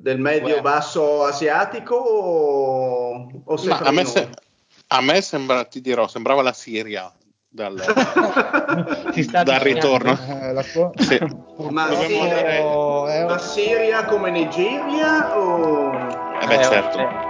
del medio-basso asiatico o, o a, me se, a me sembra, ti dirò, sembrava la Siria dal, dal ritorno. Eh, la sua... sì. Ma, sì, andare... ma Siria come Nigeria o... Eh beh, certo.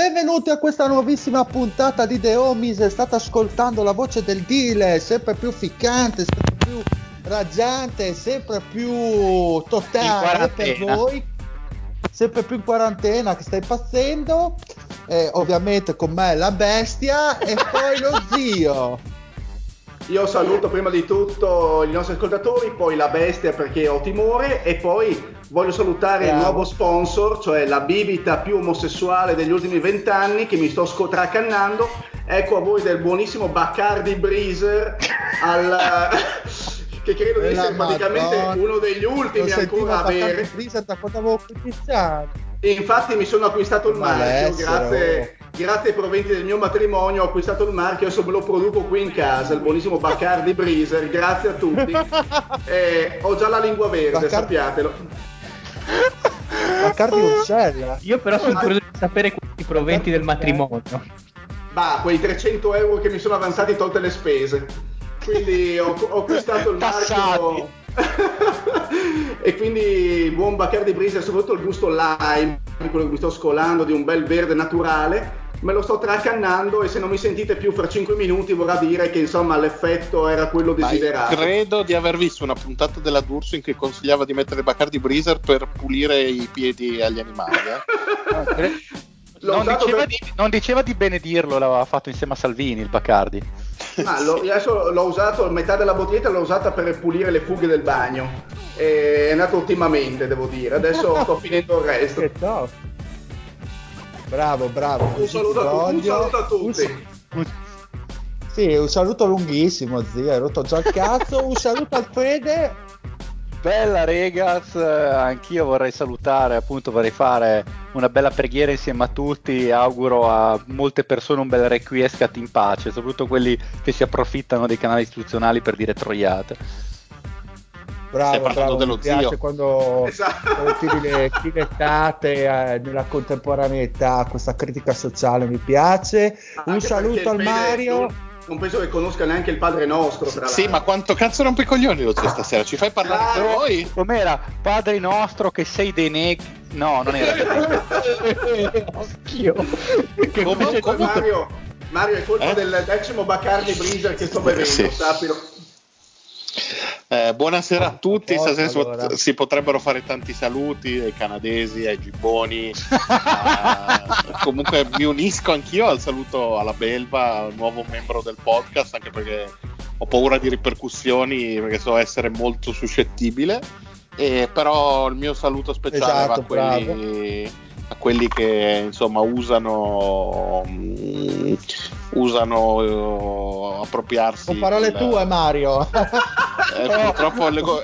Benvenuti a questa nuovissima puntata di The Homies. State ascoltando la voce del Dile, sempre più ficcante, sempre più raggiante, sempre più totale per voi. Sempre più in quarantena che stai impazzendo. Eh, ovviamente con me la bestia e poi lo zio. Io saluto prima di tutto i nostri ascoltatori, poi la bestia perché ho timore e poi voglio salutare Bravo. il nuovo sponsor, cioè la bibita più omosessuale degli ultimi vent'anni che mi sto scotracannando. Ecco a voi del buonissimo Bacardi Breezer al... che credo di essere praticamente uno degli ultimi ancora a avere. Breezer da quando avevo 15 anni. Infatti mi sono acquistato il marchio grazie. Grazie ai proventi del mio matrimonio ho acquistato il marchio adesso me lo produco qui in casa il buonissimo Bacardi Breezer grazie a tutti. Eh, ho già la lingua verde Bacardi... sappiatelo. Bacardi Uccella. Io però sono curioso di sapere questi proventi del matrimonio. Bah quei 300 euro che mi sono avanzati tolte le spese. Quindi ho, ho acquistato il marchio. E quindi buon Bacardi Breezer, soprattutto il gusto lime, quello che mi sto scolando di un bel verde naturale, me lo sto tracannando e se non mi sentite più fra 5 minuti vorrà dire che insomma l'effetto era quello desiderato. Dai, credo di aver visto una puntata della D'Urso in cui consigliava di mettere Bacardi Breezer per pulire i piedi agli animali. Eh? non, diceva per... di, non diceva di benedirlo, l'aveva fatto insieme a Salvini il Bacardi. Ah, lo, adesso l'ho usato, metà della bottiglietta l'ho usata per pulire le fughe del bagno. è andato ottimamente, devo dire. Adesso sto finendo il resto. Che top. Bravo, bravo. Un saluto, a, un saluto a tutti. Un, sì, un saluto lunghissimo, zio. Hai rotto già il cazzo. un saluto al Fede. Bella Regas, anch'io vorrei salutare, appunto vorrei fare una bella preghiera insieme a tutti, auguro a molte persone un bel requiescat in pace, soprattutto quelli che si approfittano dei canali istituzionali per dire troiate. Bravo, bravo, dello mi piace zio. quando, esatto. quando tiri le chivettate eh, nella contemporaneità, questa critica sociale mi piace. Un Anche saluto al Mario non penso che conosca neanche il padre nostro. Tra sì, ma quanto cazzo rompe i coglioni lo zio stasera? Ci fai parlare ah, poi? Com'era? Padre nostro che sei dei negri. No, non era. Occhio. Che comunque Mario, Mario è colpa eh? del decimo Bacardi Breezer che sto bevendo, sì. sappilo. Eh, buonasera a tutti, stasera allora. si potrebbero fare tanti saluti ai canadesi, ai gibboni. uh, comunque mi unisco anch'io al saluto alla Belva, nuovo membro del podcast, anche perché ho paura di ripercussioni perché so essere molto suscettibile. E, però il mio saluto speciale esatto, va a quelli, a quelli che insomma usano um, usano uh, appropriarsi con parole del... tue Mario eh, purtroppo le go...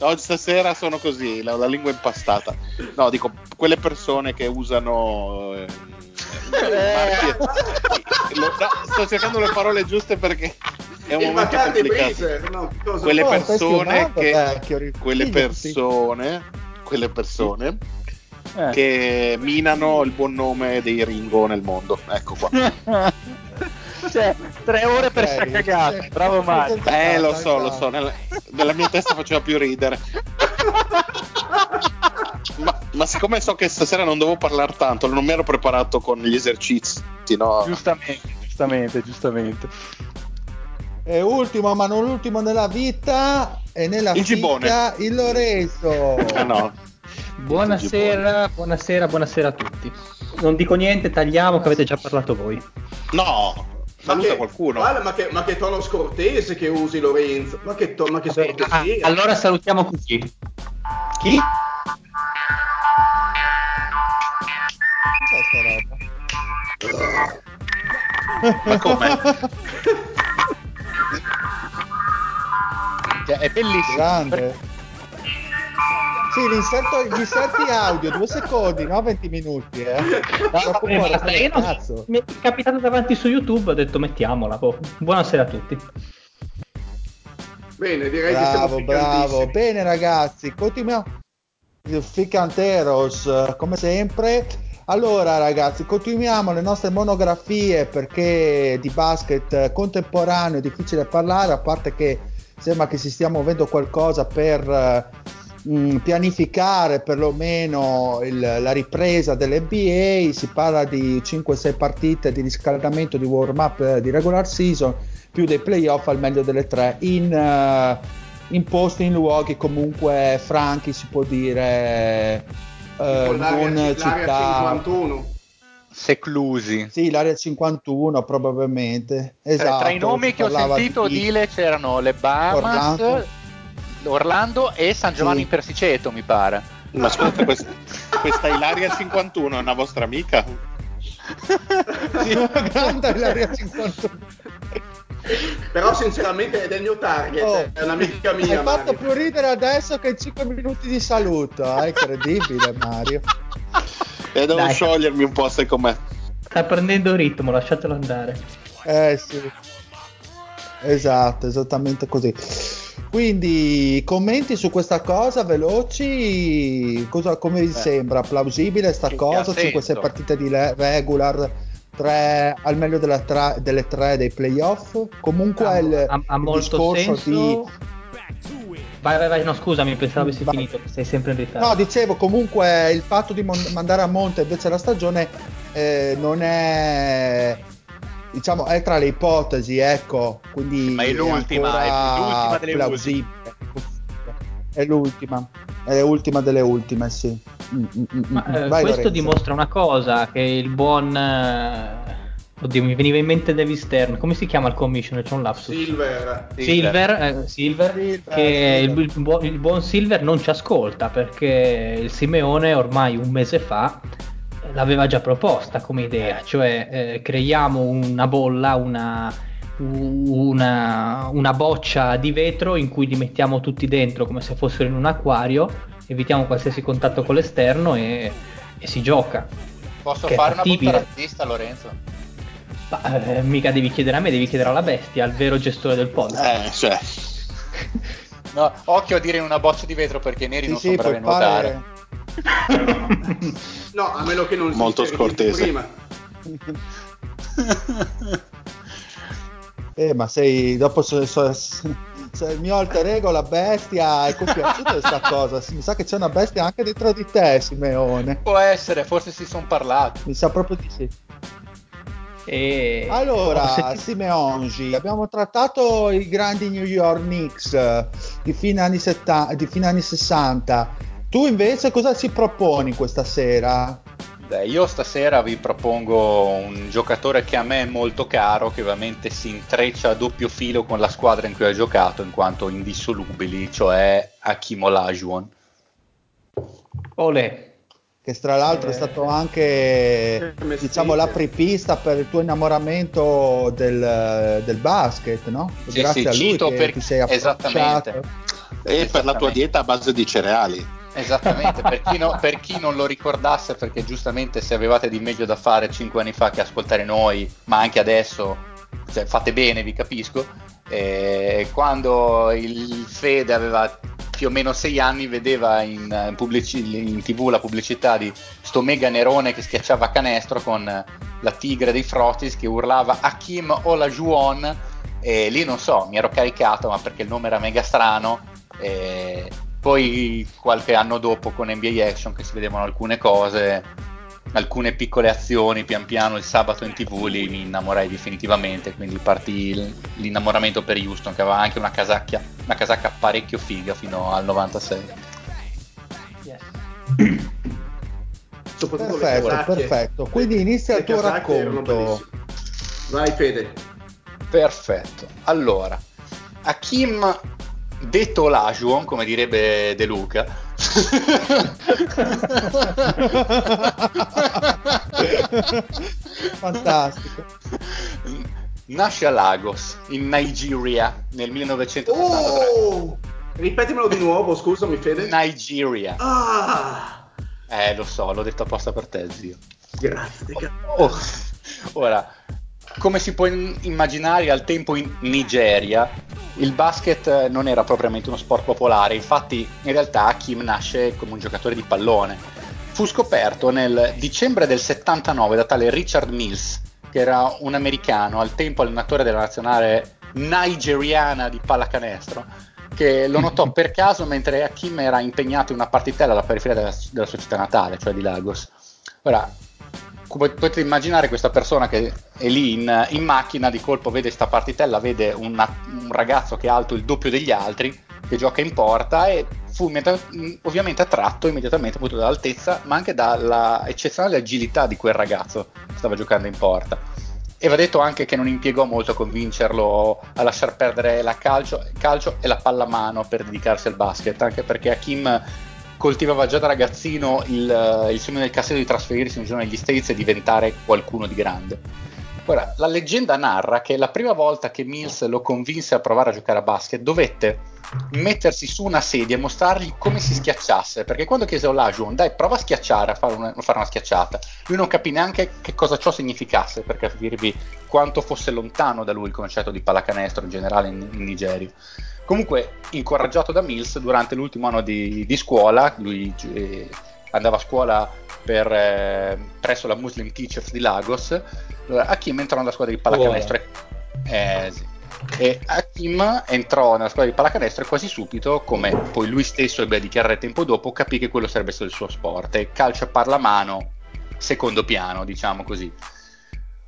Oggi stasera sono così, la, la, lingua impastata. No, dico, quelle persone che usano... Eh, eh. Lo, no, sto cercando le parole giuste perché è un Il momento complicato. no, quelle persone che... Quelle persone quelle persone eh. che minano il buon nome dei Ringo nel mondo. Ecco qua. cioè, tre ore per okay. cagata. Bravo Mario. Eh, lo so, lo so. Nella, nella mia testa faceva più ridere. ma, ma, siccome so che stasera non devo parlare tanto, non mi ero preparato con gli esercizi, no? Giustamente, giustamente, giustamente. E ultimo, ma non l'ultimo nella vita, e nella il vita, il Lorenzo. Ah, no. Buonasera, buonasera, buonasera a tutti. Non dico niente, tagliamo che avete già parlato voi. No, saluta che, qualcuno. Guarda, ma, che, ma che tono scortese che usi Lorenzo. Ma che, to, ma che Vabbè, ah, allora salutiamo così. Chi? Cos'è sta roba? ma come? cioè, è bellissimo. Grande. Sì, l'inserto, gli inserti audio, due secondi, no 20 minuti. Eh. No, eh, basta, non, mi è capitato davanti su YouTube, ho detto mettiamola. Oh. Buonasera a tutti. Bene, direi bravo, che Bravo, bene ragazzi, continuiamo. Ficanteros, come sempre. Allora ragazzi, continuiamo le nostre monografie perché di basket contemporaneo è difficile parlare, a parte che sembra che si stia muovendo qualcosa per mh, mm, pianificare perlomeno il, la ripresa dell'NBA, si parla di 5-6 partite di riscaldamento di warm up eh, di regular season, più dei playoff al meglio delle tre, in, uh, in posti, in luoghi comunque franchi, si può dire, uh, non città... 51 seclusi. Sì, l'area 51 probabilmente. Esatto, tra i nomi che ho sentito di... Dile c'erano le Bahamas, Orlando. Orlando e San Giovanni sì. Persiceto, mi pare. Ma ascolta, questa, questa Ilaria 51 è una vostra amica? sì, grande Ilaria 51. Però sinceramente è del mio target, oh, è un'amica mia. Hai fatto più ridere adesso che in 5 minuti di saluto, è incredibile Mario. E devo Dai. sciogliermi un po', sai com'è. Sta prendendo ritmo, lasciatelo andare. Eh sì. Esatto, esattamente così. Quindi commenti su questa cosa veloci, cosa, come vi sembra? Plausibile sta cosa? 5-6 partite di regular, 3 al meglio tra- delle 3 dei playoff? Comunque ha, il, ha, ha il molto senso. Di... Vai, vai, vai, no scusami, pensavo avessi vai. finito, sei sempre in ritardo. No, dicevo, comunque il fatto di mon- mandare a monte invece la stagione eh, non è diciamo è tra le ipotesi, ecco, quindi Ma è l'ultima, è l'ultima delle plausibile. È l'ultima, è l'ultima delle ultime, sì. Mm, mm, mm, Ma, eh, Vai, questo Lorenzo. dimostra una cosa, che il buon... Eh... Oddio, mi veniva in mente David Stern. Come si chiama il commissioner? C'è un lapsus. Silver. Silver, eh, Silver, Silver che Silver. Il, il, buon Silver non ci ascolta perché il Simeone ormai un mese fa l'aveva già proposta come idea, cioè eh, creiamo una bolla, una, una, una, boccia di vetro in cui li mettiamo tutti dentro come se fossero in un acquario, evitiamo qualsiasi contatto con l'esterno e, e si gioca. Posso fare una puntata Lorenzo? Ma, eh, mica devi chiedere a me, devi chiedere alla bestia, al vero gestore del podcast. Eh, cioè. no, occhio a dire in una boccia di vetro perché i neri sì, non sì, sono bravi a nuotare. Fare no, a meno che non sia molto scortese. Prima. eh, ma sei dopo se, se, se il mio alter ego, la bestia, è compiaciuto questa cosa. Mi sa che c'è una bestia anche dentro di te, Simeone. Può essere, forse si sono parlati. Mi sa proprio di sì. E... Allora, sentito... Simeongi, abbiamo trattato i grandi New York Knicks di fine anni, 70, di fine anni 60 tu invece cosa ci proponi questa sera? Beh, io stasera vi propongo un giocatore che a me è molto caro, che ovviamente si intreccia a doppio filo con la squadra in cui ha giocato, in quanto indissolubili, cioè Hakim Olajuwon. Ole. Che tra l'altro eh, è stato anche diciamo, l'apripista per il tuo innamoramento del, del basket, no? Sì, Grazie sì, a lui che per... ti sei Esattamente. E per la tua dieta a base di cereali. Esattamente, per chi, no, per chi, non lo ricordasse, perché giustamente se avevate di meglio da fare 5 anni fa che ascoltare noi, ma anche adesso, cioè, fate bene, vi capisco, eh, quando il Fede aveva più o meno sei anni vedeva in, in, pubblici, in tv la pubblicità di sto mega nerone che schiacciava canestro con la tigre dei Frotis che urlava Hakim Olajuwon e lì non so, mi ero caricato ma perché il nome era mega strano e poi qualche anno dopo con NBA Action che si vedevano alcune cose alcune piccole azioni pian piano il sabato in tv lì mi innamorai definitivamente quindi partì l'innamoramento per Houston che aveva anche una casacchia una casacca parecchio figa fino al 96 yes. perfetto perfetto. Quindi inizia il tuo racconto. vai Fede. Perfetto. Allora Hakim detto Lajuon come direbbe De Luca Fantastico. Nasce a Lagos, in Nigeria, nel 1973. Oh! Ripetimelo di nuovo, scusami Fede. Nigeria. Ah! Eh, lo so, l'ho detto apposta per te, zio. Grazie. Oh, ora, come si può immaginare al tempo in Nigeria il basket non era propriamente uno sport popolare, infatti in realtà Kim nasce come un giocatore di pallone. Fu scoperto nel dicembre del 79 da tale Richard Mills, che era un americano, al tempo allenatore della nazionale nigeriana di pallacanestro, che lo notò per caso mentre Hakim era impegnato in una partitella alla periferia della, della sua città natale, cioè di Lagos. Ora, come potete immaginare questa persona che è lì in, in macchina di colpo vede questa partitella, vede una, un ragazzo che è alto il doppio degli altri, che gioca in porta e fu ovviamente attratto immediatamente appunto dall'altezza, ma anche dalla eccezionale agilità di quel ragazzo che stava giocando in porta. E va detto anche che non impiegò molto a convincerlo a lasciar perdere la calcio, calcio e la pallamano per dedicarsi al basket, anche perché Hakim coltivava già da ragazzino il, eh, il sogno del cassetto di trasferirsi un giorno negli States e diventare qualcuno di grande. Ora, la leggenda narra che la prima volta che Mills lo convinse a provare a giocare a basket dovette mettersi su una sedia e mostrargli come si schiacciasse, perché quando chiese a Olajuwon, dai, prova a schiacciare, a fare una, a fare una schiacciata, lui non capì neanche che cosa ciò significasse, per capirvi quanto fosse lontano da lui il concetto di pallacanestro in generale in, in Nigeria. Comunque, incoraggiato da Mills, durante l'ultimo anno di, di scuola, lui eh, andava a scuola per, eh, presso la Muslim Teachers di Lagos, Hakim entrò nella squadra di pallacanestro. Eh, sì. E Hakim entrò nella squadra di pallacanestro e quasi subito, come poi lui stesso ebbe a dichiarare tempo dopo, capì che quello sarebbe stato il suo sport. E calcio a parlamano, secondo piano, diciamo così.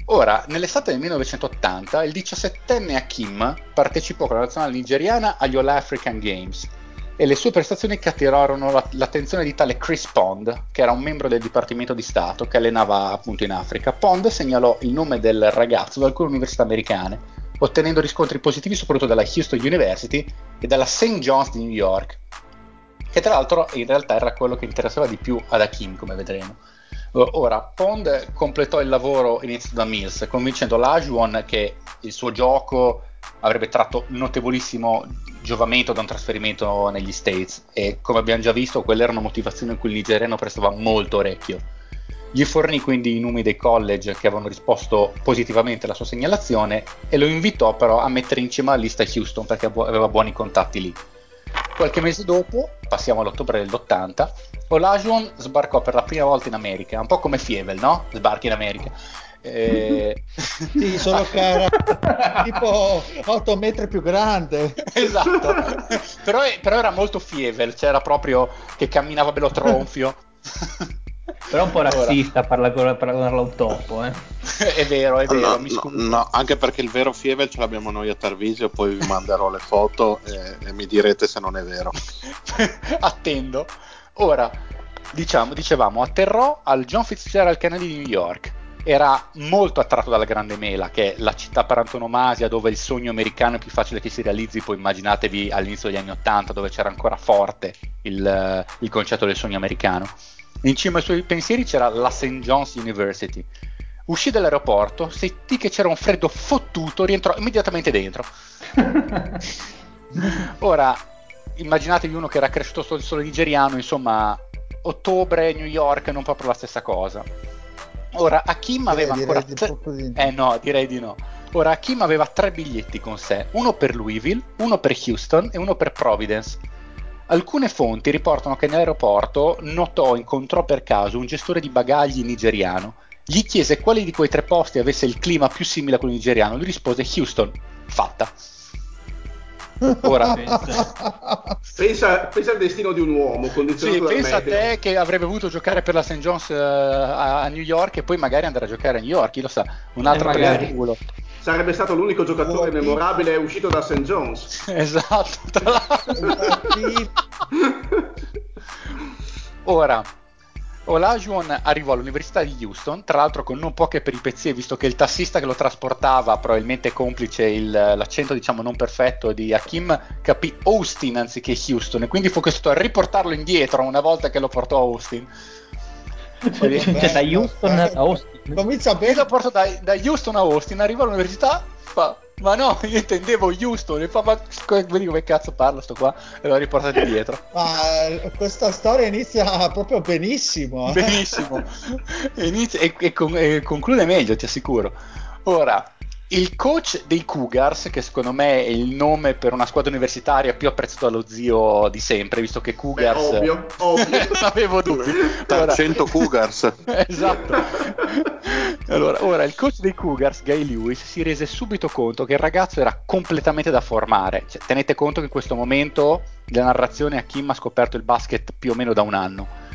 Ora, nell'estate del 1980, il 17enne Hakim partecipò con la nazionale nigeriana agli All African Games e le sue prestazioni catturarono l'attenzione di tale Chris Pond, che era un membro del Dipartimento di Stato che allenava appunto in Africa. Pond segnalò il nome del ragazzo da alcune università americane, ottenendo riscontri positivi soprattutto dalla Houston University e dalla St. John's di New York, che tra l'altro in realtà era quello che interessava di più ad Hakim, come vedremo. Ora, Pond completò il lavoro iniziato da Mills, convincendo l'Ajuon che il suo gioco avrebbe tratto notevolissimo giovamento da un trasferimento negli States e come abbiamo già visto quella era una motivazione in cui il nigeriano prestava molto orecchio. Gli fornì quindi i nomi dei college che avevano risposto positivamente alla sua segnalazione e lo invitò però a mettere in cima alla lista Houston perché aveva buoni contatti lì. Qualche mese dopo, passiamo all'ottobre dell'80, Olajuwon sbarcò per la prima volta in America, un po' come Fievel, no? Sbarchi in America. E... sì, solo che era tipo 8 metri più grande. esatto, però, però, era molto Fievel, c'era proprio che camminava bello tronfio. Però un po' razzista paragonarlo a un topo, eh. è vero, è vero, no. No, no, anche perché il vero Fievel ce l'abbiamo noi a Tarvisio, poi vi manderò le foto e, e mi direte se non è vero. Attendo. Ora, diciamo, dicevamo, atterrò al John Fitzgerald Kennedy di New York. Era molto attratto dalla Grande Mela, che è la città per antonomasia dove il sogno americano è più facile che si realizzi. Poi immaginatevi all'inizio degli anni Ottanta, dove c'era ancora forte il, il concetto del sogno americano. In cima ai suoi pensieri c'era la St. John's University. Uscì dall'aeroporto, sentì che c'era un freddo fottuto, rientrò immediatamente dentro. Ora, immaginatevi uno che era cresciuto sul sole nigeriano, insomma, ottobre, New York, non proprio la stessa cosa. Ora, Hakim aveva ancora... Tre... Eh no, direi di no. Ora, Hakim aveva tre biglietti con sé, uno per Louisville, uno per Houston e uno per Providence. Alcune fonti riportano che nell'aeroporto notò, incontrò per caso un gestore di bagagli nigeriano. Gli chiese quale di quei tre posti avesse il clima più simile a quello nigeriano. Lui rispose Houston. Fatta. Ora pensa, pensa, al destino di un uomo condizionato sì, pensa meteo. a te che avrebbe voluto giocare per la St. John's uh, a New York e poi magari andare a giocare a New York, chi lo sa, un altro eh, culo. Sarebbe stato l'unico giocatore oh, memorabile uscito da St. John's. Esatto. Ora, Olajuwon arrivò all'Università di Houston, tra l'altro con non poche peripezie, visto che il tassista che lo trasportava, probabilmente complice il, l'accento diciamo non perfetto di Hakim, capì Austin anziché Houston e quindi fu costretto a riportarlo indietro una volta che lo portò a Austin. Cioè, cioè da Houston a Austin. Comincia bene. Lo porto da, da Houston a Austin, arrivo all'università, fa ma no, io intendevo Houston e fa ma vedi come cazzo parlo sto qua e l'ho riportato indietro. Ma eh, questa storia inizia proprio benissimo. Eh. Benissimo. Inizia, e, e, con, e conclude meglio, ti assicuro. Ora, il coach dei Cougars, che secondo me è il nome per una squadra universitaria più apprezzato dallo zio di sempre, visto che Cougars. Beh, ovvio, ovvio. non avevo dubbi. Ora... 100 Cougars. esatto. allora, ora il coach dei Cougars, Guy Lewis, si rese subito conto che il ragazzo era completamente da formare. Cioè, tenete conto che in questo momento della narrazione Hakim ha scoperto il basket più o meno da un anno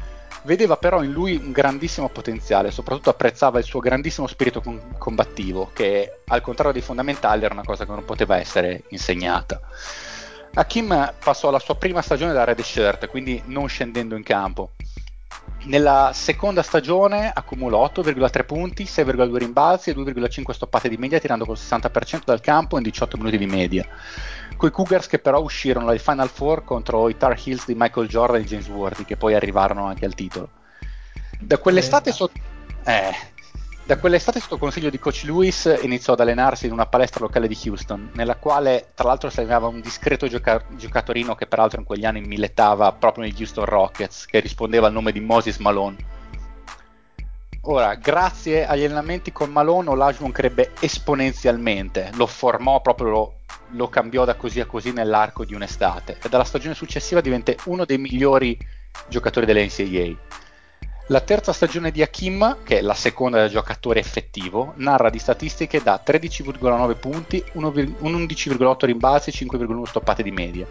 Vedeva però in lui un grandissimo potenziale, soprattutto apprezzava il suo grandissimo spirito con- combattivo, che al contrario dei fondamentali era una cosa che non poteva essere insegnata. Hakim passò la sua prima stagione da red shirt, quindi non scendendo in campo. Nella seconda stagione accumulò 8,3 punti, 6,2 rimbalzi e 2,5 stoppate di media, tirando col 60% dal campo in 18 minuti di media coi Cougars che però uscirono dai Final Four contro i Tar Heels di Michael Jordan e James Worthy che poi arrivarono anche al titolo. Da quell'estate, so- eh, da quell'estate sotto consiglio di coach Lewis iniziò ad allenarsi in una palestra locale di Houston nella quale tra l'altro si allenava un discreto gioca- giocatorino che peraltro in quegli anni militava proprio negli Houston Rockets che rispondeva al nome di Moses Malone Ora, grazie agli allenamenti con Malone, Olajuwon crebbe esponenzialmente, lo formò proprio, lo, lo, cambiò da così a così nell'arco di un'estate e dalla stagione successiva divenne uno dei migliori giocatori dell'NCAA. La terza stagione di Hakim, che è la seconda del giocatore effettivo, narra di statistiche da 13,9 punti, 11,8 rimbalzi e 5,1 stoppate di media.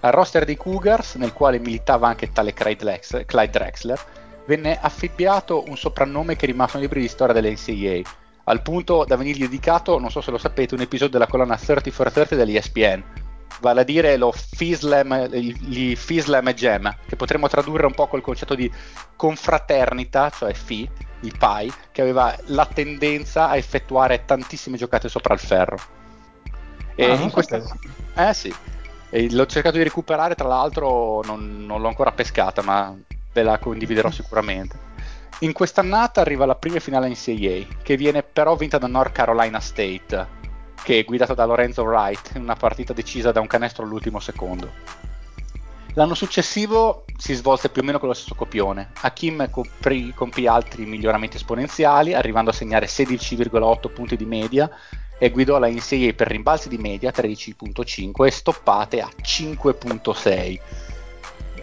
Al roster dei Cougars, nel quale militava anche tale Clyde Drexler, venne affibbiato un soprannome che rimase nei libri di storia dell'NCAA, al punto da venirgli dedicato, non so se lo sapete, un episodio della colonna 30 for 30 dell'ESPN, vale a dire lo Fislam, gli Fislam Gem, che potremmo tradurre un po' col concetto di confraternita, cioè Fi, di Pi, che aveva la tendenza a effettuare tantissime giocate sopra il ferro. E ah, in questa... Eh sì, e l'ho cercato di recuperare, tra l'altro non, non l'ho ancora pescata, ma ve la condividerò sicuramente. In quest'annata arriva la prima finale in CAA, che viene però vinta da North Carolina State, che è guidata da Lorenzo Wright in una partita decisa da un canestro all'ultimo secondo. L'anno successivo si svolse più o meno con lo stesso copione. Hakim compì, compì altri miglioramenti esponenziali, arrivando a segnare 16,8 punti di media e guidò la NCAA per rimbalzi di media 13.5 e stoppate a 5.6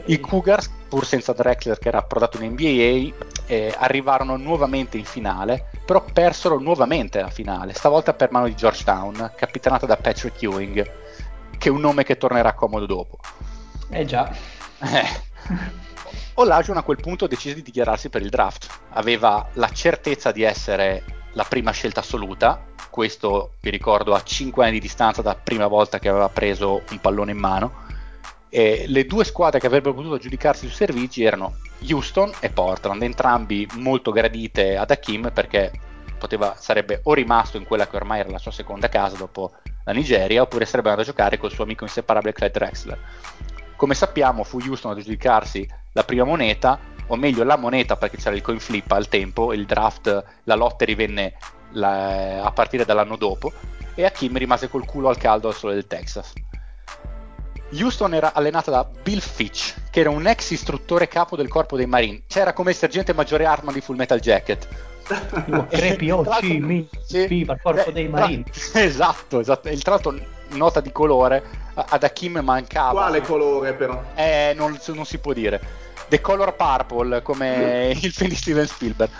i Cougars, pur senza Drexler che era approdato in NBA, eh, arrivarono nuovamente in finale, però persero nuovamente la finale, stavolta per mano di Georgetown, capitanata da Patrick Ewing, che è un nome che tornerà comodo dopo. Eh già. Eh. Olajuwon a quel punto decise di dichiararsi per il draft. Aveva la certezza di essere la prima scelta assoluta, questo vi ricordo a 5 anni di distanza dalla prima volta che aveva preso un pallone in mano eh, le due squadre che avrebbero potuto aggiudicarsi sui servigi erano Houston e Portland, entrambi molto gradite ad Hakim perché poteva, sarebbe o rimasto in quella che ormai era la sua seconda casa dopo la Nigeria, oppure sarebbe andato a giocare col suo amico inseparabile Clyde Drexler. Come sappiamo fu Houston ad aggiudicarsi la prima moneta, o meglio la moneta perché c'era il coin flip al tempo, il draft, la lottery venne la, a partire dall'anno dopo, e Hakim rimase col culo al caldo al sole del Texas. Houston era allenata da Bill Fitch, che era un ex istruttore capo del corpo dei Marine. C'era come il sergente maggiore Hartman di Full Metal Jacket. Crepi, oh, sì, mi, sì, viva il corpo eh, dei Marine. Esatto, esatto. E tra l'altro nota di colore, ad Hakim mancava. Quale colore però? Eh, non, non si può dire. The Color Purple, come il film di Steven Spielberg.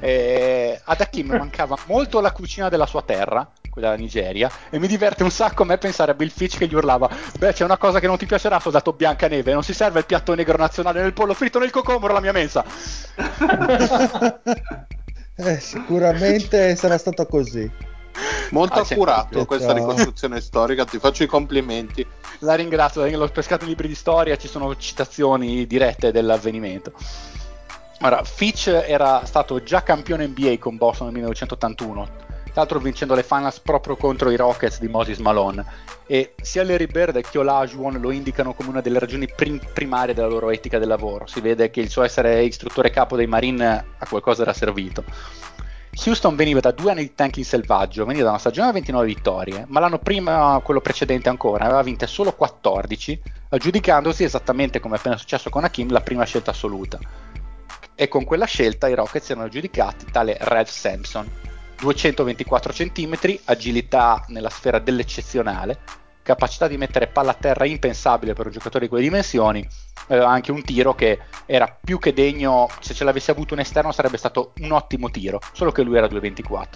Eh, ad Hakim mancava molto la cucina della sua terra, quella della Nigeria, e mi diverte un sacco a me pensare a Bill Fitch che gli urlava: Beh, c'è una cosa che non ti piacerà, soldato Biancaneve, non si serve il piatto negro nazionale nel pollo fritto nel cocomero alla mia mensa. eh, sicuramente sarà stato così. Molto ah, accurato questa ricostruzione storica, ti faccio i complimenti. La ringrazio, l'ho pescato in libri di storia, ci sono citazioni dirette dell'avvenimento. Ora, Fitch era stato già campione NBA con Boston nel 1981, tra l'altro vincendo le finals proprio contro i Rockets di Moses Malone. E sia Larry Bird che Olajuwon lo indicano come una delle ragioni prim- primarie della loro etica del lavoro. Si vede che il suo essere istruttore capo dei Marine a qualcosa era servito. Houston veniva da due anni di tanking selvaggio, veniva da una stagione a 29 vittorie, ma l'anno prima, quello precedente ancora, aveva vinte solo 14, aggiudicandosi esattamente come appena successo con Hakim la prima scelta assoluta. E con quella scelta i Rockets erano aggiudicati tale Red Sampson, 224 cm, agilità nella sfera dell'eccezionale, capacità di mettere palla a terra impensabile per un giocatore di quelle dimensioni, aveva anche un tiro che era più che degno, se ce l'avesse avuto un esterno sarebbe stato un ottimo tiro, solo che lui era 2,24.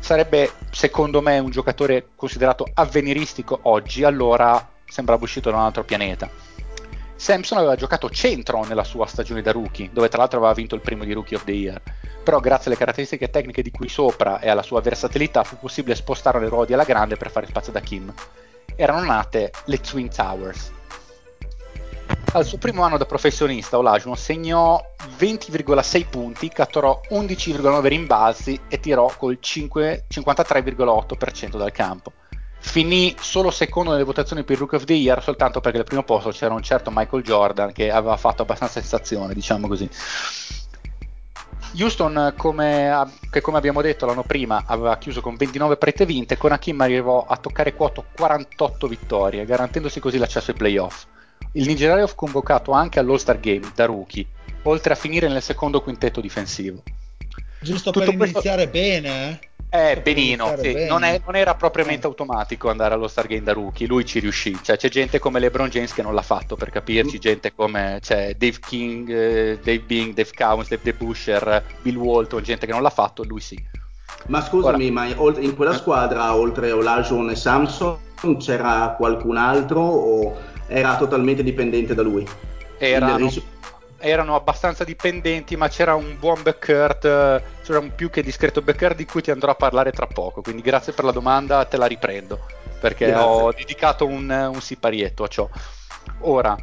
Sarebbe secondo me un giocatore considerato avveniristico oggi, allora sembrava uscito da un altro pianeta. Sampson aveva giocato centro nella sua stagione da rookie, dove tra l'altro aveva vinto il primo di Rookie of the Year, però grazie alle caratteristiche tecniche di cui sopra e alla sua versatilità fu possibile spostare le ruote alla grande per fare spazio da Kim erano nate le Twin Towers. Al suo primo anno da professionista, Olajuwon segnò 20,6 punti, catturò 11,9 rimbalzi e tirò col 5, 53,8% dal campo. Finì solo secondo nelle votazioni per Rookie of the Year soltanto perché al primo posto c'era un certo Michael Jordan che aveva fatto abbastanza sensazione, diciamo così. Houston, come, che come abbiamo detto l'anno prima, aveva chiuso con 29 partite vinte, con Hakim arrivò a toccare quoto 48 vittorie, garantendosi così l'accesso ai playoff. Il nigeriano fu convocato anche all'All-Star Game da rookie, oltre a finire nel secondo quintetto difensivo. Giusto Tutto per questo... iniziare bene, eh? Eh, benino, sì. non, è, non, era propriamente eh. automatico andare allo Stargame da rookie, lui ci riuscì, cioè, c'è gente come LeBron James che non l'ha fatto per capirci, mm. gente come cioè, Dave King, eh, Dave Bing, Dave Cowens, Dave DeBusher, Bill Walton, gente che non l'ha fatto, lui sì. Ma scusami, Ora, ma in quella squadra oltre Olajuwon e Samson c'era qualcun altro o era totalmente dipendente da lui? Erano, erano abbastanza dipendenti, ma c'era un buon backcourt, c'era un più che discreto backcourt di cui ti andrò a parlare tra poco. Quindi grazie per la domanda, te la riprendo perché grazie. ho dedicato un, un, siparietto a ciò. Ora,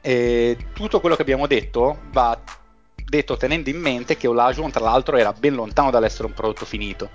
eh, tutto quello che abbiamo detto va detto tenendo in mente che Olajuwon tra l'altro era ben lontano dall'essere un prodotto finito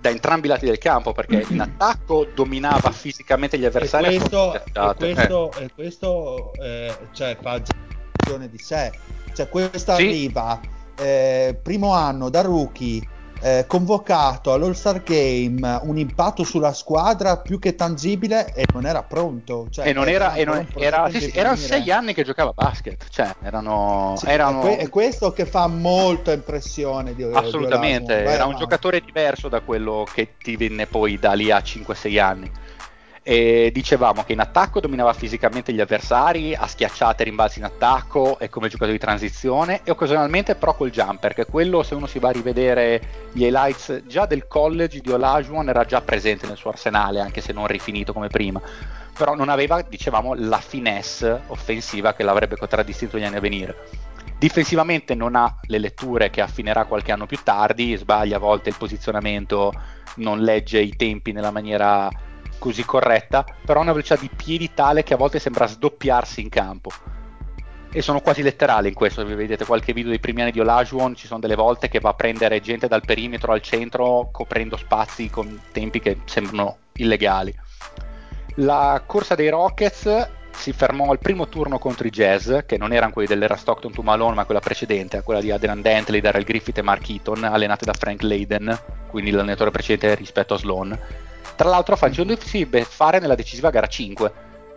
da entrambi i lati del campo perché in attacco dominava fisicamente gli avversari e questo, e questo, eh. e questo eh, cioè, fa di sé. Cioè, questa sì. arriva eh, primo anno da rookie, eh, convocato all'All Star Game, un impatto sulla squadra più che tangibile e non era pronto. Cioè, e non era, e non, era sì, sì, erano sei anni che giocava a basket, cioè erano, sì, erano... È, questo che fa molta impressione. Di, Assolutamente, di era un giocatore diverso da quello che ti venne poi da lì a 5-6 anni. E dicevamo che in attacco dominava fisicamente gli avversari, a schiacciate rimbalzi in attacco e come giocatore di transizione e occasionalmente però col jumper, che quello se uno si va a rivedere gli highlights già del college di Olajuwon era già presente nel suo arsenale, anche se non rifinito come prima. Però non aveva, dicevamo, la finesse offensiva che l'avrebbe contraddistinto negli anni a venire. Difensivamente non ha le letture che affinerà qualche anno più tardi, sbaglia a volte il posizionamento, non legge i tempi nella maniera così corretta, però ha una velocità di piedi tale che a volte sembra sdoppiarsi in campo. E sono quasi letterali in questo, se vedete qualche video dei primi anni di Olajuwon, ci sono delle volte che va a prendere gente dal perimetro al centro coprendo spazi con tempi che sembrano illegali. La corsa dei Rockets si fermò al primo turno contro i Jazz, che non erano quelli dell'era Stockton to Malone, ma quella precedente, quella di Adrian Dantley, Daryl Griffith e Mark Eaton, allenate da Frank Layden, quindi l'allenatore precedente rispetto a Sloan tra l'altro facendosi fare nella decisiva gara 5,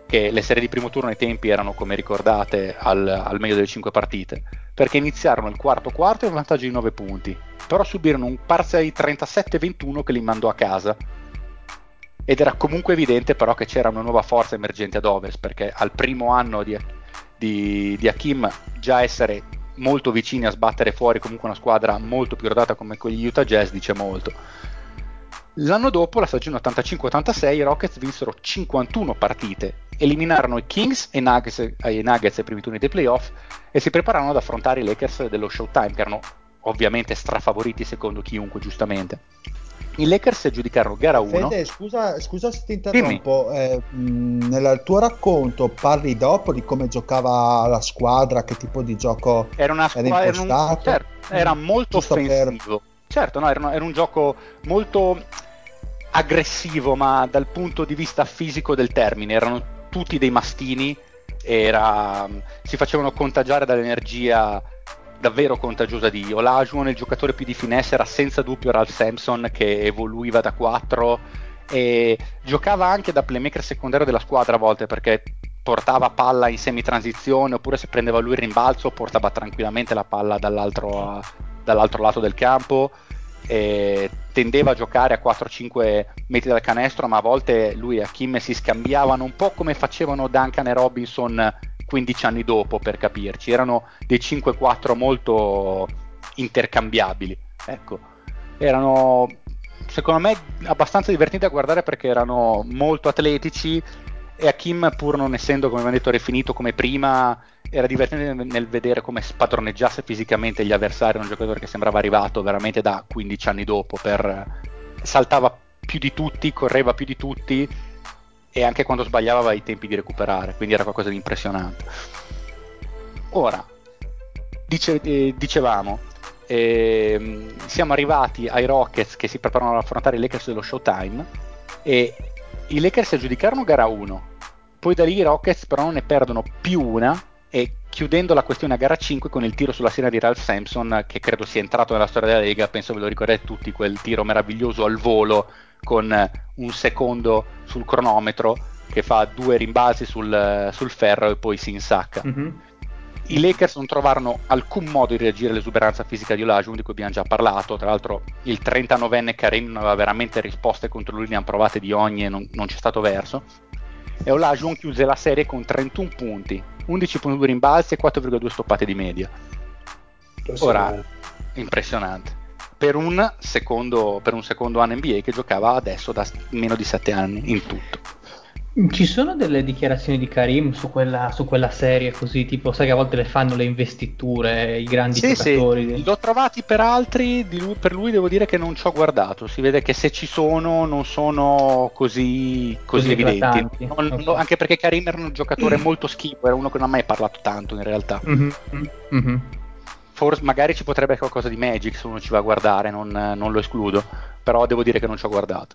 che le serie di primo turno ai tempi erano, come ricordate, al, al meglio delle 5 partite, perché iniziarono il quarto quarto in vantaggio di 9 punti, però subirono un parziale di 37-21 che li mandò a casa. ed era comunque evidente però che c'era una nuova forza emergente ad ovest perché al primo anno di, di, di Hakim già essere molto vicini a sbattere fuori comunque una squadra molto più rodata come quegli Utah Jazz dice molto l'anno dopo la stagione 85-86 i Rockets vinsero 51 partite eliminarono i Kings e i Nuggets, i Nuggets ai primi turni dei playoff e si prepararono ad affrontare i Lakers dello Showtime che erano ovviamente strafavoriti secondo chiunque giustamente i Lakers si aggiudicarono gara 1. Fede, scusa, scusa se ti interrompo. Eh, mh, nel tuo racconto parli dopo di come giocava la squadra, che tipo di gioco era una squadra era, un, certo, era molto Giusto offensivo. Per... Certo, no, era, era un gioco molto aggressivo, ma dal punto di vista fisico del termine, erano tutti dei mastini, era, si facevano contagiare dall'energia davvero contagiosa di Olajuwon, il giocatore più di finesse era senza dubbio Ralph Sampson che evoluiva da 4 e giocava anche da playmaker secondario della squadra a volte perché portava palla in semi-transizione oppure se prendeva lui il rimbalzo portava tranquillamente la palla dall'altro, dall'altro lato del campo e tendeva a giocare a 4-5 metri dal canestro ma a volte lui e Hakim si scambiavano un po' come facevano Duncan e Robinson 15 anni dopo per capirci, erano dei 5-4 molto intercambiabili, ecco, erano secondo me abbastanza divertenti da guardare perché erano molto atletici e Hakim pur non essendo come abbiamo detto rifinito come prima era divertente nel vedere come spadroneggiasse fisicamente gli avversari, un giocatore che sembrava arrivato veramente da 15 anni dopo, per... saltava più di tutti, correva più di tutti e anche quando sbagliava aveva i tempi di recuperare, quindi era qualcosa di impressionante. Ora, dice, eh, dicevamo, eh, siamo arrivati ai Rockets che si preparano ad affrontare i Lakers dello Showtime e i Lakers si aggiudicarono gara 1, poi da lì i Rockets però non ne perdono più una e chiudendo la questione a gara 5 con il tiro sulla sera di Ralph Sampson che credo sia entrato nella storia della Lega, penso ve lo ricordate tutti, quel tiro meraviglioso al volo con un secondo sul cronometro che fa due rimbalzi sul, sul ferro e poi si insacca. Mm-hmm. I Lakers non trovarono alcun modo di reagire all'esuberanza fisica di Olajuwon, di cui abbiamo già parlato. Tra l'altro, il 39enne Karim non aveva veramente risposte contro lui, ne hanno provate di ogni e non, non c'è stato verso. E Olajuwon chiuse la serie con 31 punti, 11.2 rimbalzi e 4,2 stoppate di media. Ora, impressionante per un, secondo, per un secondo anno NBA che giocava adesso da meno di 7 anni in tutto. Ci sono delle dichiarazioni di Karim su quella, su quella, serie così, tipo sai che a volte le fanno le investiture, i grandi sì, giocatori? Sì, l'ho trovati per altri, lui, per lui devo dire che non ci ho guardato, si vede che se ci sono non sono così, così, così evidenti, non, okay. no, anche perché Karim era un giocatore molto schifo, era uno che non ha mai parlato tanto in realtà. Mm-hmm. Mm-hmm forse magari ci potrebbe qualcosa di Magic se uno ci va a guardare, non, non lo escludo, però devo dire che non ci ho guardato.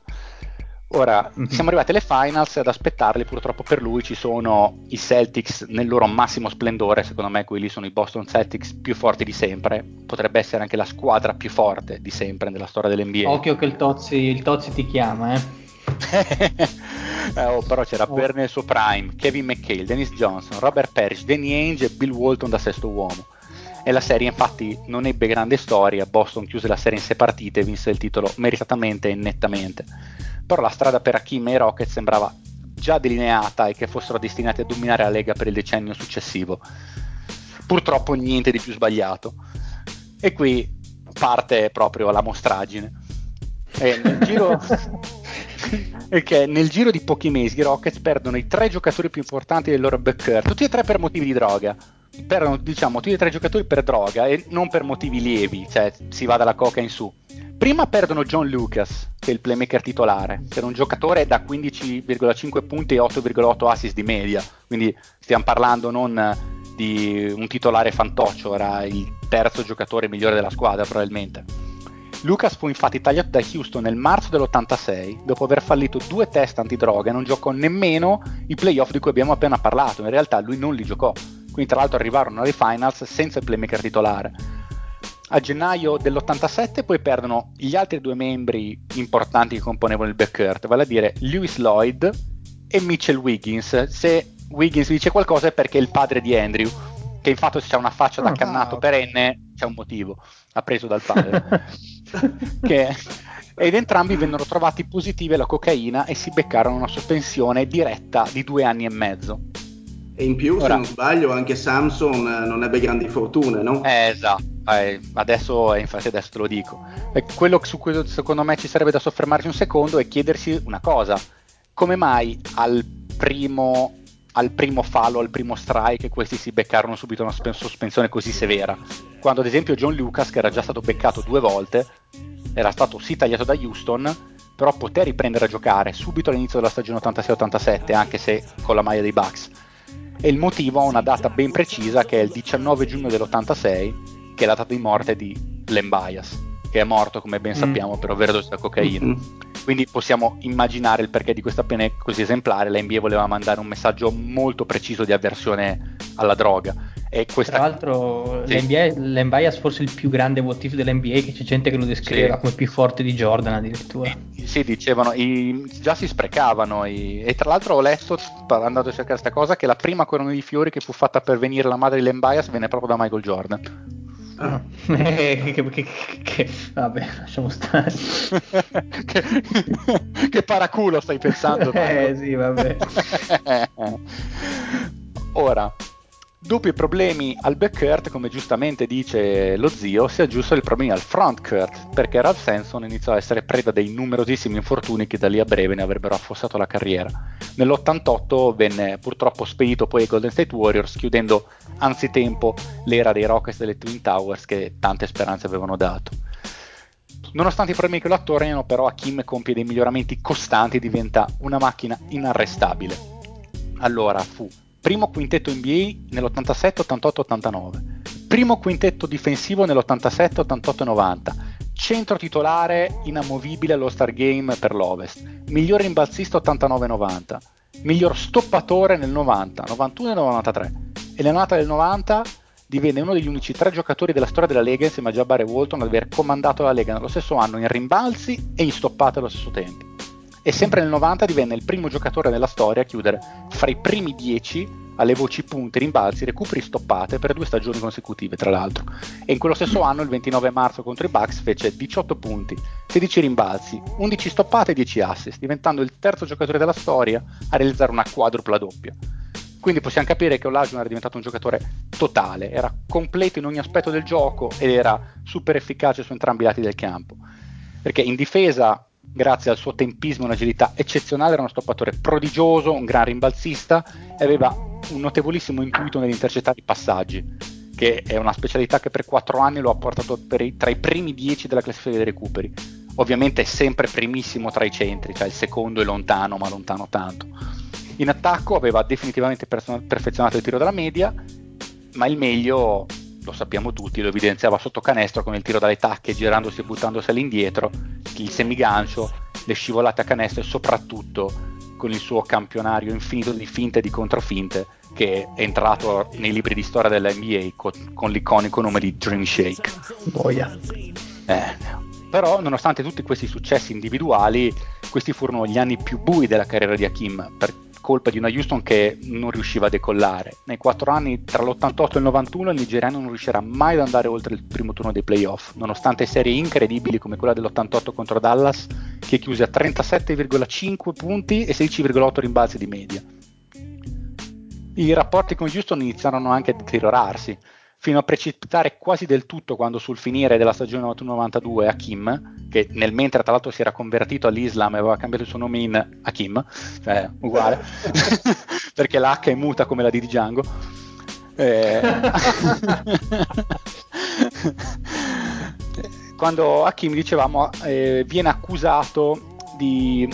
Ora, mm-hmm. siamo arrivati alle finals ad aspettarli, purtroppo per lui ci sono i Celtics nel loro massimo splendore, secondo me quelli sono i Boston Celtics più forti di sempre, potrebbe essere anche la squadra più forte di sempre nella storia dell'NBA. Occhio che il Tozzi, il Tozzi ti chiama, eh. oh, però c'era oh. nel suo prime, Kevin McHale, Dennis Johnson, Robert Parrish, Danny Ainge e Bill Walton da sesto uomo e la serie infatti non ebbe grande storia, Boston chiuse la serie in sei partite e vinse il titolo meritatamente e nettamente. Però la strada per Hakim e i Rockets sembrava già delineata e che fossero destinati a dominare la Lega per il decennio successivo. Purtroppo niente di più sbagliato. E qui parte proprio la mostragine. E nel giro... che nel giro di pochi mesi i Rockets perdono i tre giocatori più importanti del loro backcourt, tutti e tre per motivi di droga per diciamo tutti e tre i giocatori per droga e non per motivi lievi, cioè si va dalla coca in su. Prima perdono John Lucas, che è il playmaker titolare, che era un giocatore da 15,5 punti e 8,8 assist di media, quindi stiamo parlando non di un titolare fantoccio, era il terzo giocatore migliore della squadra probabilmente. Lucas fu infatti tagliato da Houston nel marzo dell'86 dopo aver fallito due test antidroga e non giocò nemmeno i playoff di cui abbiamo appena parlato, in realtà lui non li giocò, quindi tra l'altro arrivarono alle finals senza il playmaker titolare. A gennaio dell'87 poi perdono gli altri due membri importanti che componevano il backcourt, vale a dire Lewis Lloyd e Mitchell Wiggins. Se Wiggins dice qualcosa è perché è il padre di Andrew, che infatti se c'è una faccia da ah, cannato perenne c'è un motivo, ha preso dal padre. che, ed entrambi vennero trovati positivi alla cocaina e si beccarono una sospensione diretta di due anni e mezzo. E in più, Ora, se non sbaglio, anche Samson non ebbe grandi fortune, no? Eh, esatto, eh, adesso, infatti adesso te lo dico. E quello su cui secondo me ci sarebbe da soffermarci un secondo è chiedersi una cosa. Come mai al primo, al primo fallo, al primo strike, questi si beccarono subito una sospensione così severa? Quando ad esempio John Lucas, che era già stato beccato due volte, era stato sì tagliato da Houston, però poté riprendere a giocare subito all'inizio della stagione 86-87, anche se con la maglia dei Bucks e il motivo ha una data ben precisa che è il 19 giugno dell'86 che è la data di morte di Len che è morto come ben mm. sappiamo per overdose da cocaina mm-hmm. quindi possiamo immaginare il perché di questa pena così esemplare la NBA voleva mandare un messaggio molto preciso di avversione alla droga e questa... Tra l'altro sì. l'NBA, forse il più grande motivo dell'NBA che c'è gente che lo descriveva sì. come più forte di Jordan addirittura. Eh, sì, dicevano, i, già si sprecavano i, e tra l'altro ho letto, andando a cercare questa cosa, che la prima corona di fiori che fu fatta per venire la madre di Lembias venne proprio da Michael Jordan. Ah. che, che, che, che, vabbè, lasciamo stare. che, paraculo stai pensando? eh sì, vabbè. Ora, Dopo i problemi al backcourt, come giustamente dice lo zio, si aggiustano i problemi al frontcourt, perché Ralph Sanson iniziò a essere preda dei numerosissimi infortuni che da lì a breve ne avrebbero affossato la carriera. Nell'88 venne purtroppo spedito poi ai Golden State Warriors, chiudendo anzitempo l'era dei Rockets delle Twin Towers che tante speranze avevano dato. Nonostante i problemi che lo attorniano, però Hakim compie dei miglioramenti costanti e diventa una macchina inarrestabile. Allora fu primo quintetto NBA nell'87, 88, 89, primo quintetto difensivo nell'87, 88 90, centro titolare inamovibile allo Star Game per l'Ovest, miglior rimbalzista 89-90, miglior stoppatore nel 90, 91 e 93 e nell'annata del 90 divenne uno degli unici tre giocatori della storia della Lega insieme a Jabbar e Walton ad aver comandato la Lega nello stesso anno in rimbalzi e in stoppate allo stesso tempo e sempre nel 90 divenne il primo giocatore nella storia a chiudere fra i primi 10 alle voci punti, rimbalzi, recuperi stoppate per due stagioni consecutive, tra l'altro. E in quello stesso anno, il 29 marzo contro i Bucks, fece 18 punti, 16 rimbalzi, 11 stoppate e 10 assist, diventando il terzo giocatore della storia a realizzare una quadrupla doppia. Quindi possiamo capire che Olajuwon era diventato un giocatore totale, era completo in ogni aspetto del gioco ed era super efficace su entrambi i lati del campo. Perché in difesa grazie al suo tempismo e un'agilità eccezionale, era uno stoppatore prodigioso, un gran rimbalzista e aveva un notevolissimo intuito nell'intercettare i passaggi, che è una specialità che per quattro anni lo ha portato i, tra i primi dieci della classifica dei recuperi. Ovviamente è sempre primissimo tra i centri, cioè il secondo è lontano, ma lontano tanto. In attacco aveva definitivamente perfezionato il tiro dalla media, ma il meglio lo sappiamo tutti, lo evidenziava sotto canestro con il tiro dalle tacche, girandosi e buttandosi all'indietro, il semigancio, le scivolate a canestro e soprattutto con il suo campionario infinito di finte e di controfinte che è entrato nei libri di storia della NBA con, con l'iconico nome di Dream Shake. Boia. Eh, però nonostante tutti questi successi individuali, questi furono gli anni più bui della carriera di Hakim, per colpa di una Houston che non riusciva a decollare. Nei quattro anni tra l'88 e il 91 il nigeriano non riuscirà mai ad andare oltre il primo turno dei playoff, nonostante serie incredibili come quella dell'88 contro Dallas, che chiuse a 37,5 punti e 16,8 rimbalzi di media. I rapporti con Houston iniziarono anche a deteriorarsi fino a precipitare quasi del tutto quando sul finire della stagione 91-92 Hakim, che nel mentre tra l'altro si era convertito all'Islam e aveva cambiato il suo nome in Hakim, cioè uguale, perché l'H è muta come la di Django. Eh, quando Hakim, dicevamo, eh, viene accusato di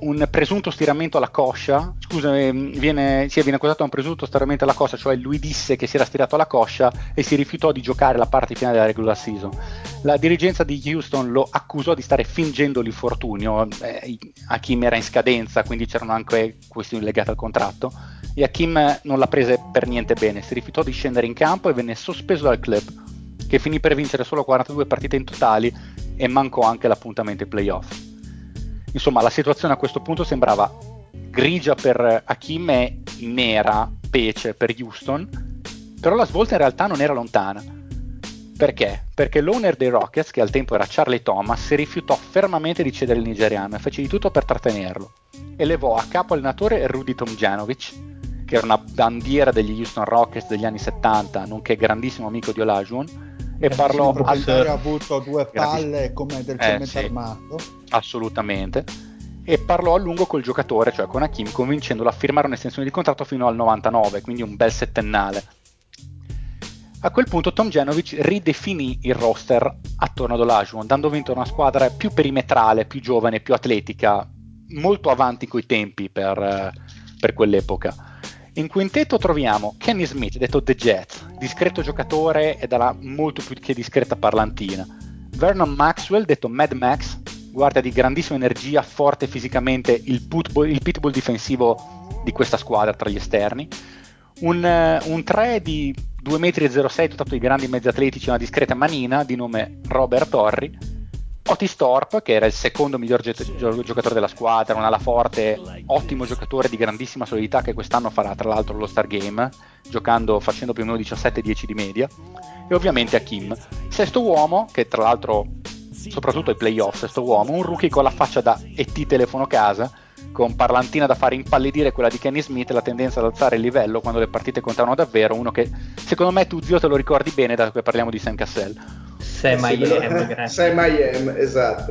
un presunto stiramento alla coscia, scusa, ehm, viene, sì, viene accusato da un presunto stiramento alla coscia, cioè lui disse che si era stirato alla coscia e si rifiutò di giocare la parte finale della regular season. La dirigenza di Houston lo accusò di stare fingendo l'infortunio, eh, Hakim era in scadenza, quindi c'erano anche questioni legate al contratto, e Hakim non la prese per niente bene, si rifiutò di scendere in campo e venne sospeso dal club, che finì per vincere solo 42 partite in totali e mancò anche l'appuntamento ai playoff. Insomma, la situazione a questo punto sembrava grigia per Hakim e nera, pece per Houston, Però la svolta in realtà non era lontana. Perché? Perché l'owner dei Rockets, che al tempo era Charlie Thomas, si rifiutò fermamente di cedere il nigeriano e fece di tutto per trattenerlo. Elevò a capo allenatore Rudy Tomjanovic, che era una bandiera degli Houston Rockets degli anni 70, nonché grandissimo amico di Olajuwon, e parlò al... ha avuto due palle come del cemento eh, sì, armato. Assolutamente. E parlò a lungo col giocatore cioè con Hakim convincendolo a firmare un'estensione di contratto fino al 99 quindi un bel settennale. A quel punto Tom Genovic ridefinì il roster attorno ad Olajuwon dando vinto a una squadra più perimetrale più giovane più atletica molto avanti coi tempi per, per quell'epoca in quintetto troviamo Kenny Smith, detto The Jet, discreto giocatore e dalla molto più che discreta parlantina. Vernon Maxwell, detto Mad Max, guardia di grandissima energia, forte fisicamente, il, putbull, il pitbull difensivo di questa squadra tra gli esterni. Un, uh, un 3 di 2,06 m, dotato di grandi mezzi atletici e una discreta manina, di nome Robert Horry Otis Thorpe, che era il secondo miglior gi- giocatore della squadra, un ala forte, ottimo giocatore di grandissima solidità che quest'anno farà tra l'altro lo Star Game, giocando, facendo più o meno 17-10 di media, e ovviamente Hakim. Sesto uomo, che tra l'altro, soprattutto ai playoff, sesto uomo, un rookie con la faccia da ET telefono casa, con parlantina da fare impallidire quella di Kenny Smith la tendenza ad alzare il livello quando le partite contavano davvero, uno che secondo me tu zio te lo ricordi bene dato che parliamo di Sam Cassell Sam I Am, Sam I Am, esatto.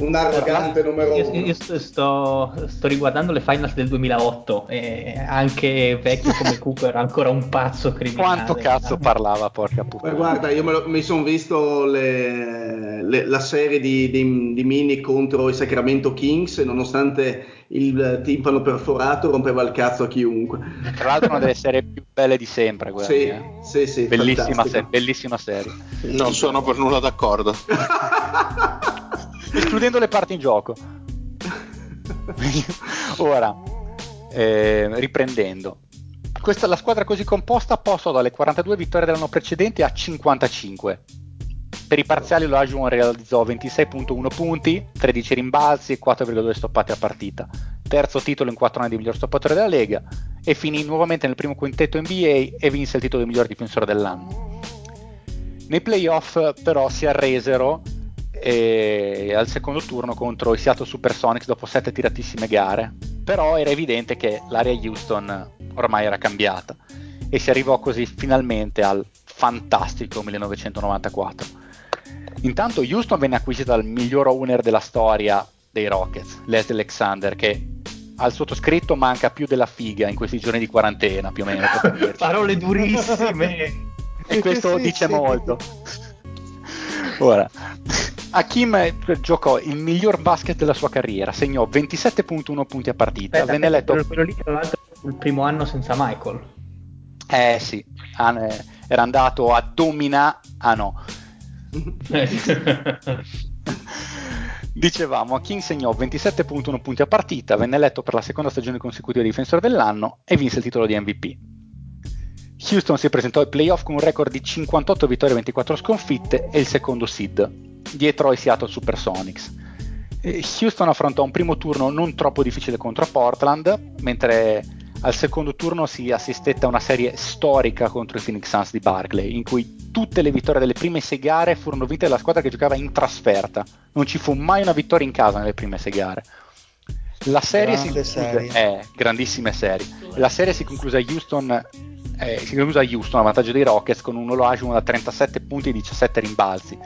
Un arrogante numero io, io sto, sto, riguardando le finals del 2008 e anche vecchio come Cooper era ancora un pazzo criminale. Quanto cazzo parlava, porca puttana. guarda, io lo, mi sono visto le, le, la serie di, di, di, Mini contro i Sacramento Kings e nonostante il timpano perforato rompeva il cazzo a chiunque. Tra l'altro una delle serie più belle di sempre. Quella, sì, eh. sì, sì, bellissima, se- bellissima serie. Non sono per nulla d'accordo. escludendo le parti in gioco. Ora, eh, riprendendo. Questa, la squadra così composta passò dalle 42 vittorie dell'anno precedente a 55. Per i parziali lo Ajuon realizzò 26.1 punti, 13 rimbalzi e 4,2 stoppate a partita. Terzo titolo in 4 anni di miglior stoppatore della Lega e finì nuovamente nel primo quintetto NBA e vinse il titolo di miglior difensore dell'anno. Nei playoff però si arresero e al secondo turno contro i Seattle Supersonics dopo sette tiratissime gare, però era evidente che l'area Houston ormai era cambiata e si arrivò così finalmente al fantastico 1994. Intanto Houston venne acquisita dal miglior owner della storia dei Rockets, Leslie Alexander, che al sottoscritto manca più della figa in questi giorni di quarantena, più o meno. Parole durissime. e questo sì, dice sì. molto. Ora, Hakim giocò il miglior basket della sua carriera, segnò 27.1 punti a partita. Aspetta, venne letto... Quello lì, tra l'altro, il primo anno senza Michael. Eh sì, era andato a dominare. Ah no. Dicevamo, Hakim segnò 27.1 punti a partita, venne eletto per la seconda stagione consecutiva difensore dell'anno e vinse il titolo di MVP. Houston si presentò ai playoff con un record di 58 vittorie e 24 sconfitte e il secondo seed, dietro ai Seattle Supersonics. Houston affrontò un primo turno non troppo difficile contro Portland, mentre al secondo turno si assistette a una serie storica contro i Phoenix Suns di Barclay, in cui tutte le vittorie delle prime sei gare furono vinte dalla squadra che giocava in trasferta. Non ci fu mai una vittoria in casa nelle prime sei gare. La serie Grande si concluse, eh, grandissime serie. La serie si concluse a Houston eh, si conclusa a Houston a vantaggio dei Rockets con un Olajuwon da 37 punti e 17 rimbalzi.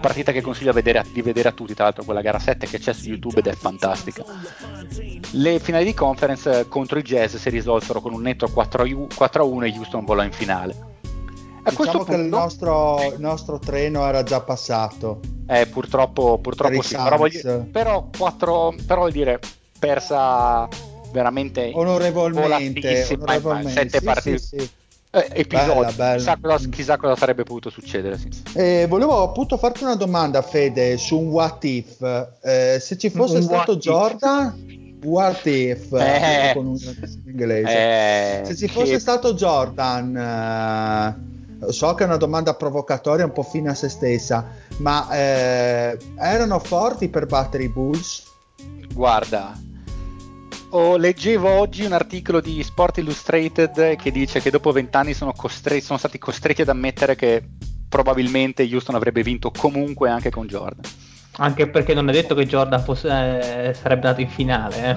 Partita che consiglio vedere a, di vedere a tutti tra l'altro quella gara 7 che c'è su YouTube ed è fantastica. Le finali di conference contro i Jazz si risolsero con un netto 4-1 e Houston volò in finale. A diciamo questo che punto, il, nostro, il nostro, treno era già passato. Eh, purtroppo, purtroppo sì. Però, voglio, però, 4, però vuol dire persa veramente onorevolmente, onorevolmente. sette sì, partite sì, sì. Eh, episodi bella, bella. Chissà, cosa, chissà, cosa, sarebbe potuto succedere sì. eh, volevo appunto farti una domanda Fede su un what if eh, se ci fosse un stato Jordan what if eh, con un inglese eh, se ci fosse che... stato Jordan eh, so che è una domanda provocatoria un po' fine a se stessa ma eh, erano forti per battere i Bulls guarda oh, leggevo oggi un articolo di Sport Illustrated che dice che dopo vent'anni sono, costre- sono stati costretti ad ammettere che probabilmente Houston avrebbe vinto comunque anche con Jordan. Anche perché non è detto che Jordan fosse, eh, sarebbe andato in finale. Eh.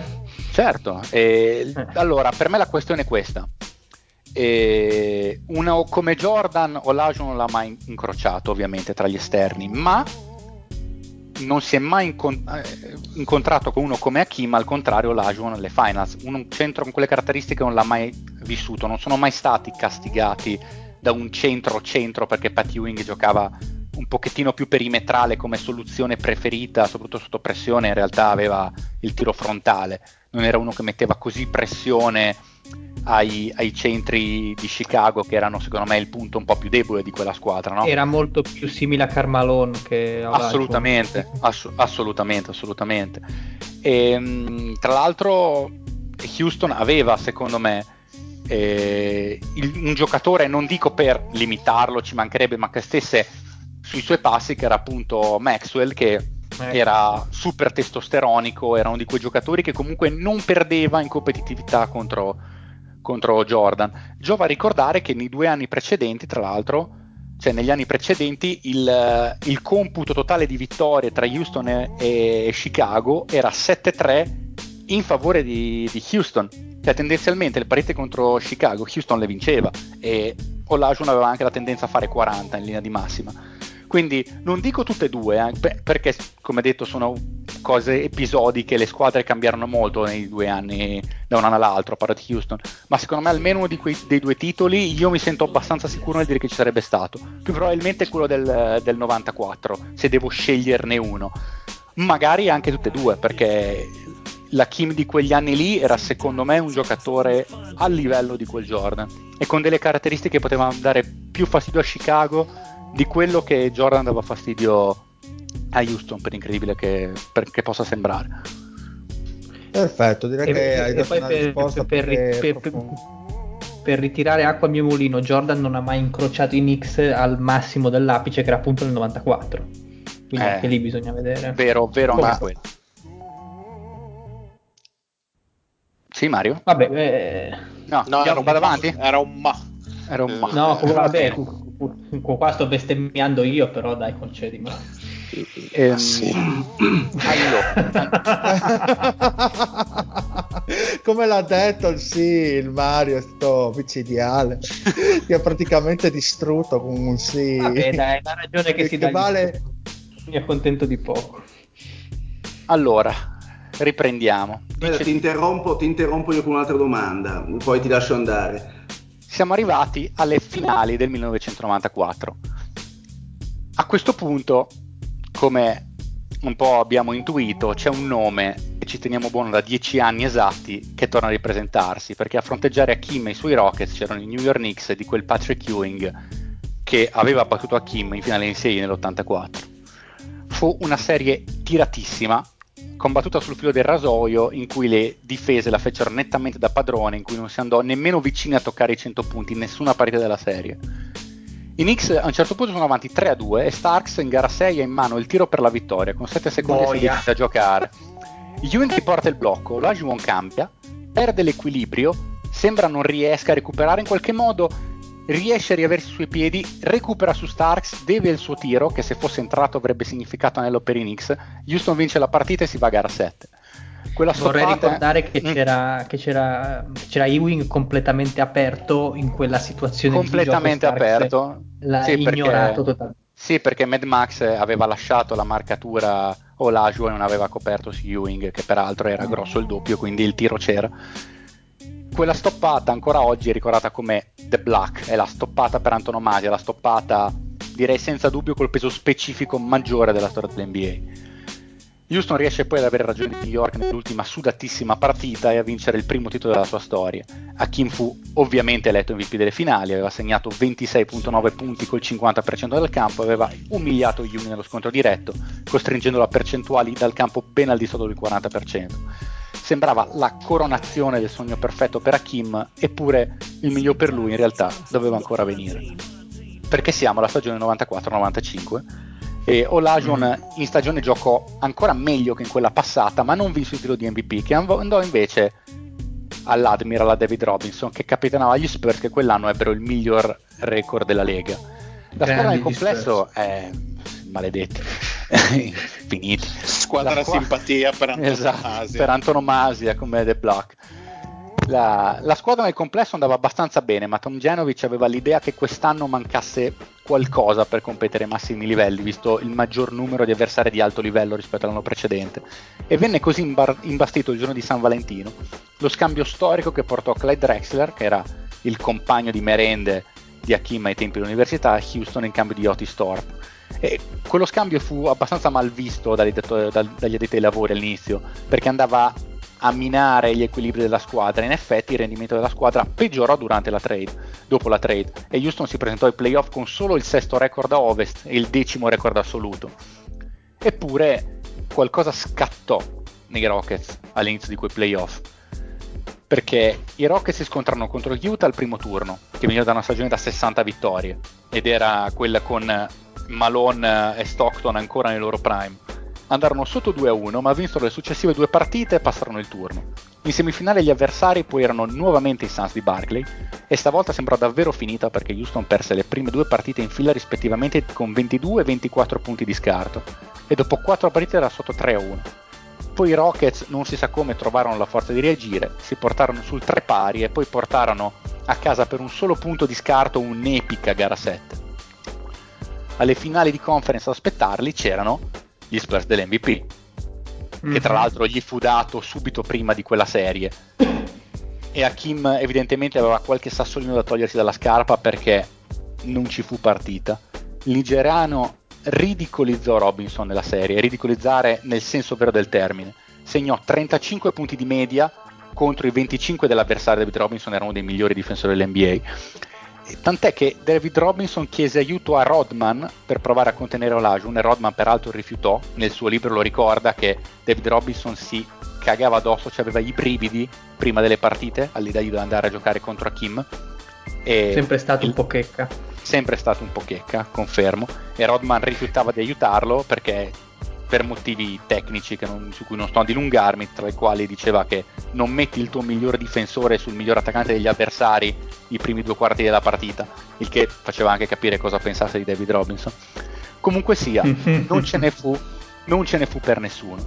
Certo, eh, allora per me la questione è questa. Uno come Jordan Olajuwon non l'ha mai incrociato ovviamente tra gli esterni, ma non si è mai eh, incontrato con uno come Hakim, al contrario Olajuwon nelle finals, un centro con quelle caratteristiche non l'ha mai vissuto, non sono mai stati castigati da un centro-centro perché Pat Ewing giocava un pochettino più perimetrale come soluzione preferita, soprattutto sotto pressione, in realtà aveva il tiro frontale, non era uno che metteva così pressione ai, ai, centri di Chicago che erano secondo me il punto un po' più debole di quella squadra. No? Era molto più simile a Carmalone che a Assolutamente, ass- assolutamente, assolutamente. E, ehm, tra l'altro Houston aveva secondo me eh, il, un giocatore, non dico per limitarlo, ci mancherebbe, ma che stesse sui suoi passi, che era appunto Maxwell, che era super testosteronico, era uno di quei giocatori che comunque non perdeva in competitività contro, contro Jordan. Giova a ricordare che nei due anni precedenti, tra l'altro, cioè negli anni precedenti, il, il computo totale di vittorie tra Houston e, e Chicago era 7-3 in favore di, di Houston cioè tendenzialmente le partite contro Chicago Houston le vinceva e Olajuwon aveva anche la tendenza a fare 40 in linea di massima quindi non dico tutte e due eh, perché come detto sono cose episodiche le squadre cambiarono molto nei due anni da un anno all'altro a parte Houston. Ma secondo me almeno uno quei, dei due titoli io mi sento abbastanza sicuro nel dire che ci sarebbe stato. Più probabilmente quello del, del 94 se devo sceglierne uno. Magari anche tutte e due perché la Kim di quegli anni lì era secondo me un giocatore a livello di quel Jordan. E con delle caratteristiche che potevano dare più fastidio a Chicago di quello che Jordan dava fastidio a Houston per incredibile che, per, che possa sembrare perfetto direi e, che hai dato poi una per, risposta per, per, per, per ritirare acqua al mio mulino Jordan non ha mai incrociato i Knicks al massimo dell'apice che era appunto nel 94 quindi eh, anche lì bisogna vedere vero vero ma quello Sì, Mario? Vabbè, eh... no, no era, un vado avanti? era un ma. Era un ma. No, vabbè, qua sto bestemmiando io, però dai, concedimi. Eh, sì. allora. Come l'ha detto il sì, il Mario, sto micidiale, ti ha praticamente distrutto con un sì. Vabbè, dai, la ragione che, che si dà. Vale... Mi accontento di poco. Allora, riprendiamo. Dice... Ti, interrompo, ti interrompo io con un'altra domanda, poi ti lascio andare. Siamo arrivati alle finali del 1994. A questo punto, come un po' abbiamo intuito, c'è un nome e ci teniamo buono da dieci anni esatti che torna a ripresentarsi, perché a fronteggiare Hakim e i suoi Rockets c'erano i New York Knicks di quel Patrick Ewing che aveva battuto Hakim in finale in 6 nell'84. Fu una serie tiratissima, combattuta sul filo del rasoio in cui le difese la fecero nettamente da padrone, in cui non si andò nemmeno vicini a toccare i 100 punti in nessuna partita della serie. I Knicks a un certo punto sono avanti 3-2 e Starks in gara 6 ha in mano il tiro per la vittoria con 7 secondi e 16 da giocare. Ewing riporta il blocco, Lajuwon cambia, perde l'equilibrio, sembra non riesca a recuperare in qualche modo riesce a riaversi sui piedi, recupera su Starks, deve il suo tiro, che se fosse entrato avrebbe significato anello per i Knicks. Houston vince la partita e si va a gara 7. Quella Vorrei ricordare che, mm. c'era, che, c'era, che c'era Ewing completamente aperto in quella situazione completamente aperto l'ha sì, ignorato totalmente sì perché Mad Max aveva lasciato la marcatura Olajue e non aveva coperto su Ewing che peraltro era grosso il doppio quindi il tiro c'era quella stoppata ancora oggi è ricordata come The Black, è la stoppata per antonomasia, la stoppata direi senza dubbio col peso specifico maggiore della storia dell'NBA. Houston riesce poi ad avere ragione di New York nell'ultima sudatissima partita e a vincere il primo titolo della sua storia. Hakim fu ovviamente eletto MVP delle finali, aveva segnato 26.9 punti col 50% del campo aveva umiliato Ewing nello scontro diretto, costringendolo a percentuali dal campo ben al di sotto del 40% sembrava la coronazione del sogno perfetto per Hakim, eppure il miglior per lui in realtà doveva ancora venire. Perché siamo alla stagione 94-95 E Olajuwon mm. in stagione giocò ancora meglio che in quella passata, ma non vinse il titolo di MVP, che andò invece all'Admiral, a David Robinson, che capitanava gli Spurs che quell'anno ebbero il miglior record della Lega. La squadra nel complesso è maledetti, finiti. Squadra qua... simpatia per antonomasia. Esatto, per antonomasia come The Block. La, la, squadra nel complesso andava abbastanza bene, ma Tom Genovic aveva l'idea che quest'anno mancasse qualcosa per competere ai massimi livelli, visto il maggior numero di avversari di alto livello rispetto all'anno precedente. E venne così imbar- imbastito il giorno di San Valentino lo scambio storico che portò Clyde Drexler, che era il compagno di merende di Hakim ai tempi dell'università, a Houston in cambio di Otis Thorpe. E quello scambio fu abbastanza mal visto dagli, dagli addetti ai lavori all'inizio, perché andava a minare gli equilibri della squadra. In effetti il rendimento della squadra peggiorò durante la trade, dopo la trade, e Houston si presentò ai playoff con solo il sesto record a ovest e il decimo record assoluto. Eppure qualcosa scattò nei Rockets all'inizio di quei playoff. Perché i Rockets si scontrarono contro Utah al primo turno, che veniva da una stagione da 60 vittorie, ed era quella con Malone e Stockton ancora nel loro prime andarono sotto 2-1 ma vinsero le successive due partite e passarono il turno. In semifinale gli avversari poi erano nuovamente i Suns di Barclay e stavolta sembrò davvero finita perché Houston perse le prime due partite in fila rispettivamente con 22 e 24 punti di scarto e dopo 4 partite era sotto 3-1. Poi i Rockets non si sa come trovarono la forza di reagire, si portarono sul tre pari e poi portarono a casa per un solo punto di scarto un'epica gara 7. Alle finali di conference ad aspettarli c'erano gli Spurs dell'MVP, mm-hmm. che tra mhm. l'altro gli fu dato subito prima di quella serie. E Hakim evidentemente aveva qualche sassolino da togliersi dalla scarpa perché non ci fu partita. Il nigeriano ridicolizzò Robinson nella serie, ridicolizzare nel senso vero del termine. Segnò 35 punti di media contro i 25 dell'avversario David Robinson, era uno dei migliori difensori dell'NBA Tant'è che David Robinson chiese aiuto a Rodman per provare a contenere Olajuwon e Rodman peraltro rifiutò. Nel suo libro lo ricorda che David Robinson si cagava addosso, cioè aveva i brividi prima delle partite all'idea di andare a giocare contro Hakim. E sempre stato il, un po' checca. Sempre stato un po' checca, confermo. E Rodman rifiutava di aiutarlo perché per motivi tecnici non, su cui non sto a dilungarmi, tra i quali diceva che non metti il tuo miglior difensore sul miglior attaccante degli avversari i primi due quarti della partita, il che faceva anche capire cosa pensasse di David Robinson. Comunque sia, non ce ne fu, non ce ne fu per nessuno.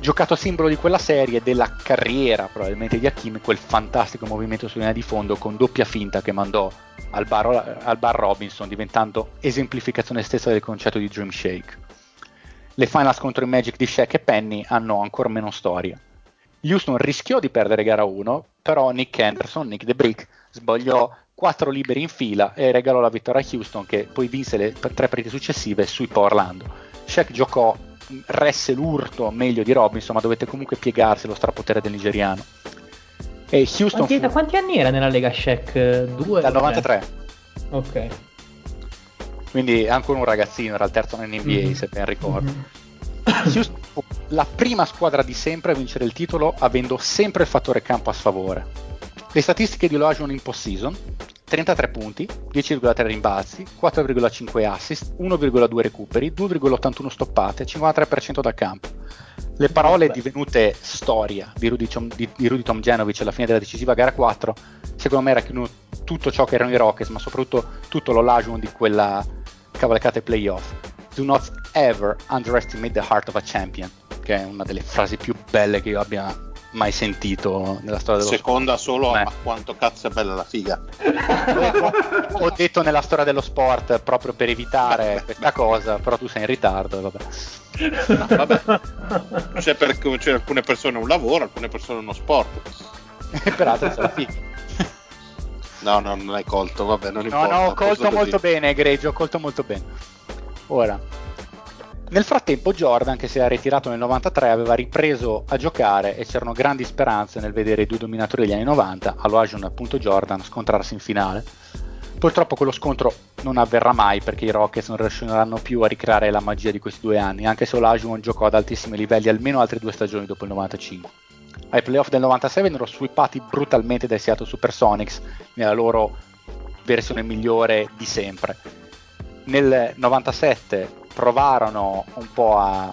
Giocato a simbolo di quella serie, della carriera probabilmente di Hakim, quel fantastico movimento sulla linea di fondo con doppia finta che mandò al bar, al bar Robinson, diventando esemplificazione stessa del concetto di Dream Shake le finals contro i Magic di Shaq e Penny hanno ancora meno storia. Houston rischiò di perdere gara 1, però Nick Anderson, Nick The Brick, sbagliò 4 liberi in fila e regalò la vittoria a Houston che poi vinse le tre partite successive sui Orlando. Shaq giocò, resse l'urto meglio di Robinson, ma dovette comunque piegarsi allo strapotere del nigeriano. E Houston quanti, fu... Da quanti anni era nella Lega Shaq? Due? Dal 93. Ok. Quindi ancora un ragazzino, era il terzo anno in NBA mm-hmm. se ben ricordo. Mm-hmm. la prima squadra di sempre a vincere il titolo avendo sempre il fattore campo a sfavore. Le statistiche di Olajuwon in post-season 33 punti, 10,3 rimbalzi, 4,5 assist, 1,2 recuperi, 2,81 stoppate, 53% dal campo. Le parole divenute storia di Rudy, di, di Rudy Tomjanovic alla fine della decisiva gara 4, secondo me racchiudono tutto ciò che erano i Rockets, ma soprattutto tutto l'Olajuwon di quella cavalcate playoff. Do not ever underestimate the heart of a champion, che è una delle frasi più belle che io abbia mai sentito nella storia dello Seconda sport. solo a quanto cazzo è bella la figa. ho, detto nella storia dello sport proprio per evitare questa cosa, però tu sei in ritardo. Vabbè. No, vabbè. C'è, per, c'è alcune persone un lavoro, alcune persone uno sport. Peraltro la figa. No, no, non hai colto, vabbè, non no, importa. No, ho colto molto bene, Greggio, ho colto molto bene. Ora, nel frattempo Jordan, che si era ritirato nel 93, aveva ripreso a giocare e c'erano grandi speranze nel vedere i due dominatori degli anni 90, Aloajon e appunto Jordan, scontrarsi in finale. Purtroppo quello scontro non avverrà mai perché i Rockets non riusciranno più a ricreare la magia di questi due anni, anche se Olajuwon giocò ad altissimi livelli almeno altre due stagioni dopo il 95 ai playoff del 96 vennero sweepati brutalmente dai Seattle Supersonics nella loro versione migliore di sempre. Nel 97 provarono un po' a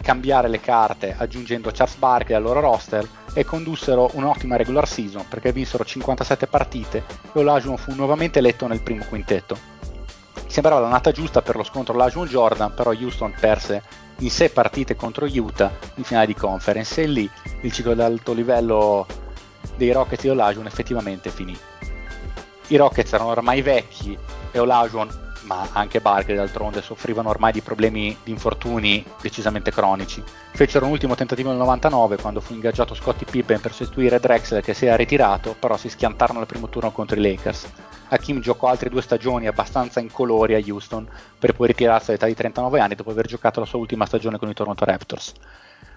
cambiare le carte aggiungendo Charles Barkley al loro roster e condussero un'ottima regular season perché vinsero 57 partite e Olajuwon fu nuovamente eletto nel primo quintetto. Sembrava l'annata giusta per lo scontro Olajuwon-Jordan, però Houston perse in 6 partite contro Utah in finale di conference e lì il ciclo d'alto livello dei Rockets di Olajuwon effettivamente finì. I Rockets erano ormai vecchi e Olajuwon ma anche Barkley d'altronde soffrivano ormai di problemi di infortuni decisamente cronici. Fecero un ultimo tentativo nel 99 quando fu ingaggiato Scottie Pippen per sostituire Drexler che si era ritirato, però si schiantarono al primo turno contro i Lakers. Hakim giocò altre due stagioni abbastanza incolori a Houston per poi ritirarsi all'età di 39 anni dopo aver giocato la sua ultima stagione con i Toronto Raptors.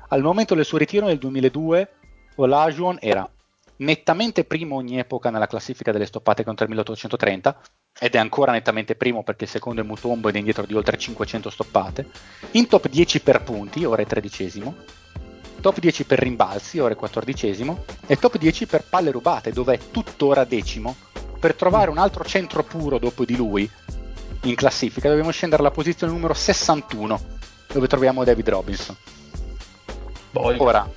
Al momento del suo ritiro nel 2002 Olajuwon era nettamente primo ogni epoca nella classifica delle stoppate contro il 1830 ed è ancora nettamente primo perché il secondo è Mutombo ed è indietro di oltre 500 stoppate, in top 10 per punti, ora è tredicesimo, top 10 per rimbalzi, ora è quattordicesimo, e top 10 per palle rubate, dove è tuttora decimo. Per trovare un altro centro puro dopo di lui in classifica dobbiamo scendere alla posizione numero 61, dove troviamo David Robinson. Poi. Ora,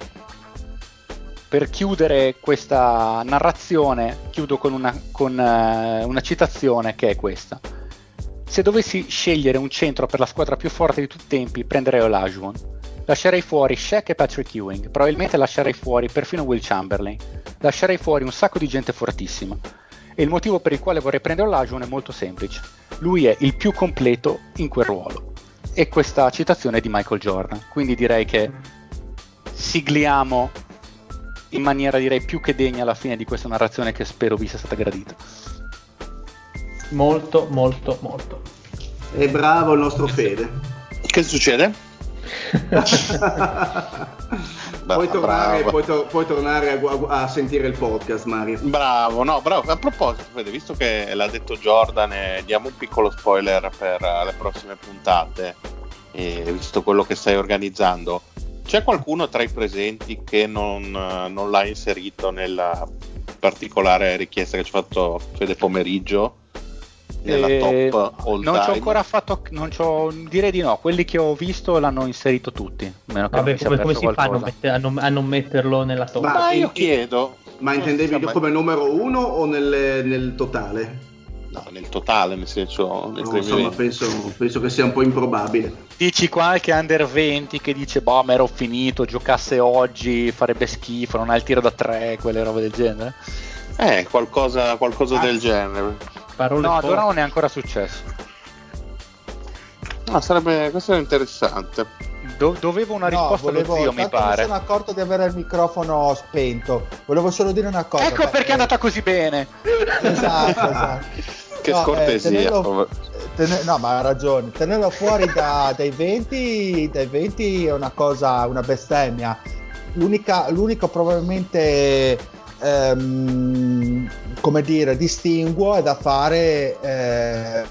per chiudere questa narrazione, chiudo con una, con, uh, una citazione che è questa. Se dovessi scegliere un centro per la squadra più forte di tutti i tempi, prenderei Olajuwon. Lascerei fuori Shaq e Patrick Ewing, probabilmente lascerei fuori perfino Will Chamberlain. Lascerei fuori un sacco di gente fortissima. E il motivo per il quale vorrei prendere Olajuwon è molto semplice. Lui è il più completo in quel ruolo. E questa citazione è di Michael Jordan. Quindi direi che sigliamo in maniera direi più che degna alla fine di questa narrazione che spero vi sia stata gradita. Molto, molto, molto. E bravo il nostro Fede. Che succede? puoi, tornare, puoi, to- puoi tornare, a, a, sentire il podcast, Mario. Bravo, no, bravo. A proposito, Fede, visto che l'ha detto Jordan, eh, diamo un piccolo spoiler per uh, le prossime puntate, eh, visto quello che stai organizzando. C'è qualcuno tra i presenti che non, non l'ha inserito nella particolare richiesta che ci ha fatto Fede pomeriggio? Nella eh, top all non ci ho ancora fatto, non c'ho, direi di no. Quelli che ho visto l'hanno inserito tutti. Meno che Vabbè, come, come si fa a non, metter, a, non, a non, metterlo nella top? Ma, ma io chiedo. Ma intendevi come numero uno o nel, nel totale? No, nel totale, nel senso. Nel no, insomma, penso, penso, che sia un po' improbabile. Dici qualche under 20 che dice, boh, ma ero finito, giocasse oggi, farebbe schifo, non ha il tiro da tre, quelle robe del genere? Eh, qualcosa, qualcosa ah, del genere. Parole no, ad ora non è ancora successo. No, sarebbe, questo è interessante. Do- dovevo una risposta no, volevo, zio, mi pare. Mi sono accorto di avere il microfono spento. Volevo solo dire una cosa. Ecco perché è andata così bene. Esatto, esatto che no, scortesia. Eh, tenerlo, tener, no, ma ha ragione. Tenerlo fuori da, dai, 20, dai 20 è una cosa, una bestemmia. L'unica, l'unico probabilmente, ehm, come dire, distinguo è da fare eh,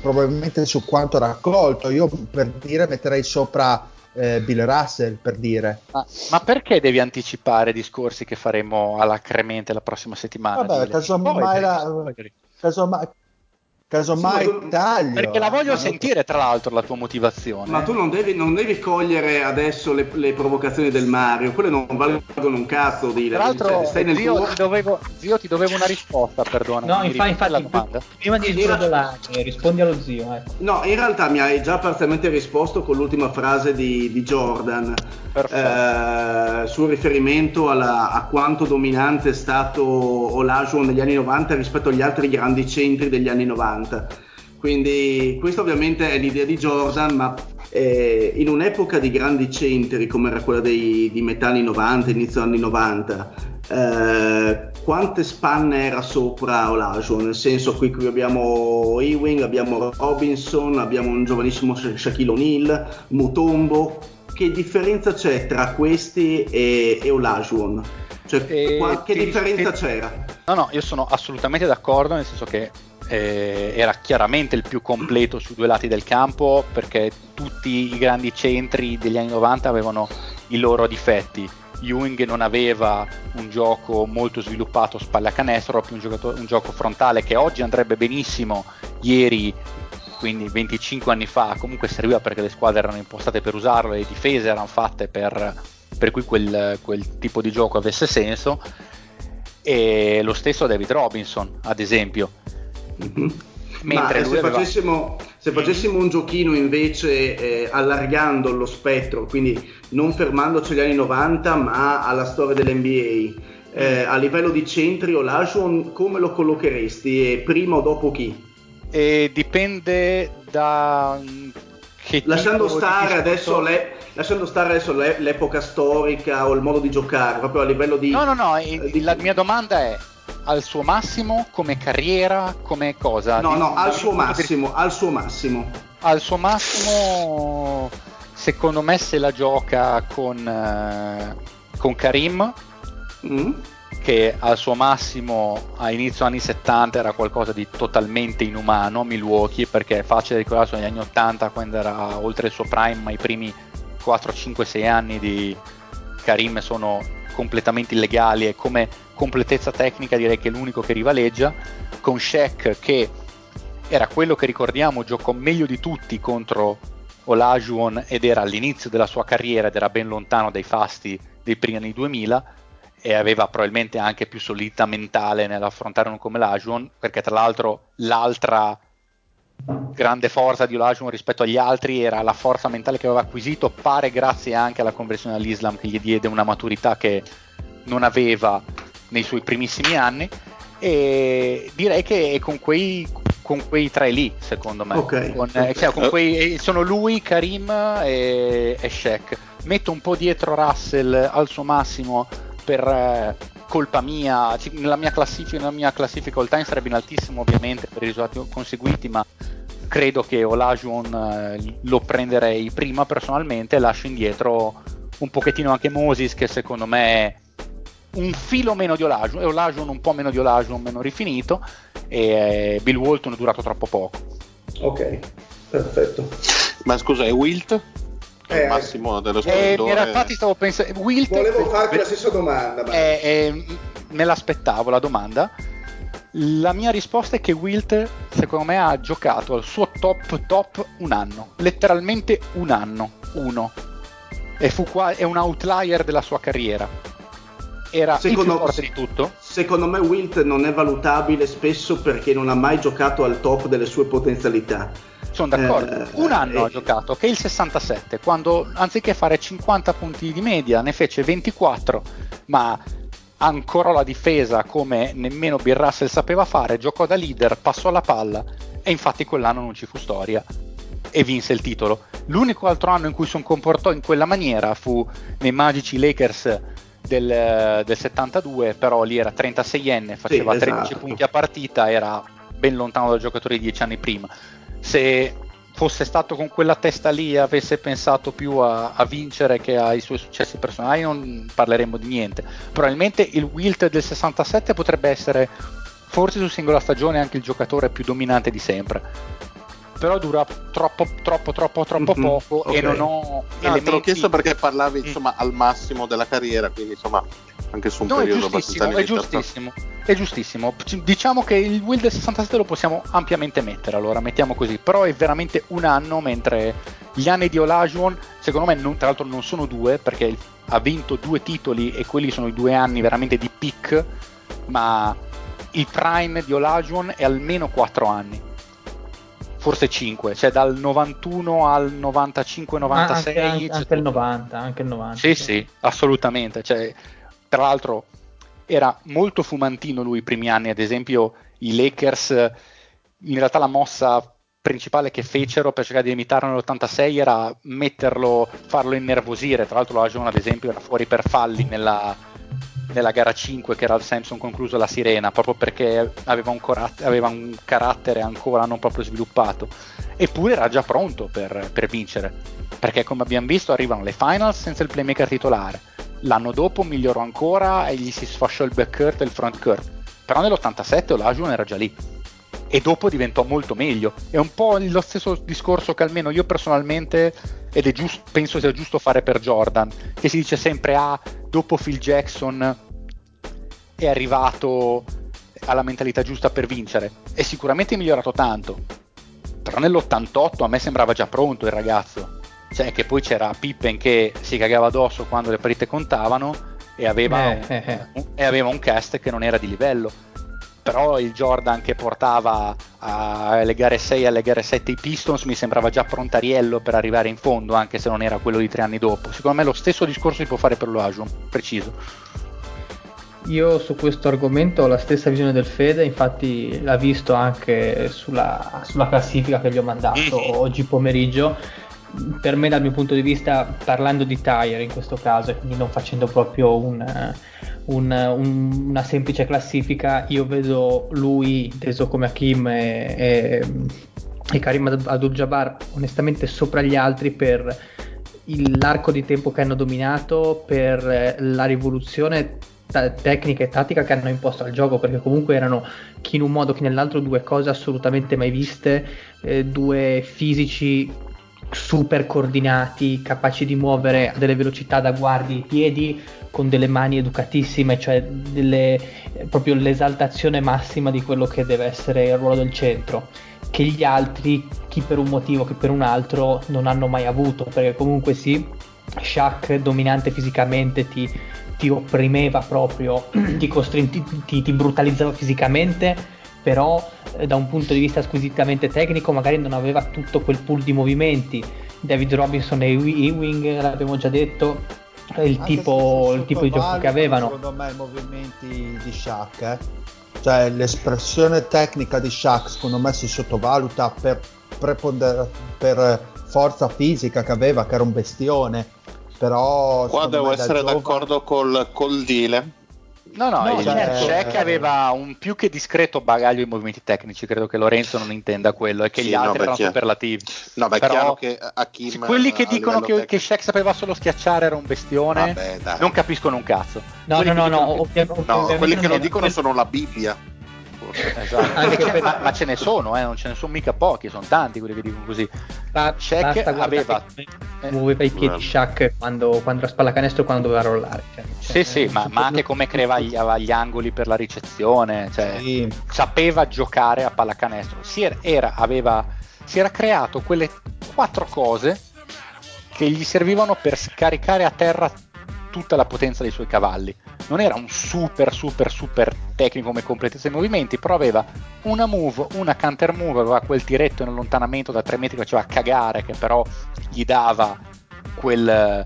probabilmente su quanto raccolto. Io per dire metterei sopra eh, Bill Russell per dire. Ma, ma, perché devi anticipare discorsi che faremo all'acremente la prossima settimana? Vabbè, casomai, la, casomai, Casomai sì, taglio. Perché la voglio sentire, tra l'altro, la tua motivazione. Ma tu non devi, non devi cogliere adesso le, le, provocazioni del Mario, quelle non valgono un cazzo. Di, tra l'altro, stai nel zio, tuo... ti dovevo, zio, ti dovevo una risposta, perdona. No, infatti, infatti prima di rispondere, rispondi allo zio. Ecco. No, in realtà mi hai già parzialmente risposto con l'ultima frase di, di Jordan eh, sul riferimento alla, a quanto dominante è stato Olajuwon negli anni 90 rispetto agli altri grandi centri degli anni 90. 90. Quindi questa ovviamente è l'idea di Jordan, ma eh, in un'epoca di grandi centri come era quella dei, di metà anni 90, inizio anni 90, eh, quante spanne era sopra Olajuwon? Nel senso qui, qui abbiamo Ewing, abbiamo Robinson, abbiamo un giovanissimo Shaquille O'Neal, Mutombo. Che differenza c'è tra questi e, e Olajuwon? Cioè, e qual- che differenza ti... c'era? No, no, io sono assolutamente d'accordo, nel senso che eh, era chiaramente il più completo su due lati del campo perché tutti i grandi centri degli anni 90 avevano i loro difetti. Ewing non aveva un gioco molto sviluppato spalle a canestro, proprio un, un gioco frontale che oggi andrebbe benissimo. Ieri quindi 25 anni fa comunque serviva perché le squadre erano impostate per usarlo e le difese erano fatte per, per cui quel, quel tipo di gioco avesse senso e lo stesso David Robinson ad esempio mm-hmm. Mentre Ma se, aveva... facessimo, se, facessimo, un giochino invece eh, allargando lo spettro, quindi non fermandoci agli anni 90 ma alla storia dell'NBA, eh, a livello di centri o Lajuan come lo collocheresti? E prima o dopo chi? E dipende da che lasciando stare, adesso le, lasciando stare adesso le, l'epoca storica o il modo di giocare, proprio a livello di... No, no, no, eh, di... la mia domanda è al suo massimo come carriera, come cosa? No, no, al suo massimo, di... al suo massimo. Al suo massimo, secondo me se la gioca con, uh, con Karim, mm. che al suo massimo a inizio anni 70 era qualcosa di totalmente inumano a Milwaukee, perché è facile ricordarsi negli anni 80 quando era oltre il suo prime, ma i primi 4, 5, 6 anni di Karim sono completamente illegali e come completezza tecnica direi che è l'unico che rivaleggia, con Shaq che era quello che ricordiamo giocò meglio di tutti contro Olajuwon ed era all'inizio della sua carriera ed era ben lontano dai fasti dei primi anni 2000 e aveva probabilmente anche più solidità mentale nell'affrontare uno come Olajuwon perché tra l'altro l'altra grande forza di Olajuwon rispetto agli altri era la forza mentale che aveva acquisito pare grazie anche alla conversione all'Islam che gli diede una maturità che non aveva nei suoi primissimi anni e direi che è con quei, con quei tre lì secondo me. Okay. con, eh, cioè, con quei, sono lui, Karim e, e Shaq. Metto un po' dietro Russell al suo massimo per eh, colpa mia. Nella mia classifica nella mia classifica all time sarebbe in altissimo ovviamente per i risultati conseguiti ma credo che Olajuwon eh, lo prenderei prima personalmente lascio indietro un pochettino anche Moses che secondo me è un filo meno di Olajuwon e Olajuwon un po' meno di Olajuwon meno rifinito e Bill Walton è durato troppo poco. Ok perfetto. Ma scusa è Wilt? Eh, il massimo dello splendore. eh, infatti stavo pensando Wilt volevo farti la stessa domanda ma... eh, eh, me l'aspettavo la domanda. La mia risposta è che Wilt secondo me ha giocato al suo top top un anno letteralmente un anno uno. E fu qua, è un outlier della sua carriera era secondo, il più forte di tutto. Secondo me Wilt non è valutabile spesso perché non ha mai giocato al top delle sue potenzialità. Sono d'accordo. Eh, Un anno eh, ha giocato, che è il 67, quando anziché fare 50 punti di media ne fece 24, ma ancora la difesa come nemmeno Bill Russell sapeva fare, giocò da leader, passò la palla e infatti quell'anno non ci fu storia e vinse il titolo. L'unico altro anno in cui si comportò in quella maniera fu nei magici Lakers del, del 72, però lì era 36enne, faceva sì, 13 esatto. punti a partita, era ben lontano dal giocatore di 10 anni prima. Se fosse stato con quella testa lì e avesse pensato più a, a, vincere che ai suoi successi personali non parleremmo di niente. Probabilmente il Wilt del 67 potrebbe essere forse su singola stagione anche il giocatore più dominante di sempre però dura troppo troppo troppo troppo mm-hmm, poco okay. e non ho no, elementi... te l'ho chiesto perché parlavi mm. insomma al massimo della carriera quindi insomma anche su un no, periodo abbastanza limitato è giustissimo è giustissimo diciamo che il Will del 67 lo possiamo ampiamente mettere allora mettiamo così però è veramente un anno mentre gli anni di Olajuwon secondo me non, tra l'altro non sono due perché ha vinto due titoli e quelli sono i due anni veramente di peak ma il prime di Olajuwon è almeno 4 anni forse 5, cioè dal 91 al 95-96. Ah, anche, anche, anche il 90, anche il 90. Sì, sì, assolutamente. Cioè, tra l'altro era molto fumantino lui i primi anni, ad esempio i Lakers, in realtà la mossa principale che fecero per cercare di imitarlo nell'86 era metterlo, farlo innervosire, tra l'altro la Ragione ad esempio era fuori per falli nella, nella gara 5 che era il Samson concluso la Sirena, proprio perché aveva un, corat- aveva un, carattere ancora non proprio sviluppato, eppure era già pronto per, per, vincere, perché come abbiamo visto arrivano le finals senza il playmaker titolare, l'anno dopo migliorò ancora e gli si sfasciò il backcourt e il frontcourt, però nell'87 Olajuwon era già lì. E dopo diventò molto meglio. È un po' lo stesso discorso che almeno io personalmente, ed è giusto, penso sia giusto fare per Jordan, che si dice sempre: Ah, dopo Phil Jackson è arrivato alla mentalità giusta per vincere. E sicuramente è migliorato tanto. però nell'88 a me sembrava già pronto il ragazzo. Cioè che poi c'era Pippen che si cagava addosso quando le partite contavano e aveva, Eh, eh, eh. un, e aveva un cast che non era di livello. Però il Jordan che portava alle gare 6 e alle gare 7 i Pistons mi sembrava già prontariello per arrivare in fondo, anche se non era quello di tre anni dopo. Secondo me lo stesso discorso si può fare per l'Oasion, preciso. Io su questo argomento ho la stessa visione del Fede, infatti l'ha visto anche sulla, sulla classifica che gli ho mandato Mhm. oggi pomeriggio. Per me, dal mio punto di vista, parlando di tire in questo caso, e quindi non facendo proprio un, un- un- una semplice classifica, io vedo lui, inteso come Hakim e, e, e Karim Abdul-Jabbar, onestamente sopra gli altri per l'arco di tempo che hanno dominato, per la rivoluzione ta- tecnica e tattica che hanno imposto al gioco, perché comunque erano chi in un modo chi nell'altro due cose assolutamente mai viste, eh, due fisici super coordinati, capaci di muovere a delle velocità da guardi i piedi con delle mani educatissime, cioè delle- proprio l'esaltazione massima di quello che deve essere il ruolo del centro che gli altri, chi per un motivo, chi per un altro, non hanno mai avuto, perché comunque sì, Shaq dominante fisicamente ti, ti opprimeva proprio, ti- ti- ti brutalizzava fisicamente, però eh, da un punto di vista squisitamente tecnico magari non aveva tutto quel pool di movimenti. David Robinson e Ewing, l'abbiamo già detto, il, tipo, il tipo di gioco che avevano. Secondo me i movimenti di Shaq, eh. cioè l'espressione tecnica di Shaq secondo me si sottovaluta per, preponder- per forza fisica che aveva, che era un bestione. Però Qua devo essere giovane- d'accordo col, col Dile. No, no, No, il certo. Shaq aveva un più che discreto bagaglio in movimenti tecnici, credo che Lorenzo non intenda quello e che Sì, gli no, altri beh, erano chiaro. superlativi. No, beh, è Però chiaro che Hakim quelli che dicono che, che tecnico- Shaq sapeva solo schiacciare era un bestione Vabbè, non capiscono un cazzo. No, Quelli no, che no, no, che- No, ovviamente quelli che lo dicono quel- sono la Bibbia. Forse. Esatto. Per- ma, ma ce ne sono, eh, non ce ne sono mica pochi, sono tanti quelli che dicono così. Ba- Shaq aveva- muoveva i piedi Eh. Shaq quando, quando era spallacanestro e quando doveva rollare. Cioè, Sì, cioè, sì, ma, ma anche come creava gli, gli angoli per la ricezione, cioè, Sì. sapeva giocare a pallacanestro. Si era, era- aveva, si era creato quelle quattro cose che gli servivano per scaricare a terra tutta la potenza dei suoi cavalli. Non era un super, super, super tecnico come completezza dei movimenti, però aveva una move, una counter move, aveva quel tiretto in allontanamento da 3 metri che faceva cagare, che però gli dava quel,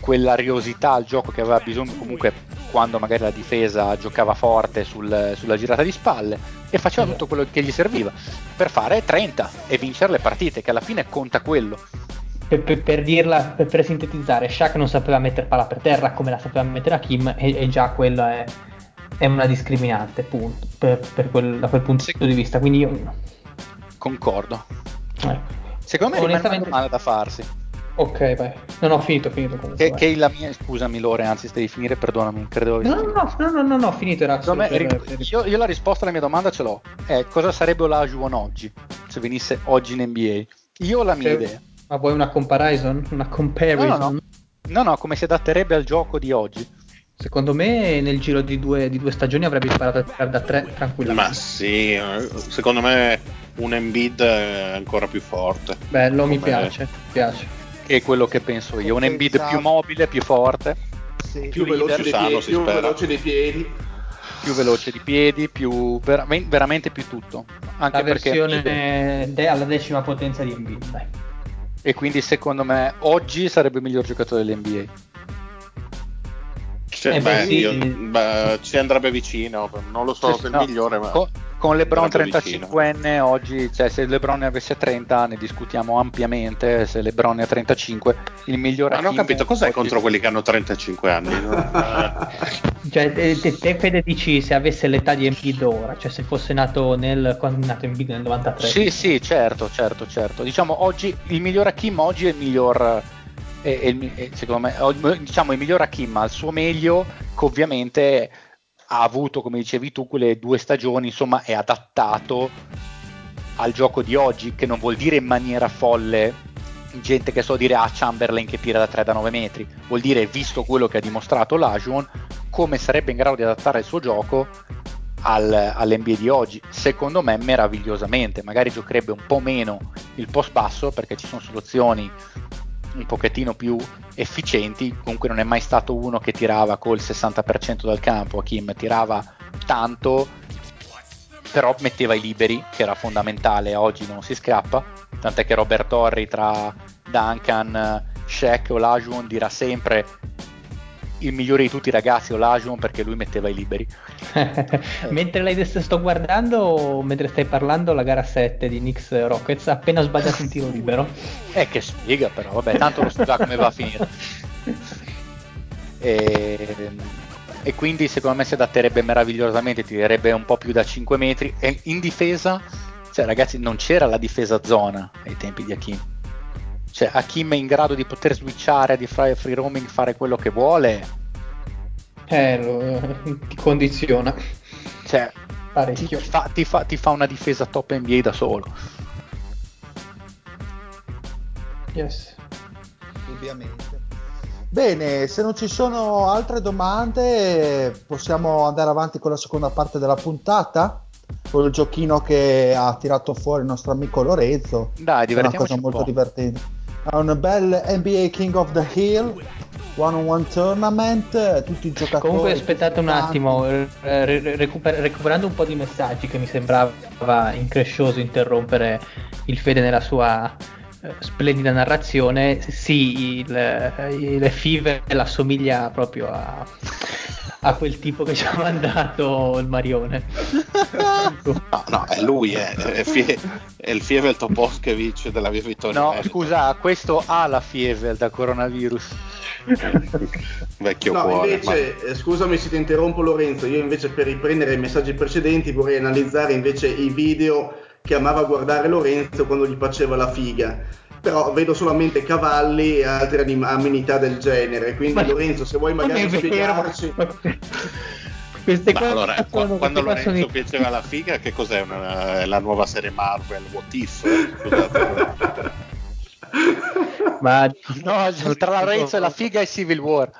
quell'ariosità al gioco che aveva bisogno comunque quando magari la difesa giocava forte sul- sulla girata di spalle e faceva tutto quello che gli serviva per fare 30 e vincere le partite, che alla fine conta quello. Per, per- per dirla, per, sintetizzare, Shaq non sapeva mettere palla per terra come la sapeva mettere Hakim e, e già quella è, è una discriminante, punto, per, per quel- da quel punto Sì. di vista. Quindi io... Concordo. ecco. Secondo me rimane una domanda da farsi. Ok, vai. Non ho finito, finito comunque. Che, che la mia, scusami Lore, anzi stai di finire, perdonami, credevo No, no, no, no, no, no, finito era Secondo me, per- io, io la risposta alla mia domanda ce l'ho. È cosa sarebbe Olajuwon oggi? Se venisse oggi in NBA? Io ho la mia Cioè, idea. Ma vuoi una comparison? Una comparison? No, no, no. No, no, come si adatterebbe al gioco di oggi. Secondo me nel giro di due, di due stagioni avrebbe imparato a tirare da tre Ma tranquillamente. sì, eh, secondo me un Embiid è ancora più forte. Bello, mi piace, mi piace. Che è quello che penso io. Un Embiid più mobile, più forte, Sì. più leader, veloce dei sano, piedi, si più veloce dei piedi. più veloce di piedi, più veramen- veramente più tutto. Anche La perché versione de- alla decima potenza di Embiid, dai. E quindi secondo me oggi sarebbe il miglior giocatore dell'NBA. Cioè, Eh, beh, beh, sì. io- beh, ci andrebbe vicino, non lo so Sì, se è il no, migliore, ma con, con LeBron andrebbe 35enne oggi, cioè se LeBron ne avesse 30 ne discutiamo ampiamente, se LeBron ne ha 35 il migliore Ma non ho capito cos'è oggi- contro quelli che hanno 35 anni. Cioè, te, te, Fede dici se avesse l'età di Embiid ora, cioè se fosse nato nel quando è nato Embiid nel 93. Sì, sì, certo, certo, certo. Diciamo oggi il miglior Hakim oggi è il miglior è- è è, secondo me diciamo il miglior Hakim al suo meglio che ovviamente ha avuto come dicevi tu quelle due stagioni, insomma, è adattato al gioco di oggi, che non vuol dire in maniera folle gente che so dire a Chamberlain che tira da 3 da 9 metri, vuol dire visto quello che ha dimostrato l'Ajuon come sarebbe in grado di adattare il suo gioco al, all'NBA di oggi? Secondo me meravigliosamente, magari giocherebbe un po' meno il post basso perché ci sono soluzioni un pochettino più efficienti, comunque non è mai stato uno che tirava col 60% dal campo, Kim tirava tanto, però metteva i liberi, che era fondamentale, oggi non si scappa, tant'è che Robert Torri tra Duncan, Shaq o Lajuan dirà sempre il migliore di tutti i ragazzi Olajuwon perché lui metteva i liberi. Mentre lei sto guardando mentre stai parlando la gara 7 di Knicks Rockets ha appena sbagliato un tiro libero. Eh che spiega però vabbè tanto lo so già come va a finire. E, e, quindi secondo me si adatterebbe meravigliosamente tirerebbe un po' più da 5 metri. E in difesa cioè ragazzi non c'era la difesa zona ai tempi di Hakim cioè Hakim è in grado di poter switchare, di fare free roaming, fare quello che vuole. Eh, lo, ti condiziona. Cioè, ti, ti, fa, ti, fa, ti fa una difesa top NBA da solo. Yes. Ovviamente. Bene, se non ci sono altre domande, possiamo andare avanti con la seconda parte della puntata? Con il giochino che ha tirato fuori il nostro amico Lorenzo. Dai, divertiamoci. È una cosa molto divertente a un bel NBA King of the Hill one on one tournament tutti i giocatori. Comunque aspettate un attimo eh, recuper- recuperando un po' di messaggi che mi sembrava increscioso interrompere il Fede nella sua eh, splendida narrazione sì il, il Fever assomiglia proprio a a quel tipo che ci ha mandato il Marione. no, no, è lui, è, è, fie, è il Fievel Toposkevich della Via Vittoria. No, scusa, questo ha la Fievel da coronavirus. Vecchio no, cuore. Invece, ma... Eh, scusami se ti interrompo Lorenzo, io invece per riprendere i messaggi precedenti vorrei analizzare invece i video che amava guardare Lorenzo quando gli faceva la figa però vedo solamente cavalli e altre anim- amenità del genere. Quindi, ma, Lorenzo, se vuoi magari spiegarci. Queste ma allora, quando, quando Lorenzo sono... piaceva la figa, che cos'è una, la nuova serie Marvel What If? Scusate. ma no, tra Lorenzo e la figa è Civil War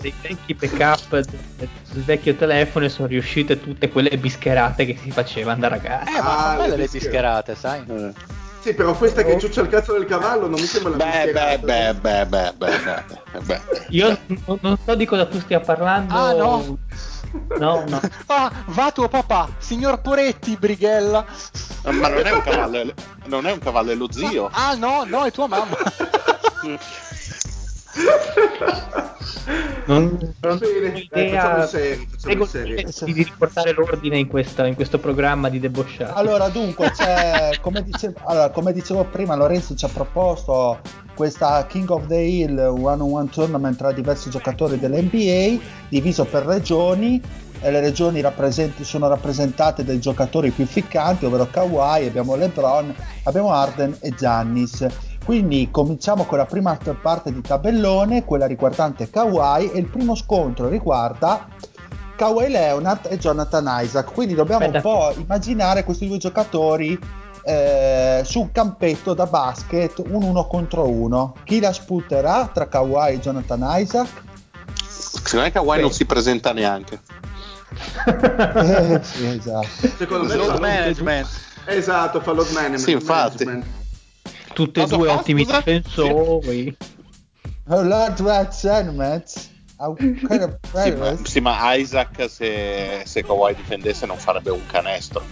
dei vecchi backup del, vecchio telefono e sono riuscite tutte quelle bischerate che si facevano da ragazzi. Eh, ma ah, belle le bischerate, sai? Eh. Sì, però questa che ciuccia il cazzo del cavallo non mi sembra la beh, beh, beh, beh, beh, beh, beh, Io non, non so di cosa tu stia parlando. Ah, no. No, no. Ah, va tuo papà, signor Poretti, Brighella. Ma non è un cavallo, non è un cavallo, è lo zio. Ah, ah no, no, è tua mamma. non, non bene, di riportare l'ordine in, questa, in, questo programma di debosciati. Allora dunque come, dicevo, allora, come dicevo prima Lorenzo ci ha proposto questa King of the Hill one on one tournament tra diversi giocatori dell'NBA diviso per regioni e le regioni rappresent- sono rappresentate dai giocatori più ficcanti ovvero Kawhi, abbiamo LeBron, abbiamo Arden e Giannis quindi cominciamo con la prima parte di tabellone, quella riguardante Kawhi e il primo scontro riguarda Kawhi Leonard e Jonathan Isaac. Quindi dobbiamo Aspetta. un po' immaginare questi due giocatori eh, su un campetto da basket, un uno contro uno. Chi la sputerà tra Kawhi e Jonathan Isaac? Secondo me Kawhi non si presenta neanche. eh, sì, esatto. Secondo me load management. Esatto, fa load management. Sì, infatti. Management tutti e due ottimi difensori. Lord Ratchet Kind sì, ma, sì, ma Isaac se, se Kawhi difendesse non farebbe un canestro.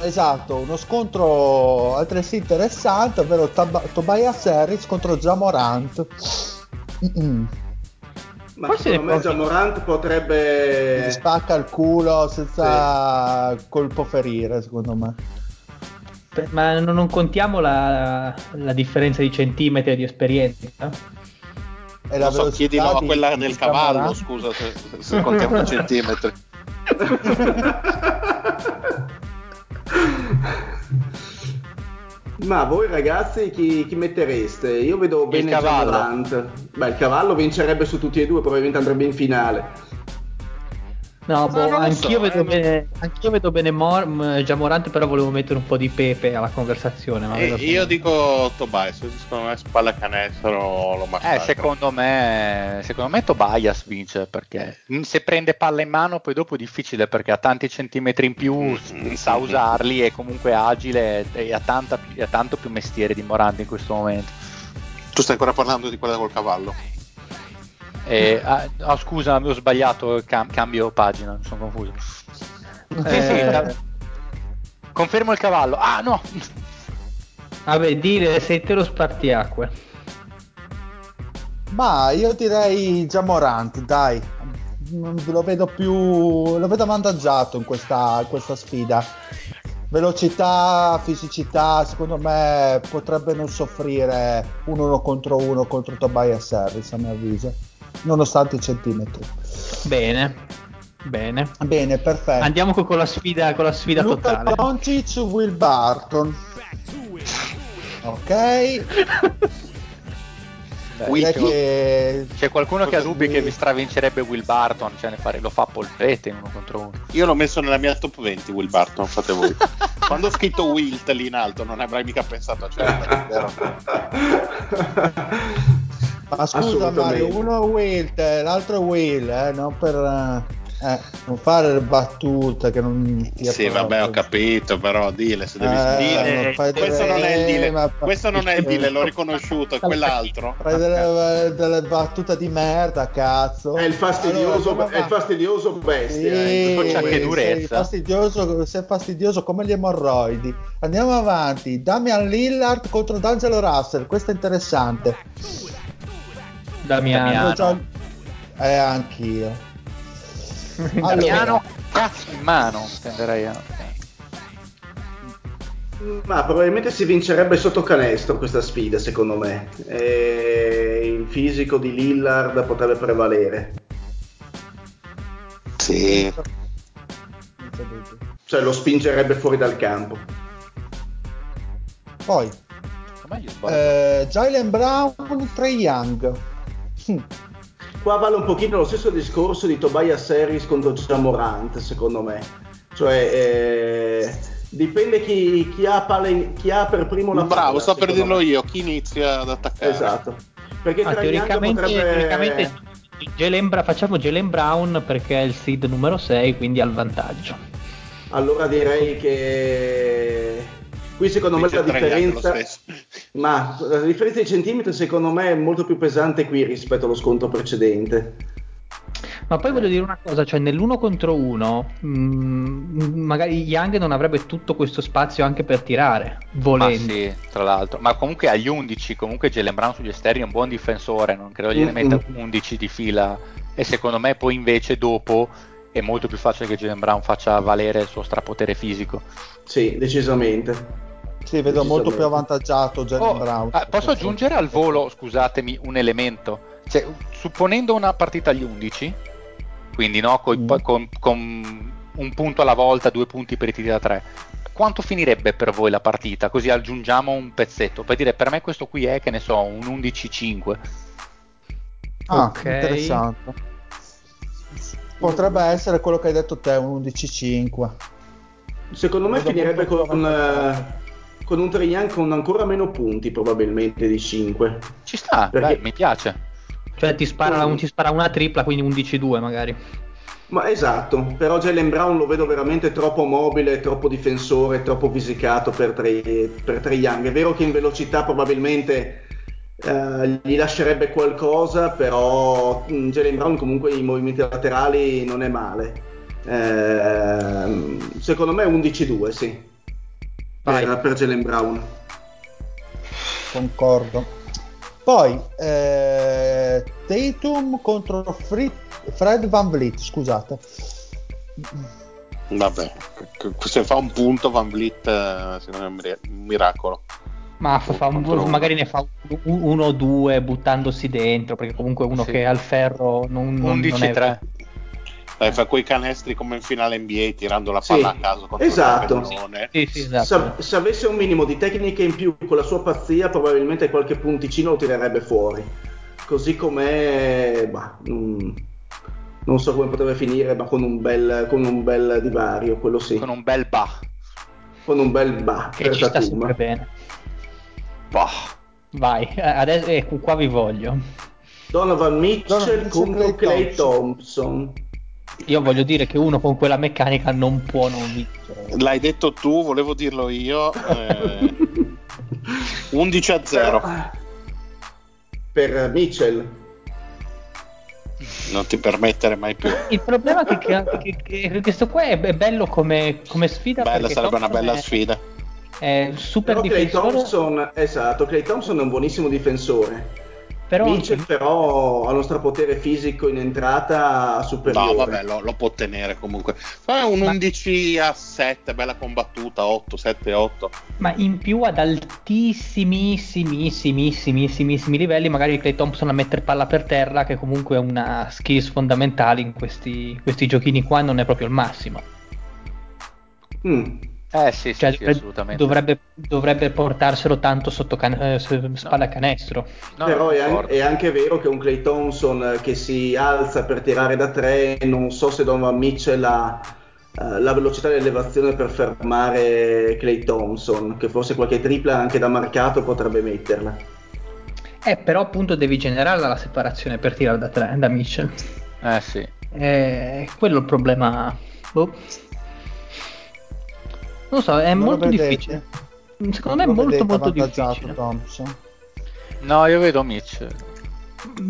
Esatto, uno scontro altresì interessante, ovvero Tab- Tobias Harris contro Jamorant. Mm-mm. Ma Forse secondo me Jamorant potrebbe... Gli spacca il culo senza sì. colpo ferire, secondo me. Ma non, contiamo la, la, differenza di centimetri di esperienza? E la so, chiedilo a quella del cavallo, scusa, se, se contiamo i centimetri. Ma voi ragazzi chi, chi, mettereste? Io vedo bene il cavallo. Beh, il cavallo vincerebbe su tutti e due, probabilmente andrebbe in finale. No, boh, anch'io, so, vedo eh, bene, anch'io, vedo bene, Mor- Giamorante, però volevo mettere un po' di pepe alla conversazione. Ma io bene. dico Tobias, secondo me spalla canestro lo massacro. Eh, secondo me, secondo me Tobias vince perché se prende palla in mano poi dopo è difficile perché ha tanti centimetri in più, mm-hmm. sa usarli, è comunque agile e ha, tanta, ha tanto più mestiere di Morante in questo momento. Tu stai ancora parlando di quella col cavallo? Eh, ah, oh, scusa, ho sbagliato, cam- cambio pagina, mi sono confuso. Eh, confermo il cavallo. Ah, no! Vabbè, dire sei te lo spartiacque. Ma io direi già Morant, dai. Lo vedo più. lo vedo avvantaggiato in questa, in questa sfida. Velocità, fisicità, secondo me potrebbe non soffrire un uno contro uno contro Tobias Harris, a mio avviso nonostante i centimetri. Bene, bene. Bene, perfetto. Andiamo con la sfida, con la sfida Luca totale. Doncic, Will Barton. Ok. Beh, che... C'è qualcuno che ha dubbi che vi stravincerebbe Will Barton, cioè fare, lo fa polpete in uno contro uno. Io l'ho messo nella mia top 20 Will Barton, fate voi. Quando ho scritto Wilt lì in alto non avrai mica pensato a certo, vero? Ma scusa Mario, uno è Wilt, l'altro è Will, eh, non per eh, non fare le battute che non ti Sì, vabbè, ho capito, però dile se devi eh, dire. Questo, non è il dile, ma... questo non è il dile, l'ho riconosciuto, è quell'altro. Fai delle, delle, battute di merda, cazzo. È il fastidioso, allora, è il fastidioso bestia. Sì, eh. che durezza. Sei fastidioso, sei fastidioso come gli emorroidi. Andiamo avanti. Damian Lillard contro D'Angelo Russell, questo è interessante. Damiano. Già... Eh, anch'io. allora. Damiano, cazzo in mano, tenderei a... Ma probabilmente si vincerebbe sotto canestro questa sfida, secondo me. E il fisico di Lillard potrebbe prevalere. Sì. Cioè lo spingerebbe fuori dal campo. Poi, eh, Jalen Brown, Trey Young. Qua vale un pochino lo stesso discorso di Tobias Harris contro Jamorant, secondo me. Cioè, eh, dipende chi, chi, ha pale, chi, ha per primo la Bravo, palla. sto per dirlo me. io, chi inizia ad attaccare. Esatto. Perché ah, teoricamente, potrebbe... teoricamente Jalen facciamo Jalen Brown perché è il seed numero 6, quindi ha il vantaggio. Allora direi che Qui secondo me la differenza, ma la differenza di centimetri secondo me è molto più pesante qui rispetto allo scontro precedente. Ma poi voglio dire una cosa, cioè nell'uno contro uno, mh, mm, magari Young non avrebbe tutto questo spazio anche per tirare, volendo. Ma sì, tra l'altro. Ma comunque agli 11, comunque Jalen Brown sugli esterni è un buon difensore, non credo gliene metta 11 di fila. E secondo me poi invece dopo è molto più facile che Jalen Brown faccia valere il suo strapotere fisico. Sì, decisamente. Sì, vedo molto più avvantaggiato Jalen oh, Brown. Ah, posso aggiungere al volo, scusatemi, un elemento? Cioè, supponendo una partita agli 11, quindi no, con, mm. con, con, un punto alla volta, due punti per i tiri da tre, quanto finirebbe per voi la partita? Così aggiungiamo un pezzetto. Per dire, per me questo qui è, che ne so, un 11-5. Ah, ok. Interessante. Potrebbe essere quello che hai detto te, un 11-5. Secondo me finirebbe con... Uh con un Trae con ancora meno punti probabilmente di 5. Ci sta, Perché... Beh, mi piace. Cioè ti spara, un, ti spara una tripla, quindi 11-2 magari. Ma esatto, però Jalen Brown lo vedo veramente troppo mobile, troppo difensore, troppo fisicato per Trae, per Trae Young. È vero che in velocità probabilmente eh, gli lascerebbe qualcosa, però mm, Jalen Brown comunque in movimenti laterali non è male. Eh, secondo me 11-2, sì per, per Jalen Brown. Concordo. Poi eh, Tatum contro Fred, Fred Van Vliet, scusate. Vabbè, se fa un punto Van Vliet eh, secondo me è un miracolo. Ma fa un, magari ne fa uno o due buttandosi dentro, perché comunque uno sì. che al ferro non, non, 11 non è... 3. Dai, fa quei canestri come in finale NBA tirando la palla sì, a caso contro esatto. Sì, sì, esatto. Se, se, avesse un minimo di tecnica in più con la sua pazzia, probabilmente qualche punticino lo tirerebbe fuori. Così come bah, mm, non so come potrebbe finire, ma con un bel, con un bel divario, quello sì. Con un bel bah. Con un bel bah. Che ci sta sempre bene. Bah. Vai, adesso ecco, qua vi voglio. Donovan Mitchell contro Clay Thompson. Io voglio dire che uno con quella meccanica non può non vincere. L'hai detto tu, volevo dirlo io. Eh, 11 a 0. Per Mitchell. Non ti permettere mai più. Il problema è che, che, che questo qua è bello come, come sfida. Bella, sarebbe una bella è, sfida. È super Però Clay Thompson, esatto, Clay Thompson è un buonissimo difensore. Però... Mitchell però ha uno strapotere fisico in entrata superiore. No, vabbè, lo, lo può tenere comunque. Fa un 11 a 7, bella combattuta, 8, 7, 8. Ma in più ad altissimissimissimissimissimissimi livelli, magari Clay Thompson a mettere palla per terra, che comunque è una skills fondamentale in questi, questi giochini qua, non è proprio il massimo. Mm. Eh sì, cioè, sì, assolutamente. Dovrebbe, dovrebbe, portarselo tanto sotto can- eh, spalla no. canestro. No, Però è, an- è, anche vero che un Clay Thompson che si alza per tirare da tre, non so se Donovan Mitchell ha uh, la velocità di elevazione per fermare Clay Thompson, che forse qualche tripla anche da marcato potrebbe metterla. Eh, però appunto devi generare la separazione per tirare da tre, da Mitchell. Eh sì. Eh, quello è il problema. Boh. Non so, è non molto difficile. Secondo non me è molto molto difficile. Thompson. No, io vedo Mitch.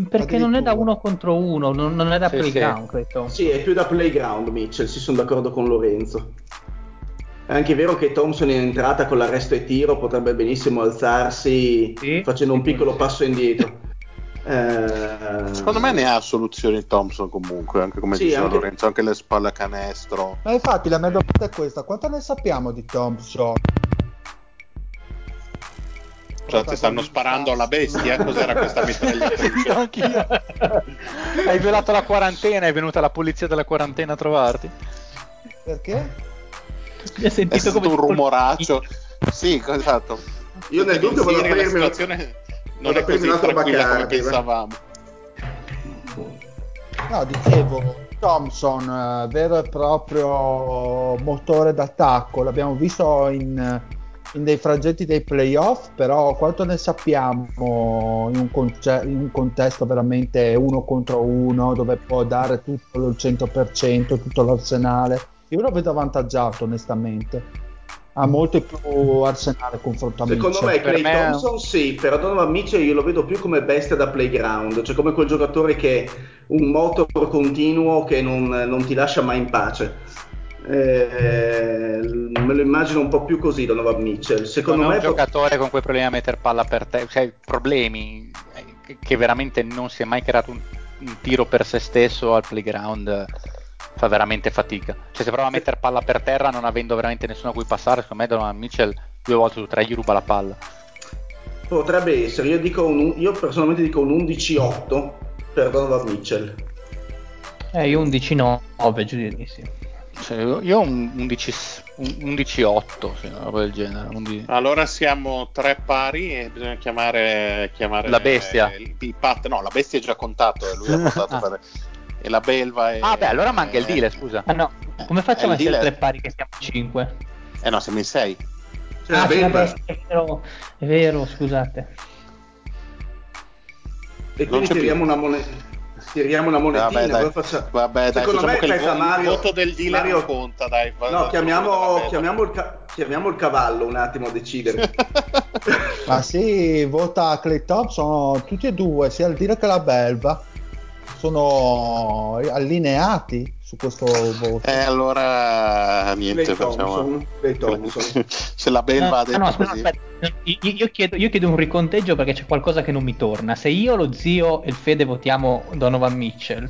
Perché non è da uno contro uno, non, non è da sì, playground, sì. credo. Sì, è più da playground Mitchell, si sono d'accordo con Lorenzo. È anche vero che Thompson in entrata con l'arresto e tiro potrebbe benissimo alzarsi sì, facendo un piccolo passo indietro. Eh... Secondo me ne ha soluzioni Thompson comunque, anche come sì, diceva anche... Lorenzo, anche le spalle a canestro. Ma infatti la mia domanda è questa, quanto ne sappiamo di Thompson? Cioè, ti stanno sparando alla bestia? Cos'era questa mitragliatrice? Anch'io. hai violato la quarantena, è venuta la polizia della quarantena a trovarti. Perché? Mi ha sentito è stato come un rumoraccio. Sì, esatto. Io nel dubbio volevo aprirmi la situazione non è così tranquilla come pensavamo. No, dicevo, Thompson, eh, vero e proprio motore d'attacco, l'abbiamo visto in, in dei frangenti dei playoff, però quanto ne sappiamo in un, conce- in un, contesto veramente uno contro uno, dove può dare tutto il 100%, tutto l'arsenale? Io lo vedo avvantaggiato, onestamente ha molto più arsenale confronto a Secondo Mitchell. me Clay me... Thompson sì, però Donovan Mitchell io lo vedo più come bestia da playground, cioè come quel giocatore che un motor continuo che non, non ti lascia mai in pace. Eh, me lo immagino un po' più così Donovan Mitchell. Secondo non me è un giocatore con quei problemi a mettere palla per te, cioè problemi eh, che veramente non si è mai creato un, un tiro per se stesso al playground fa veramente fatica. Cioè, se prova a mettere palla per terra non avendo veramente nessuno a cui passare, secondo me Donovan Mitchell due volte su tre gli ruba la palla. Potrebbe essere, io, dico un, io personalmente dico un 11-8 per Donovan Mitchell. Eh, io 11-9 giù di sì. Cioè, io un 11, 11-8, sì, una roba del genere. 11... Allora siamo tre pari e bisogna chiamare, chiamare la bestia. Il, il pat, no, la bestia è già contato, lui ha contato ah. per e la belva. E, ah, beh, allora manca il deal, scusa. Ah, no, come facciamo a essere tre pari che siamo 5? Eh no, siamo in 6. Cioè, ah, sì, vabbè, è vero, è vero, scusate. E quindi tiriamo una moneta. Tiriamo una monetina, vabbè, dai. vabbè, dai, secondo me che il, Mario, il voto del dealer Mario, non conta, dai. No, chiamiamo, chiamiamo, il ca- chiamiamo, il cavallo un attimo a decidere. Ma sì, vota Clay Thompson, tutti e due, sia il dire che la belva sono allineati su questo voto. Eh, allora niente, Clay facciamo. Thompson, Se la belva no, ha detto no, no, così. Io, io, chiedo, io, chiedo, un riconteggio perché c'è qualcosa che non mi torna. Se io, lo zio e il Fede votiamo Donovan Mitchell.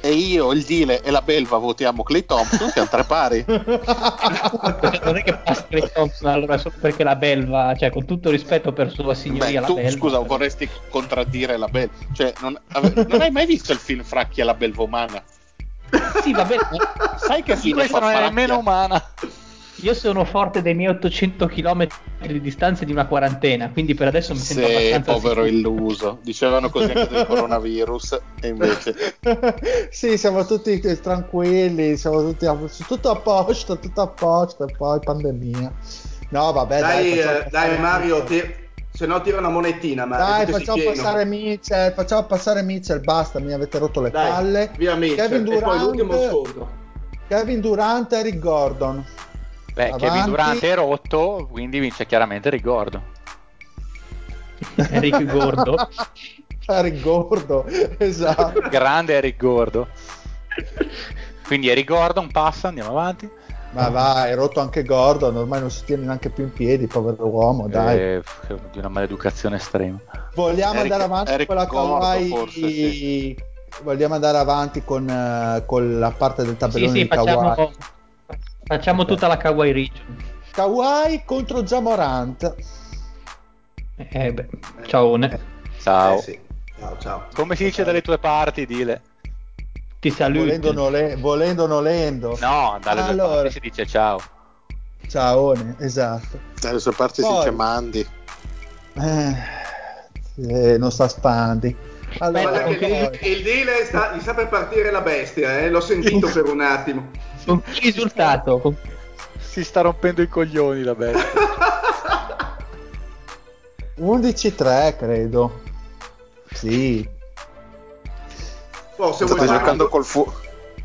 E io, il Dile e la Belva votiamo Clay Thompson, siamo tre pari. non è che passa Clay Thompson allora solo perché la Belva, cioè con tutto rispetto per sua signoria Beh, tu, Belva, Scusa, però... vorresti contraddire la Belva. Cioè, non, non hai mai visto il film Fracchi e la Belva umana? sì, va bene. Sai che fine Questa non è nemmeno umana. Io sono forte dei miei 800 km di distanza di una quarantena, quindi per adesso mi sento sì, abbastanza povero sicuro. illuso. Dicevano così anche del coronavirus e invece sì, siamo tutti tranquilli, siamo tutti a, tutto a posto, tutto a posto, e poi pandemia. No, vabbè, Dai, dai, eh, dai Mario, ti- se no tira una monetina. Mario, Dai, facciamo passare Mitchell, facciamo passare Mitchell, basta, mi avete rotto le Dai, palle. via Mitchell. Kevin E poi l'ultimo Durant, scontro. Kevin Durant, Eric Gordon. Beh, Avanti. Kevin Durant è rotto, quindi vince chiaramente Rigordo. Eric Gordo. Eric Gordo, esatto. Grande Eric Gordo. Quindi Eric Gordon passa, andiamo avanti. Ma vai, è rotto anche Gordon, ormai non si tiene neanche più in piedi, povero uomo, dai. Eh, di una maleducazione estrema. Vogliamo Eric- andare avanti Eric con la Gordo, Kawhi? forse, sì. Vogliamo andare avanti con, eh, con la parte del Sì, tabellone sì, di Kawhi. Facciamo, tutta la Kawaii Region. Kawhi contro Jamorant. Eh, beh, ciao, Ciao. Eh, sì. Ciao, ciao. Come si dice dalle tue parti, dile. ti saluto. Volendo, nole- volendo nolendo. No, dalle tue Allora. parti si dice ciao. Ciaone, esatto. dalle sue parti si Poi- dice Mandi. Eh, eh, non sta spandi. Allora, Allora, il, il dealer sta, gli sta per partire la bestia, eh? l'ho sentito per un attimo. Con che risultato? Si sta rompendo i coglioni la bestia. 11-3 credo. Sì. Oh, se, Sta vuoi fare, giocando col fu.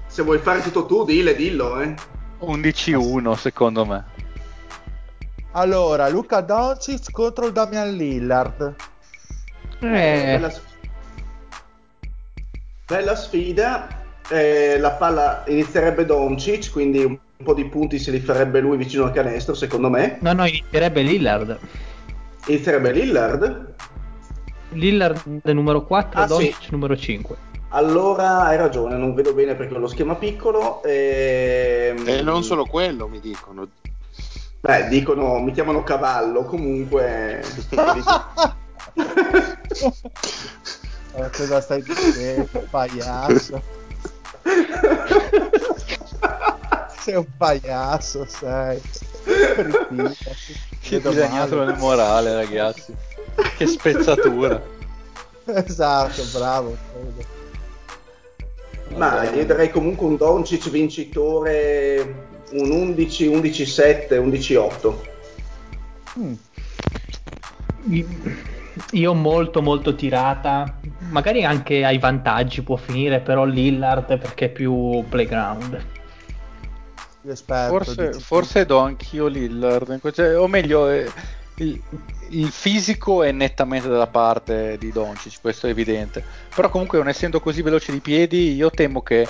se vuoi fare tutto tu, dille, dillo. Eh. 11-1 secondo me. Allora, Luca Doncic contro il Damian Lillard. Eh, Bella, s- bella sfida. Eh, la palla inizierebbe Doncic, quindi un po' di punti se li farebbe lui vicino al canestro, secondo me. no, no, inizierebbe Lillard. Inizierebbe Lillard. Lillard numero 4, Ah, Doncic sì. numero 5. Allora hai ragione, non vedo bene perché ho lo schema piccolo. Ehm, E non solo quello, mi dicono. Beh, dicono, mi chiamano cavallo, comunque. Eh, cosa stai dicendo, pagliasso? sei un pagliasso. Ritirati. Che disegnato male. nel morale, ragazzi. Che spezzatura. Esatto, bravo. Ma io darei comunque un Doncic vincitore un 11, 11-7, 11-8. Mm. Io molto molto tirata, magari anche ai vantaggi può finire, però Lillard perché è più playground. Esperto, Forse, forse do anch'io Lillard. cioè, o meglio, eh, il, il fisico è nettamente dalla parte di Doncic, questo è evidente. Però comunque non essendo così veloce di piedi, io temo che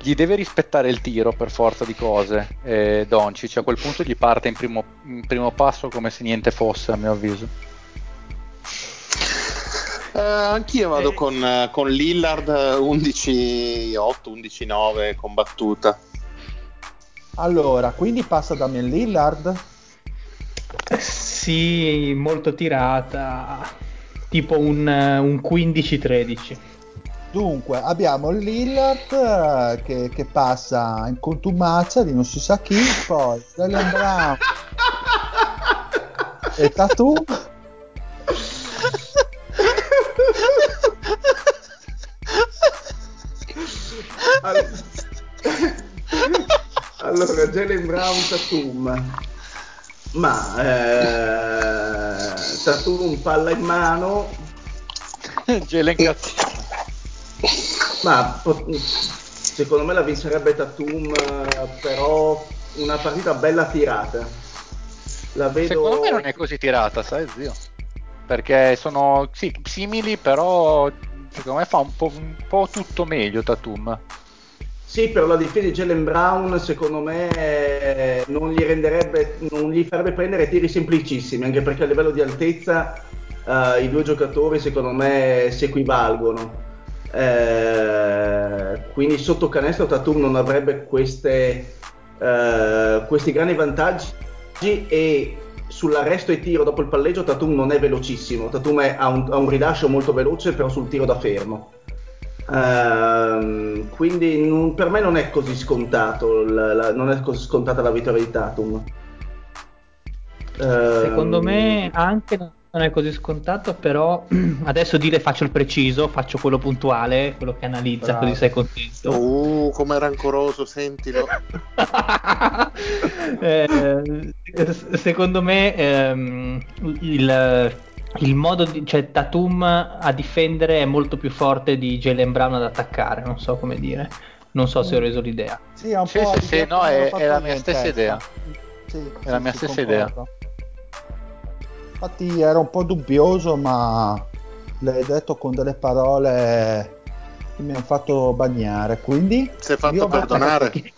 gli deve rispettare il tiro per forza di cose. Eh, Doncic a quel punto gli parte in primo, in primo passo come se niente fosse, a mio avviso. Eh, anch'io vado Eh. con, eh, con Lillard eh, 11-8, 11-9 combattuta. Allora, quindi passa Damian Lillard. Sì, molto tirata, tipo un, un 15-13. Dunque, abbiamo Lillard eh, che, che passa in contumacia di non si sa chi, poi Jalen Brown e Tatum. Allora, allora Jalen Brown Tatum. Ma eh, Tatum palla in mano, Jalen cazzo. ma po- secondo me la vincerebbe Tatum, eh, però una partita bella tirata. La vedo... Secondo me non è così tirata, sai zio? Perché sono sì, simili, però secondo me fa un po', un po' tutto meglio Tatum. Sì, però la difesa di Jalen Brown secondo me non gli non gli farebbe prendere tiri semplicissimi, anche perché a livello di altezza eh, i due giocatori secondo me si equivalgono. Eh, quindi sotto canestro Tatum non avrebbe queste, eh, questi grandi vantaggi e sull'arresto e tiro dopo il palleggio Tatum non è velocissimo, Tatum è- ha, un, ha un rilascio molto veloce però sul tiro da fermo. Uh, quindi non, per me non è così scontato, la, la, non è così scontata la vittoria di Tatum. Uh, Secondo me anche non è così scontato, però adesso dire faccio il preciso, faccio quello puntuale, quello che analizza, Bravo. così sei contento. Uh, come rancoroso, sentilo. eh, secondo me ehm, il, il, modo di, cioè Tatum a difendere è molto più forte di Jalen Brown ad attaccare, non so come dire. Non so se ho reso l'idea. Sì, è un sì, po' sì, sì, no, è, è la mia stessa idea. Sì, è la mia stessa concordo. idea. Infatti ero un po' dubbioso, ma l'hai detto con delle parole che mi hanno fatto bagnare. Quindi si è fatto perdonare. Che,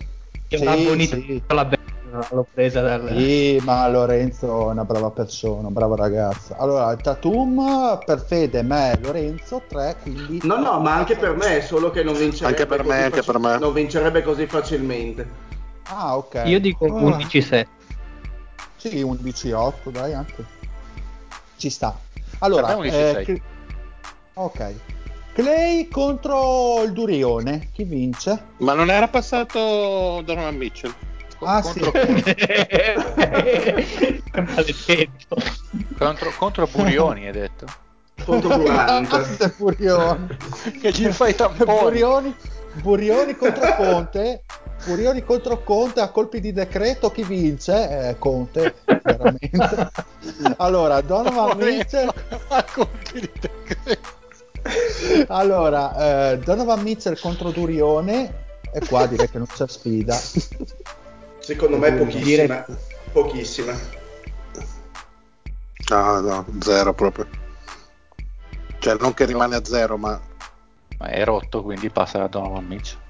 che sì, sì. la bella, l'ho presa dal... Sì, ma Lorenzo è una brava persona, un bravo ragazzo. Allora, il Tatum per Fede, me e Lorenzo, tre, quindi... No, no, ma anche per me, solo che non vincerebbe, anche per me, anche facil- per me. Non vincerebbe così facilmente. Ah, ok. Io dico 11-7. Sì, 11-8, dai, anche ci sta. Allora, eh, Cl- ok. Clay contro il Durione, chi vince? Ma non era passato Donovan Mitchell? Ah contro... sì. contro, contro Burioni hai detto? Contro Burante. Burioni. che gli fai tamponi. Burioni, Burioni contro Conte Furioni contro Conte a colpi di decreto chi vince? Eh, Conte, veramente. allora, Donovan Mitchell a colpi di decreto. Allora, eh, Donovan Mitchell contro Durione e qua direi che non c'è sfida. Secondo me pochissima. Pochissima. No, no, zero proprio. Cioè, non che rimane a zero, ma... Ma è rotto, quindi passa da Donovan Mitchell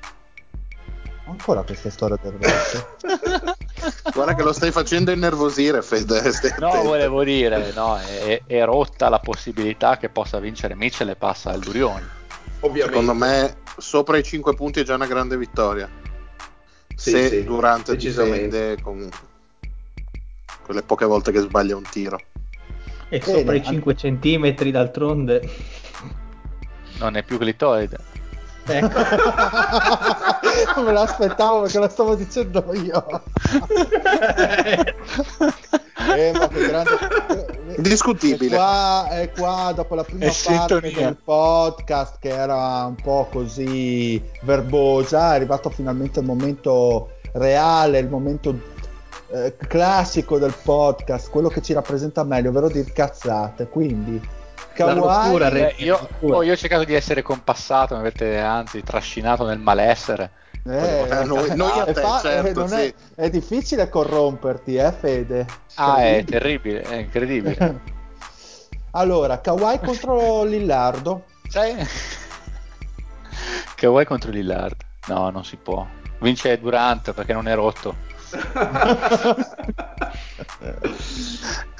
ancora queste storie del rosso. Guarda che lo stai facendo innervosire, Fede. No, volevo dire, no, è, è, rotta la possibilità che possa vincere Mitchell e passa al Durioni. Ovviamente. Secondo me, sopra i 5 punti è già una grande vittoria. Sì, Se sì, durante difende con quelle poche volte che sbaglia un tiro. E Bene, sopra i 5 centimetri d'altronde. Non è più glitoide. Ecco. Me l'aspettavo perché lo stavo dicendo io. eh, ma che grande... Discutibile. E qua, e qua, dopo la prima è parte sintonia. del podcast, che era un po' così verbosa, è arrivato finalmente il momento reale, il momento eh, classico del podcast, quello che ci rappresenta meglio, ovvero dire cazzate. Quindi Kawhi, Beh, io, oh, io, ho cercato di essere compassato, mi avete anzi trascinato nel malessere. Eh, eh, noi, noi a te, fa, certo, sì. è, è, difficile corromperti, eh, Fede? Ah, è terribile, è incredibile. allora, Kawhi contro Lillardo. Sai? Kawhi contro Lillard. No, non si può. Vince Durant perché non è rotto.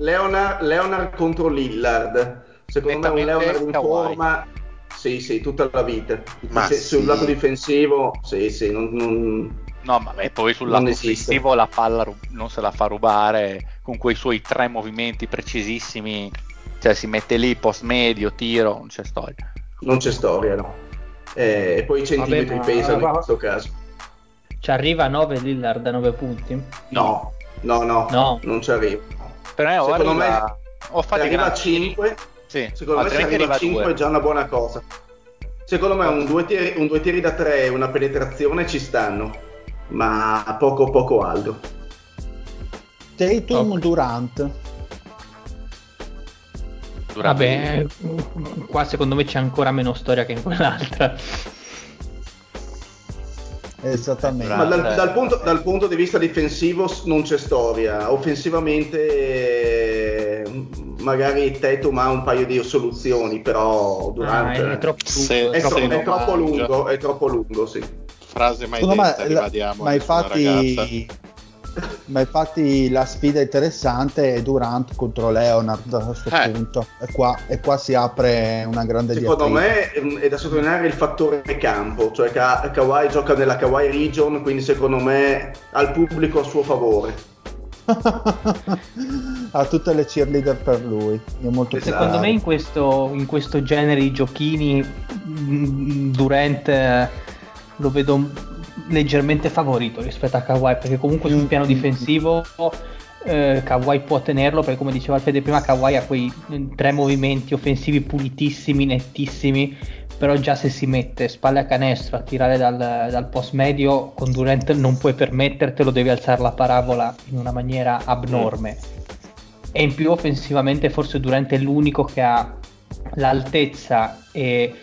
Leonard, Leonard contro Lillard. Secondo me un Leonard in forma, sì, sì, tutta la vita. Ma se, sì. Sul lato difensivo, sì, sì, non, non... No, ma poi sul lato offensivo la palla non se la fa rubare con quei suoi tre movimenti precisissimi. Cioè si mette lì post medio, tiro, non c'è storia. Non c'è storia, no. Eh, e poi i centimetri Vabbè, pesano in questo caso. Ci arriva a 9 Lillard da 9 punti? No, no, no, no. non ci arriva. Per me secondo arriva... me ho fatto arriva a 5 sì, secondo me se arriva a 5 è già una buona cosa. Secondo me un due, tiri, un due tiri da 3 e una penetrazione ci stanno ma poco poco alto Tatum okay. Durant. Vabbè, qua secondo me c'è ancora meno storia che in quell'altra. Esattamente. Ma dal, dal, punto, dal, punto, di vista difensivo non c'è storia. Offensivamente magari Tetum ha un paio di soluzioni, però durante... Ah, è, troppo, se, è, tro- è troppo lungo, è troppo lungo, sì. Frase mai detta, me, la, ma infatti ma infatti la sfida interessante è Durant contro Leonard a questo eh. punto e qua, e qua, si apre una grande secondo me è da sottolineare il fattore campo cioè Ka- Kawhi gioca nella Kawhi region quindi secondo me ha il pubblico a suo favore ha tutte le cheerleader per lui. Esatto. Secondo me in questo, in questo, genere di giochini mm, Durant eh, lo vedo leggermente favorito rispetto a Kawhi perché comunque sul piano difensivo eh, Kawhi può tenerlo perché come diceva Fede prima Kawhi ha quei mm, tre movimenti offensivi pulitissimi, nettissimi però già se si mette spalle a canestro a tirare dal, dal post medio con Durant non puoi permettertelo, devi alzare la parabola in una maniera abnorme. E in più offensivamente forse Durant è l'unico che ha l'altezza e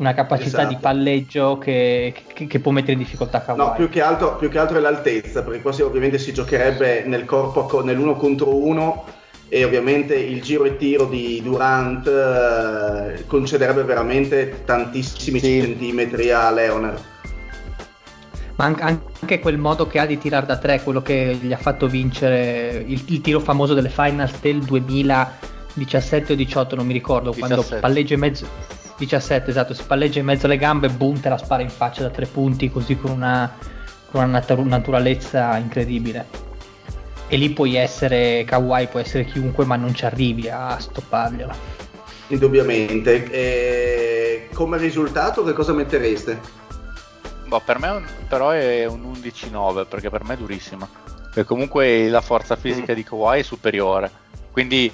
una capacità esatto. di palleggio che, che, che, può mettere in difficoltà Kawhi. No, più che, altro, più che altro è l'altezza, perché qua ovviamente si giocherebbe nel corpo nell'uno contro uno e ovviamente il giro e tiro di Durant eh, concederebbe veramente tantissimi sì. centimetri a Leonard. Ma anche quel modo che ha di tirare da tre, quello che gli ha fatto vincere il, il tiro famoso delle finals del 2017 o 18, non mi ricordo, 17. quando palleggia in mezzo 17, esatto, si palleggia in mezzo alle gambe, boom, te la spara in faccia da tre punti, così con una, con una naturalezza incredibile e lì puoi essere Kawhi, può essere chiunque, ma non ci arrivi a stopparglielo. Indubbiamente. E come risultato che cosa mettereste? Boh, per me però è un 11-9 perché per me è durissima. Perché comunque la forza fisica mm. di Kawhi è superiore. Quindi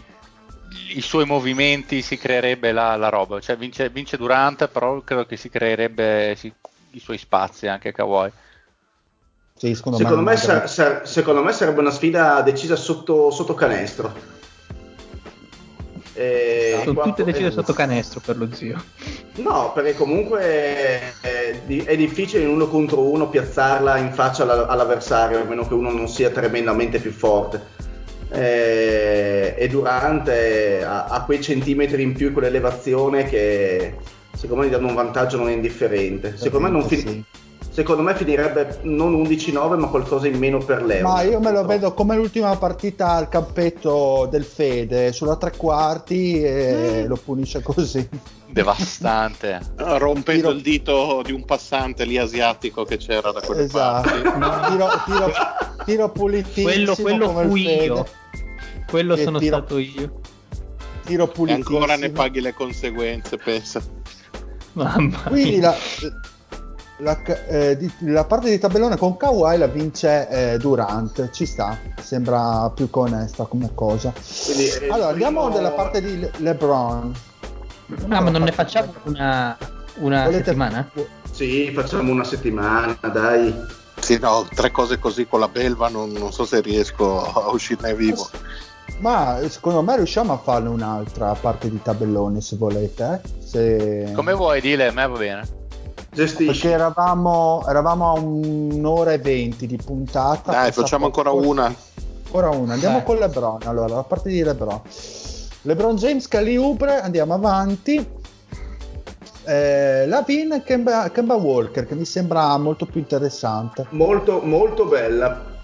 i suoi movimenti si creerebbe la, la roba. Cioè vince, vince, Durant, però credo che si creerebbe si, i suoi spazi anche Kawhi. Sì, secondo, secondo, me, me sar- sar- secondo, me, sarebbe una sfida decisa sotto, sotto canestro. E Sono tutte decise sotto canestro per lo zio. No, perché comunque è, è, difficile in uno contro uno piazzarla in faccia all'avversario, a meno che uno non sia tremendamente più forte. E, e Durante ha, ha, quei centimetri in più, quell'elevazione che secondo me gli danno un vantaggio non indifferente. Secondo me non, fin- secondo me finirebbe non 11-9 ma qualcosa in meno per l'Euro. Ma io me lo vedo come l'ultima partita al campetto del Fede, sulla tre quarti e mm. lo punisce così. Devastante. Rompendo tiro... il dito di un passante lì asiatico che c'era da quelle esatto. parti. No. Tiro, tiro, tiro pulitissimo Quello, quello fui io. Quello sono tiro, stato io. Tiro pulitissimo. E ancora ne paghi le conseguenze, pensa. Mamma Quindi la, la, eh, di, la, parte di tabellone con Kawhi la vince eh, Durant, ci sta, sembra più onesta come cosa. Quindi, allora andiamo primo... nella parte di LeBron. Ah, ma non ne facciamo una, una Volete... settimana? Sì, facciamo una settimana, dai. Sì, no, tre cose così con la belva non, non so se riesco a uscirne vivo. Ma secondo me riusciamo a farne un'altra parte di tabellone se volete. Eh? Se... Come vuoi, dile, a me va bene. Gestisci. Perché eravamo, eravamo, a un'ora e venti di puntata. Dai, facciamo ancora una. Ancora una. Andiamo eh. con LeBron. Allora, la parte di LeBron. LeBron James, Cali Ubre, andiamo avanti. Eh, Lavin e Kemba, Kemba Walker, che mi sembra molto più interessante. Molto, molto bella.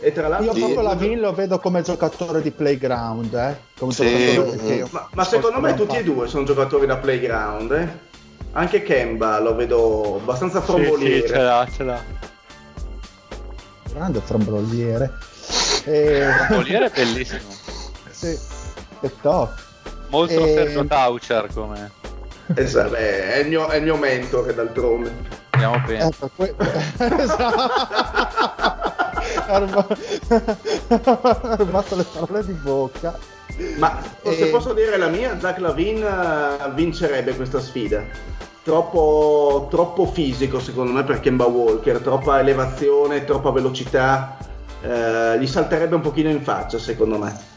E tra l'altro io proprio Lavin lo vedo come giocatore di playground, eh? come sì. ma, ma secondo me tutti e due sono giocatori da playground, eh? Anche Kemba lo vedo abbastanza fromboliere. Sì, sì, ce l'ha, ce l'ha. Grande fromboliere. E... Fromboliere è bellissimo. sì, è top. Molto e... Sergio Taucher come... Esatto, beh, è, il mio, è il mio mentore d'altronde. Andiamo bene. Eh, que... esatto. Ha rubato le parole di bocca. Ma e... se posso dire la mia, Zach Lavin eh, vincerebbe questa sfida troppo, troppo fisico secondo me per Kemba Walker, troppa elevazione, troppa velocità, eh, gli salterebbe un pochino in faccia secondo me.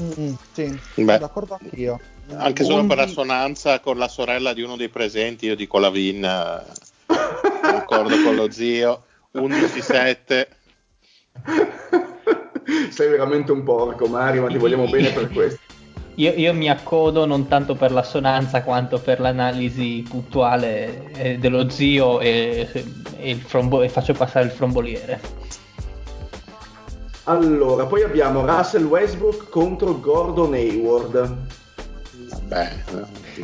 Mm, sì, Beh, d'accordo anch'io. Anche solo per assonanza con la sorella di uno dei presenti, io dico la Vin, eh, d'accordo con lo zio, 11-7. Sei veramente un porco Mario, ma ti vogliamo bene per questo. Io, io, mi accodo non tanto per l'assonanza quanto per l'analisi puntuale eh, dello zio e, e, frombo- e, faccio passare il fromboliere. Allora, poi abbiamo Russell Westbrook contro Gordon Hayward. Vabbè,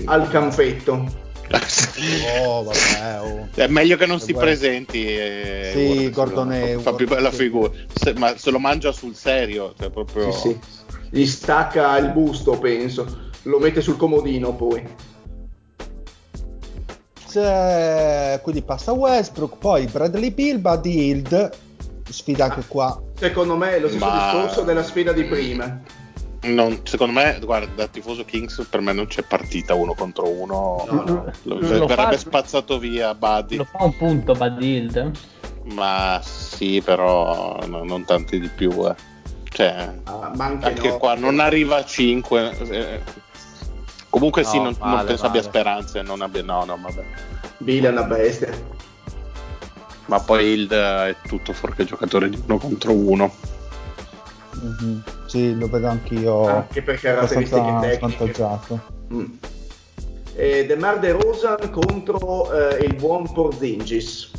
al campetto. Oh, vabbè, oh. È meglio che non si vuoi... presenti. Eh, sì, Gordone. Fa più bella figura. Se, ma se lo mangia sul serio, cioè proprio... Sì, sì. Gli stacca il busto, penso. Lo mette sul comodino poi. C'è... Quindi passa Westbrook, poi Bradley Bill, Buddy Hild. Sfida anche qua. Secondo me è lo stesso ma... discorso della sfida di prima. Non, secondo me, guarda, da tifoso Kings per me non c'è partita uno contro uno. No, no. Lo, lo verrebbe fa, spazzato via Buddy. Lo fa un punto Buddy Hild? Ma sì, però no, non tanti di più. Eh. Cioè, ah, anche, anche no. qua non arriva a 5. Eh, comunque no, sì, non, vale, non penso vale. abbia speranze. Non abbia, no, no, vabbè. Bill è una bestia. Ma poi Hild è tutto fuorché giocatore di uno contro uno. Mm-hmm. Sì, lo vedo anch'io. Anche per caratteristiche tecniche. Mm. E Demar De Rosan contro eh, il buon Porzingis.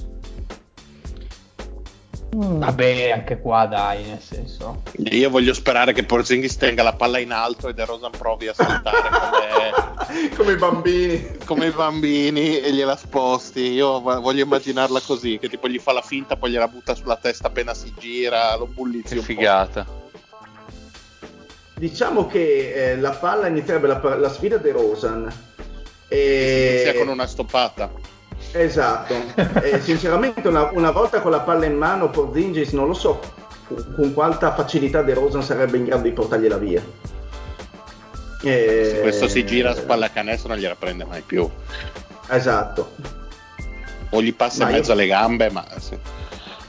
Mm. Vabbè, anche qua dai, nel senso. Io voglio sperare che Porzingis tenga la palla in alto e De Rosan provi a saltare come... come i bambini. Come i bambini e gliela sposti. Io voglio immaginarla così, che tipo gli fa la finta, poi gliela butta sulla testa appena si gira, lo bullizzi. Che figata. Po'. Diciamo che eh, la palla inizierebbe la, la sfida De Rosan. E... Inizia con una stoppata. Esatto. e, sinceramente una, una, volta con la palla in mano Porzingis non lo so con quanta facilità De Rosan sarebbe in grado di portargliela via. E... Se questo si gira a spalla canestro non gliela prende mai più. Esatto. O gli passa ma in mezzo io... alle gambe, ma... Sì.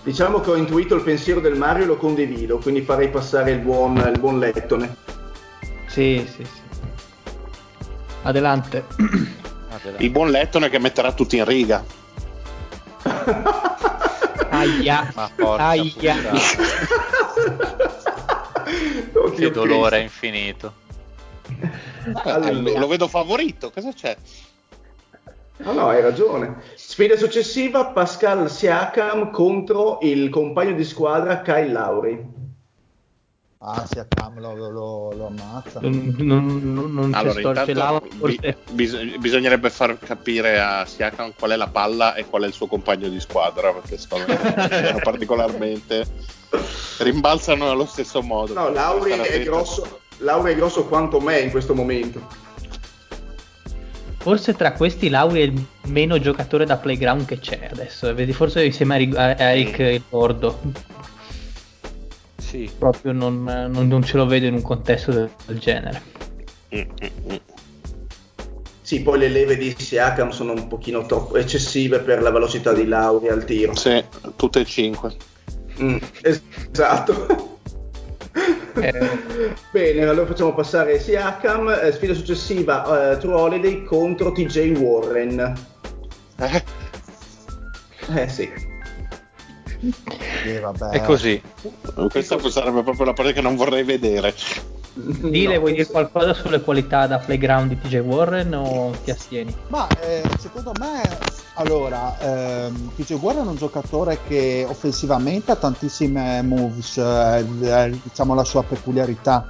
Diciamo che ho intuito il pensiero del Mario e lo condivido, quindi farei passare il buon, il buon Lettone. Sì, sì, sì. Adelante. Adelante. Il buon Lettone che metterà tutti in riga. Aia. Ma porca Aia. Oddio che dolore Cristo. infinito. Allora. Lo vedo favorito, cosa c'è? No, no, hai ragione. Sfida successiva, Pascal Siakam contro il compagno di squadra Kyle Lauri. Ah, Siakam lo, lo, lo ammazza. Non, non, non allora, c'è Lauri. Bi- bis- bisognerebbe far capire a Siakam qual è la palla e qual è il suo compagno di squadra, perché sono particolarmente... rimbalzano allo stesso modo. No, Lauri è, grosso, Lauri è grosso quanto me in questo momento. Forse tra questi Lauri è il meno giocatore da playground che c'è adesso. Vedi, forse insieme a Eric il Gordo. Sì. Proprio non, non, non, ce lo vedo in un contesto del, del genere. Sì, poi le leve di Siakam sono un pochino troppo eccessive per la velocità di Lauri al tiro. Sì, tutte e cinque. Mm, esatto. Eh. Bene, allora facciamo passare Siakam. Eh, sfida successiva, uh, True Holiday contro TJ Warren. Eh, eh sì. Eh, È così. Questa sarebbe proprio la parte che non vorrei vedere. Dile, no, vuoi dire qualcosa sulle qualità da playground di TJ Warren o ti astieni? Ma eh, secondo me, allora, ehm, TJ Warren è un giocatore che offensivamente ha tantissime moves, eh, diciamo la sua peculiarità.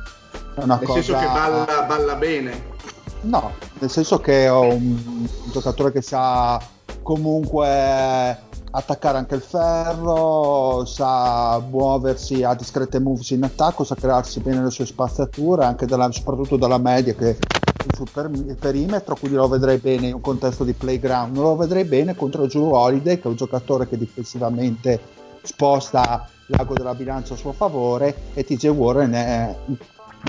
È una nel cosa... senso che balla, balla bene. No, nel senso che è un, un giocatore che sa comunque attaccare anche il ferro, sa muoversi a discrete moves in attacco, sa crearsi bene le sue spaziature, anche dalla, soprattutto dalla media che sul per, perimetro, quindi lo vedrei bene in un contesto di playground, lo vedrei bene contro Drew Holiday che è un giocatore che difensivamente sposta l'ago della bilancia a suo favore e TJ Warren è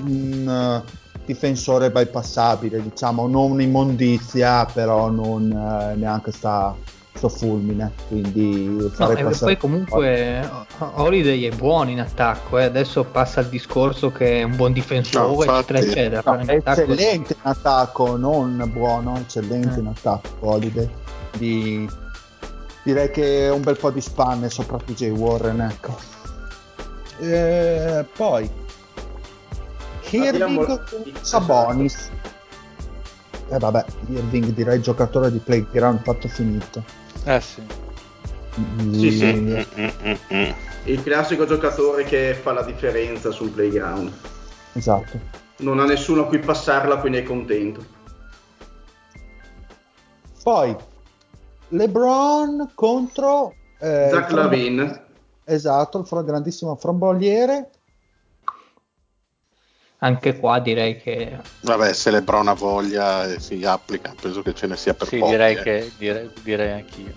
un uh, difensore bypassabile, diciamo non immondizia, però non uh, neanche sta sto fulmine quindi no, e poi comunque Holiday è buono in attacco eh. adesso passa il discorso che è un buon difensore no, eccetera eccetera. no, è eccellente in attacco non buono eccellente eh. in attacco Holiday. Di... direi che è un bel po' di spanne sopra PJ Warren ecco. E poi Irving Sabonis. E eh vabbè Irving direi giocatore di playground fatto finito eh sì. Sì, sì. Mm. Il classico giocatore che fa la differenza sul playground. Esatto. Non ha nessuno a cui passarla, quindi è contento. Poi LeBron contro eh, Zach Lavin. Esatto, il grandissimo fromboliere. Anche qua direi che... Vabbè, se LeBron ha voglia e si applica, penso che ce ne sia per sì, pochi. direi, eh. che, direi, direi anch'io.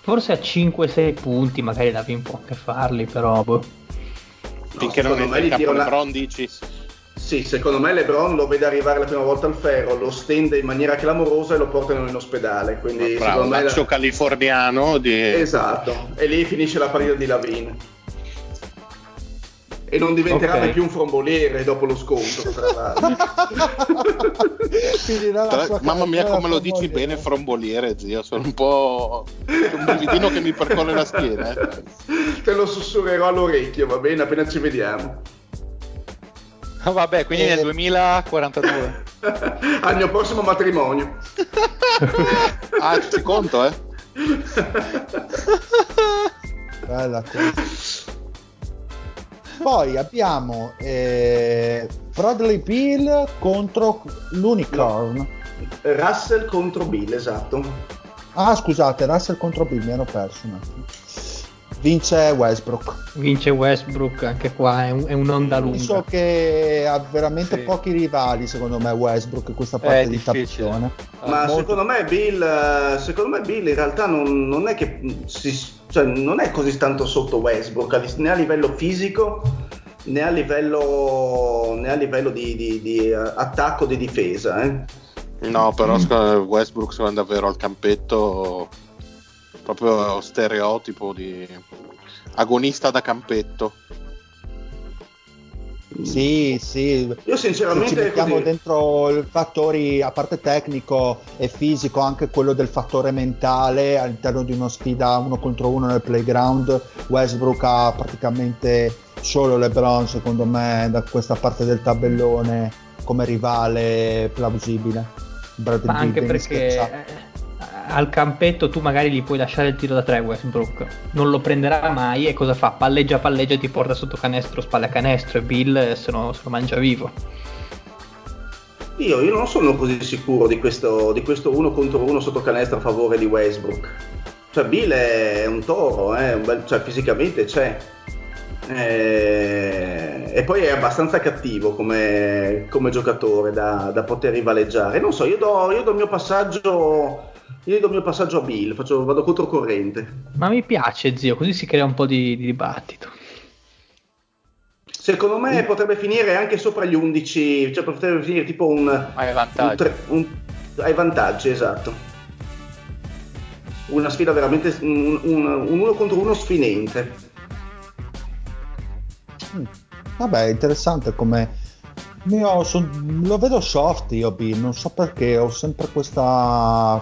Forse a 5-6 punti magari Lavin può anche farli, però... Boh. Finché non è nel campo LeBron dici... Sì, secondo me LeBron lo vede arrivare la prima volta al ferro, lo stende in maniera clamorosa e lo portano in ospedale. Quindi, Bravo, secondo me. La... californiano di... Esatto, e lì finisce la partita di Lavin. E non diventerà okay. mai più un fromboliere dopo lo scontro, tra. Mamma mia, come lo dici bene, fromboliere, zio. Sono un po'. Un brividino che mi percorre la schiena. Eh. Te lo sussurrerò all'orecchio, va bene? Appena ci vediamo. Oh, vabbè, quindi e... nel 2042. Al mio prossimo matrimonio. ah, ci conto, eh? Bella cosa. Poi abbiamo eh, Bradley Bill contro l'Unicorn. No. Russell contro Bill, esatto. Ah, scusate, Russell contro Bill, mi ero perso un attimo. Vince Westbrook. Vince Westbrook, anche qua è, un, è un'onda lunga. So che ha veramente sì. pochi rivali, secondo me, Westbrook in questa parte è di tappone. Ma Molto... secondo me Bill, secondo me Bill in realtà non, non è che si, cioè, non è così tanto sotto Westbrook, né a livello fisico né a livello, né a livello di, di, di attacco di difesa. Eh. No, però mm. Westbrook se va davvero al campetto proprio stereotipo di agonista da campetto. Sì, sì. Io sinceramente Se ci mettiamo così. dentro i fattori a parte tecnico e fisico, anche quello del fattore mentale all'interno di una sfida uno contro uno nel playground, Westbrook ha praticamente solo LeBron, secondo me, da questa parte del tabellone come rivale plausibile. Ma anche perché al campetto tu magari gli puoi lasciare il tiro da tre Westbrook, non lo prenderà mai e cosa fa? Palleggia, palleggia e ti porta sotto canestro, spalle a canestro e Bill se lo, se lo mangia vivo. Io, io, non sono così sicuro di questo, di questo, uno contro uno sotto canestro a favore di Westbrook. Cioè Bill è un toro, eh, un bel, cioè, fisicamente c'è. Eh, e poi è abbastanza cattivo come, come giocatore da, da, poter rivaleggiare. Non so, io do, io do il mio passaggio io do il mio passaggio a Bill, faccio, vado controcorrente. Ma mi piace, zio, così si crea un po' di, di dibattito. Secondo me mm. potrebbe finire anche sopra gli 11, cioè potrebbe finire tipo un... Hai vantaggi. Un, un, hai vantaggi, esatto. Una sfida veramente... Un, un, un uno contro uno sfinente. Mm. Vabbè, interessante come... Io son, lo vedo soft io Bill, non so perché, ho sempre questa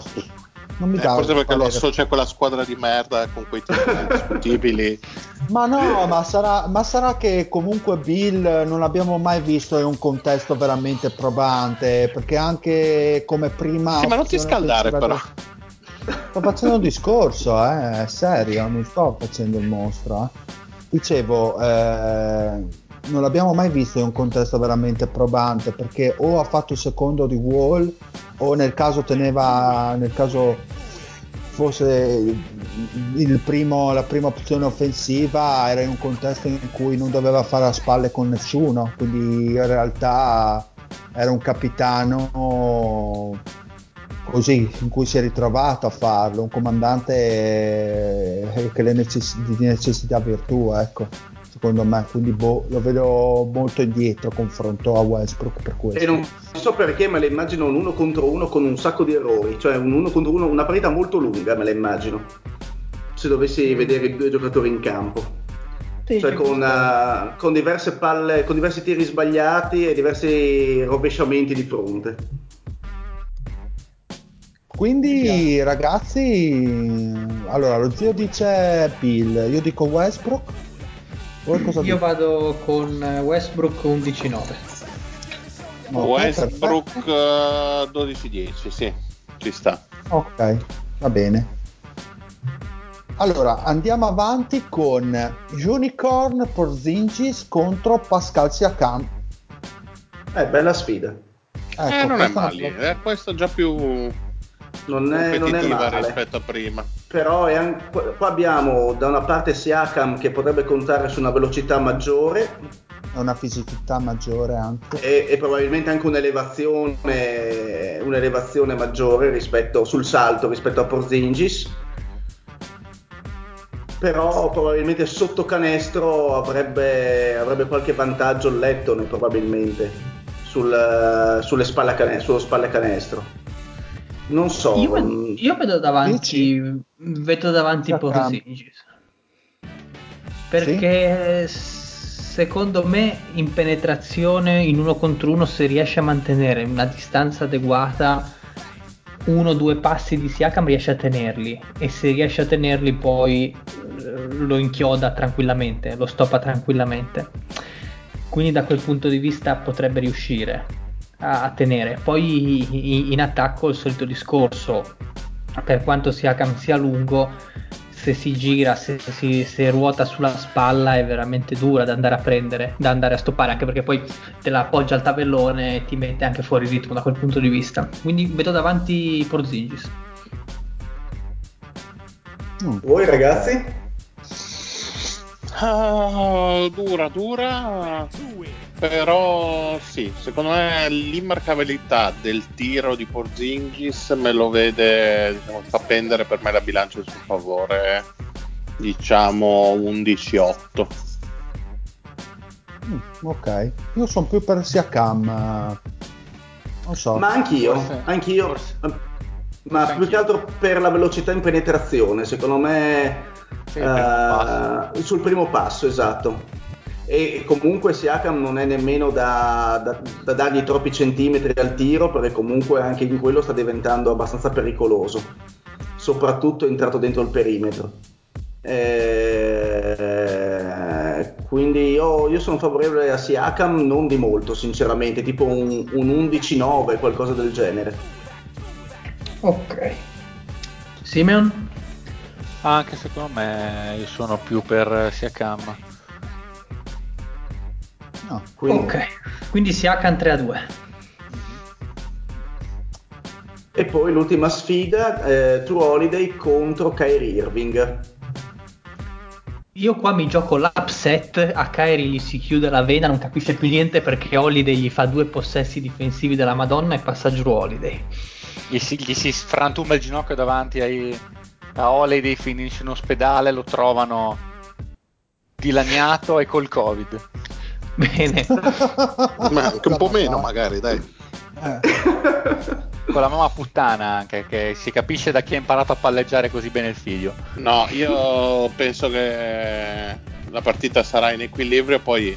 non mi eh, forse perché lo associa a quella squadra di merda con quei tipi indiscutibili. ma no, ma sarà, ma sarà, che comunque Bill non l'abbiamo mai visto in un contesto veramente probante, perché anche come prima... Sì, ma non ti scaldare però. Sto facendo un discorso, eh, serio, non sto facendo il mostro. Eh. Dicevo, eh, non l'abbiamo mai visto in un contesto veramente probante perché o ha fatto il secondo di Wall o nel caso teneva nel caso fosse primo, la prima opzione offensiva era in un contesto in cui non doveva fare a spalle con nessuno quindi in realtà era un capitano così in cui si è ritrovato a farlo un comandante che le necess- di necessità virtù ecco secondo me, quindi boh, lo vedo molto indietro confronto a Westbrook per questo. E non so perché me la immagino un uno contro uno con un sacco di errori, cioè un uno contro uno, una partita molto lunga me la immagino, se dovessi vedere i due giocatori in campo. Sì, cioè con, uh, con, diverse palle, con diversi tiri sbagliati e diversi rovesciamenti di fronte. Quindi ragazzi, allora lo zio dice Bill, io dico Westbrook. Io dico? vado con Westbrook 11-9. Westbrook uh, 12-10, sì, ci sta. Ok, va bene. Allora, andiamo avanti con Unicorn Porzingis contro Pascal Siakam. Eh, bella sfida. Ecco, eh, non è male, eh, questo già più non è, non è male. rispetto a prima. Però an- qua abbiamo da una parte Siakam che potrebbe contare su una velocità maggiore. Una fisicità maggiore anche. E, e probabilmente anche un'elevazione, un'elevazione maggiore rispetto, sul salto rispetto a Porzingis. Però probabilmente sotto canestro avrebbe, avrebbe qualche vantaggio il Lettone probabilmente sul, sulle spalle canestro, sullo spalle canestro. Non so. Io, io vedo davanti, vedo davanti Porzingis. Perché sì? secondo me in penetrazione in uno contro uno se riesce a mantenere una distanza adeguata uno o due passi di Siakam riesce a tenerli e se riesce a tenerli poi eh, lo inchioda tranquillamente, lo stoppa tranquillamente. Quindi da quel punto di vista potrebbe riuscire a, tenere. Poi in attacco il solito discorso, per quanto sia, sia lungo, se si gira, se, si, se ruota sulla spalla è veramente dura da andare a prendere, da andare a stoppare, anche perché poi te la appoggia al tabellone e ti mette anche fuori ritmo da quel punto di vista. Quindi vedo davanti Porzingis. Mm. Voi ragazzi? Uh, dura, dura. Però sì, secondo me l'immarcabilità del tiro di Porzingis me lo vede, diciamo, fa pendere per me la bilancia in suo favore, diciamo 11-8. Mm, ok, io sono più per Siakam. Non so. Ma anch'io, forse, anch'io. Forse. Ma forse più che altro per la velocità in penetrazione, secondo me sì, uh, sul primo passo, esatto e comunque Siakam non è nemmeno da, da, da, dargli troppi centimetri al tiro perché comunque anche in quello sta diventando abbastanza pericoloso soprattutto entrato dentro il perimetro. Eh, quindi io, io, sono favorevole a Siakam non di molto sinceramente tipo un, un 11-9 qualcosa del genere. Ok. Simeon? anche secondo me io sono più per Siakam No, quindi... Ok, quindi si Hakan 3 a 2. E poi l'ultima sfida, eh, True Holiday contro Kyrie Irving. Io qua mi gioco l'upset, a Kyrie gli si chiude la vena, non capisce più niente perché Holiday gli fa due possessi difensivi della Madonna e passa giù Holiday. Gli si, gli si frantuma il ginocchio davanti ai, a Holiday, finisce in ospedale, lo trovano dilaniato e col covid. Bene. Ma anche un po' meno magari, dai. Eh. Con la mamma puttana anche, che si capisce da chi ha imparato a palleggiare così bene il figlio. No, io penso che la partita sarà in equilibrio, poi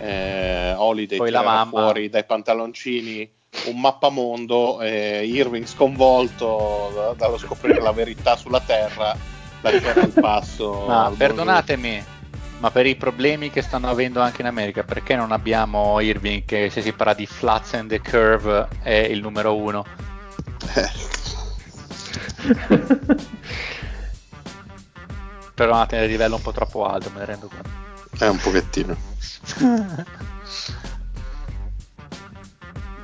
eh, Holiday poi la mamma. fuori dai pantaloncini un mappamondo e Irving sconvolto dallo scoprire la verità sulla terra lascerà il passo. No, perdonatemi, ma per i problemi che stanno avendo anche in America, perché non abbiamo Irving che se si parla di flats and the curve è il numero uno? Però a tenere livello un po' troppo alto, me ne rendo conto. È un pochettino.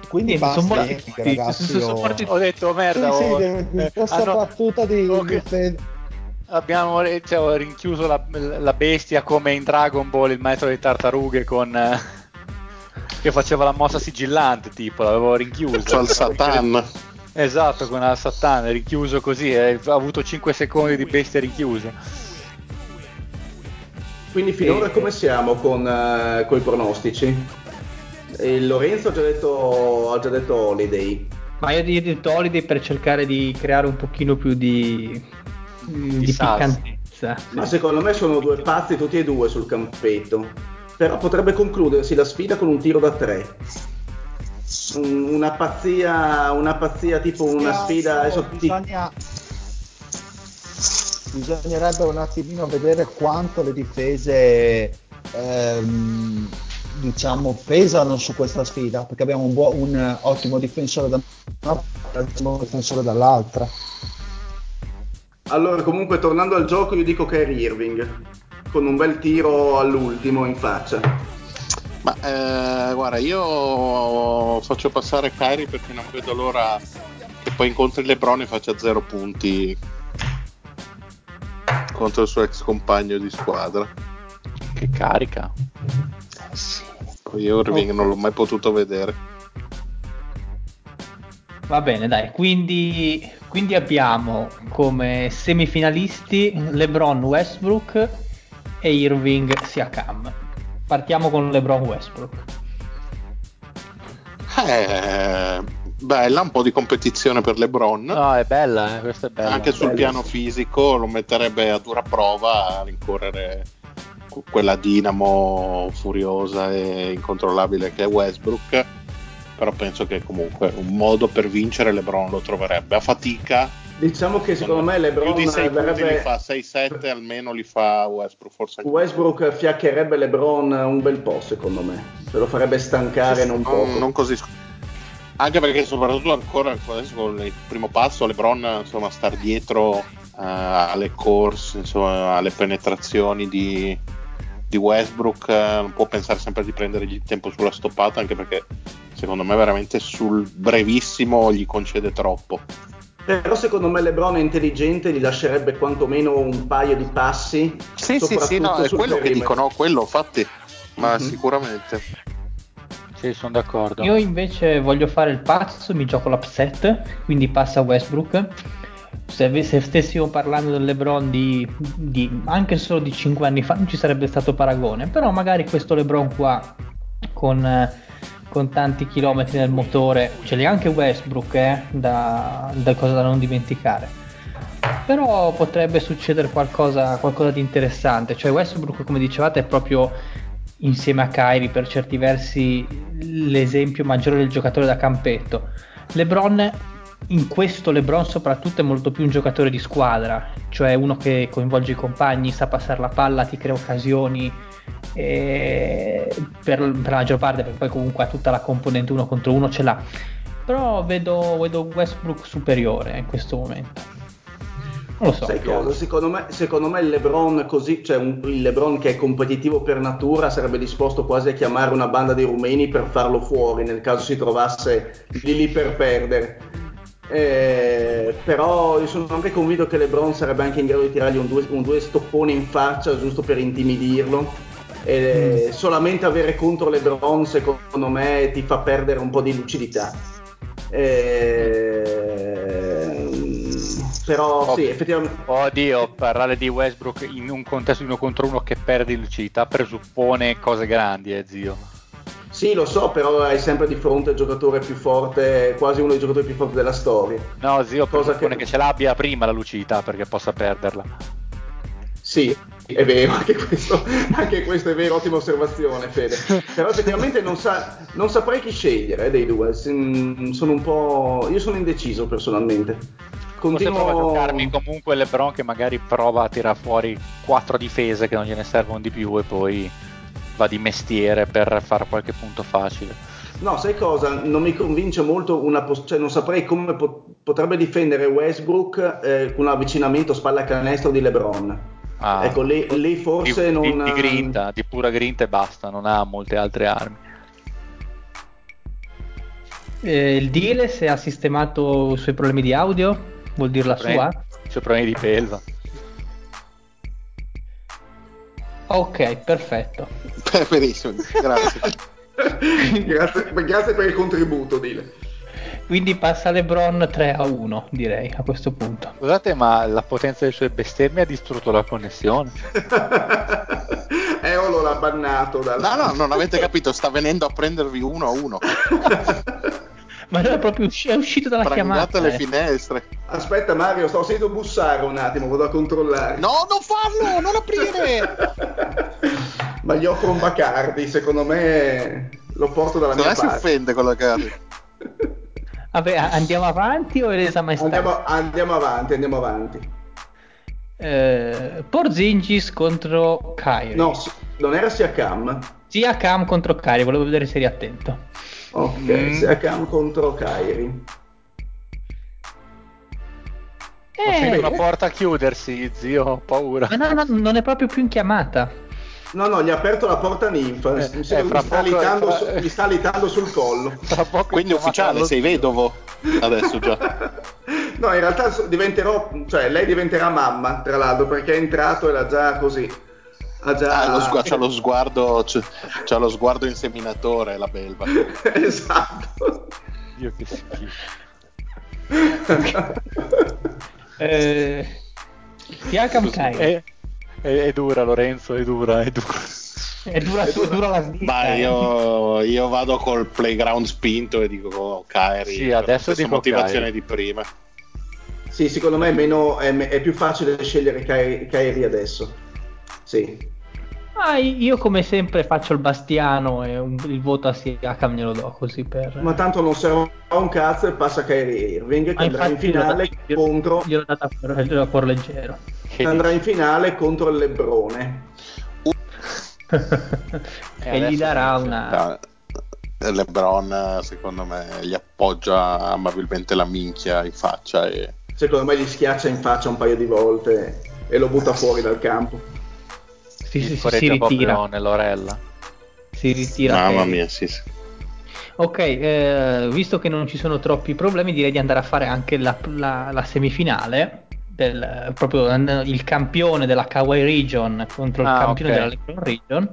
Quindi e basta, sono eh, ragazzi. Ho... ho detto merda. Sì, oh, sì, eh, questa hanno... battuta di, okay. di abbiamo cioè, rinchiuso la, la, bestia come in Dragon Ball il maestro delle tartarughe con eh, che faceva la mossa sigillante tipo l'avevo rinchiuso. Cioè il Satan. Esatto con il Satan rinchiuso così eh, ha avuto 5 secondi di bestia rinchiusa quindi finora e... come siamo con, uh, con i pronostici? E Lorenzo ha già detto, ha già detto Holiday. Ma io ho detto Holiday per cercare di creare un pochino più di di, di piccantezza. Ma secondo me sono due pazzi tutti e due sul campetto. Però potrebbe concludersi la sfida con un tiro da tre. Una pazzia, una pazzia tipo una sfida. Adesso bisogna, bisognerebbe un attimino vedere quanto le difese ehm, diciamo pesano su questa sfida perché abbiamo un, buo, un ottimo difensore da una parte e un ottimo difensore dall'altra allora, comunque, tornando al gioco, io dico Kyrie Irving con un bel tiro all'ultimo in faccia. Ma eh, guarda, io faccio passare Kyrie perché non vedo l'ora che poi incontri Lebron e faccia zero punti contro il suo ex compagno di squadra. Che carica. Eh sì. Poi Irving oh. non l'ho mai potuto vedere. Va bene, dai, quindi, quindi abbiamo come semifinalisti LeBron Westbrook e Irving Siakam. Partiamo con LeBron Westbrook. Eh, bella, un po' di competizione per LeBron. No, è bella, eh, questa è bella. Anche sul bella. piano fisico lo metterebbe a dura prova a rincorrere quella dinamo furiosa e incontrollabile che è Westbrook. Però penso che comunque un modo per vincere LeBron lo troverebbe. A fatica. Diciamo che secondo me LeBron più di 6 verrebbe... li fa 6-7 almeno li fa Westbrook forse Westbrook fiaccherebbe LeBron un bel po' secondo me. Se lo farebbe stancare sì, non, non, non così anche perché soprattutto ancora adesso con il primo passo LeBron insomma star dietro uh, alle corse insomma alle penetrazioni di, di Westbrook uh, non può pensare sempre di prendere il tempo sulla stoppata anche perché secondo me veramente sul brevissimo gli concede troppo però secondo me LeBron è intelligente, gli lascerebbe quantomeno un paio di passi. Sì, sì, sì, no, è quello perimetro. che dicono, quello infatti, ma mm-hmm. sicuramente. Sì, sono d'accordo. Io invece voglio fare il pazzo, mi gioco l'upset, quindi passa Westbrook. Se, se stessimo parlando del LeBron di, di, anche solo di 5 anni fa non ci sarebbe stato paragone, però magari questo LeBron qua con con tanti chilometri nel motore, ce li ha anche Westbrook, eh, da, da cosa da non dimenticare. Però potrebbe succedere qualcosa, qualcosa di interessante, cioè Westbrook, come dicevate, è proprio insieme a Kyrie per certi versi l'esempio maggiore del giocatore da campetto. LeBron in questo LeBron soprattutto è molto più un giocatore di squadra, cioè uno che coinvolge i compagni, sa passare la palla, ti crea occasioni, per, per, la maggior parte, perché poi comunque ha tutta la componente uno contro uno ce l'ha. Però vedo, vedo Westbrook superiore in questo momento. Non lo so. Cosa? Secondo me, secondo me il LeBron così, cioè un, il LeBron che è competitivo per natura sarebbe disposto quasi a chiamare una banda di rumeni per farlo fuori nel caso si trovasse lì lì per perdere. Eh, però io sono anche convinto che LeBron sarebbe anche in grado di tirargli un due, un due stopponi in faccia giusto per intimidirlo e mm. solamente avere contro LeBron secondo me ti fa perdere un po' di lucidità. E... Però oh, sì, effettivamente. Oddio, parlare di Westbrook in un contesto di uno contro uno che perde lucidità presuppone cose grandi, eh, zio. Sì, lo so, però hai sempre di fronte il giocatore più forte, quasi uno dei giocatori più forti della storia. No, zio, cosa che... che ce l'abbia prima la lucidità perché possa perderla. Sì, è vero, anche questo, anche questo, è vero, ottima osservazione, Fede. Però effettivamente non, sa, non saprei chi scegliere eh, dei due. Sono un po'. Io sono indeciso personalmente. Continuo... Forse prova a giocarmi comunque LeBron che magari prova a tirare fuori quattro difese che non gliene servono di più e poi va di mestiere per fare qualche punto facile. No, sai cosa? Non mi convince molto una pos- cioè non saprei come pot- potrebbe difendere Westbrook eh, con un avvicinamento spalla canestro di LeBron. Ah, ecco, lì, lì forse di, non... Di, di, grinta, di pura grinta e basta, non ha molte altre armi. Eh, il deal se ha sistemato i suoi problemi di audio, vuol dire la sua? I suoi problemi di pelva. Ok, perfetto. Benissimo, grazie. grazie. grazie. per il contributo, Dile. Quindi passa LeBron 3 a 1, direi a questo punto. Scusate, ma la potenza delle sue bestemmie ha distrutto la connessione. Eolo l'ha bannato. Dal... No, no, non avete capito, sta venendo a prendervi uno a uno. ma è proprio usci- è uscito dalla Prangate chiamata. le eh. finestre. Aspetta Mario, sto sentendo bussare un attimo, vado a controllare. No, non farlo, non aprire! ma gli offro un Bacardi, secondo me lo porto dalla secondo mia parte. si offende con la Bacardi. Vabbè, andiamo avanti o è resa mai andiamo, andiamo avanti, andiamo avanti. Eh, Porzingis contro Kyrie. No, non era sia Cam. Sia Cam contro Kyrie, volevo vedere se eri attento. Ok, mm. sia Cam contro Kyrie. Eh, Ho una porta a chiudersi, zio, ho paura. Ma no, no, non è proprio più in chiamata. No, no, gli ha aperto la porta ninfa. Eh, mi, eh, mi, sta litando, fra... su, mi sta litando sul collo. Quindi ufficiale, sei vedovo adesso già. no, in realtà diventerò, cioè lei diventerà mamma, tra l'altro, perché è entrato e l'ha già così. Ha già... Ah, lo sgu- c'ha, lo sguardo, c'ha, c'ha lo sguardo inseminatore la belva. esatto. Dio che schifo. eh, Siakam Kai. È, è, è, dura Lorenzo, è dura, è dura. È dura, è dura, dura la vita. Ma eh. io, io, vado col playground spinto e dico oh, Kairi. Sì, adesso dico motivazione Kairi. di prima. Sì, secondo me è, meno, è, è più facile scegliere Kairi adesso. Sì. Ah, io come sempre faccio il bastiano e un, il voto a Siakam glielo do così per... Ma tanto non serve un cazzo e passa Kyrie Irving che andrà in finale io, contro... Glielo data a cuor leggero. Andrà in finale contro il Lebrone. e, e gli darà una... Lebron secondo me gli appoggia amabilmente la minchia in faccia e... Secondo me gli schiaccia in faccia un paio di volte e lo butta fuori dal campo si, si, si, si ritira nell'orella. Si ritira. Mamma mia, sì, sì. Ok, eh, visto che non ci sono troppi problemi, direi di andare a fare anche la, la, la semifinale. Del, proprio il campione della Kawaii Region contro il ah, campione okay. della LeBron Region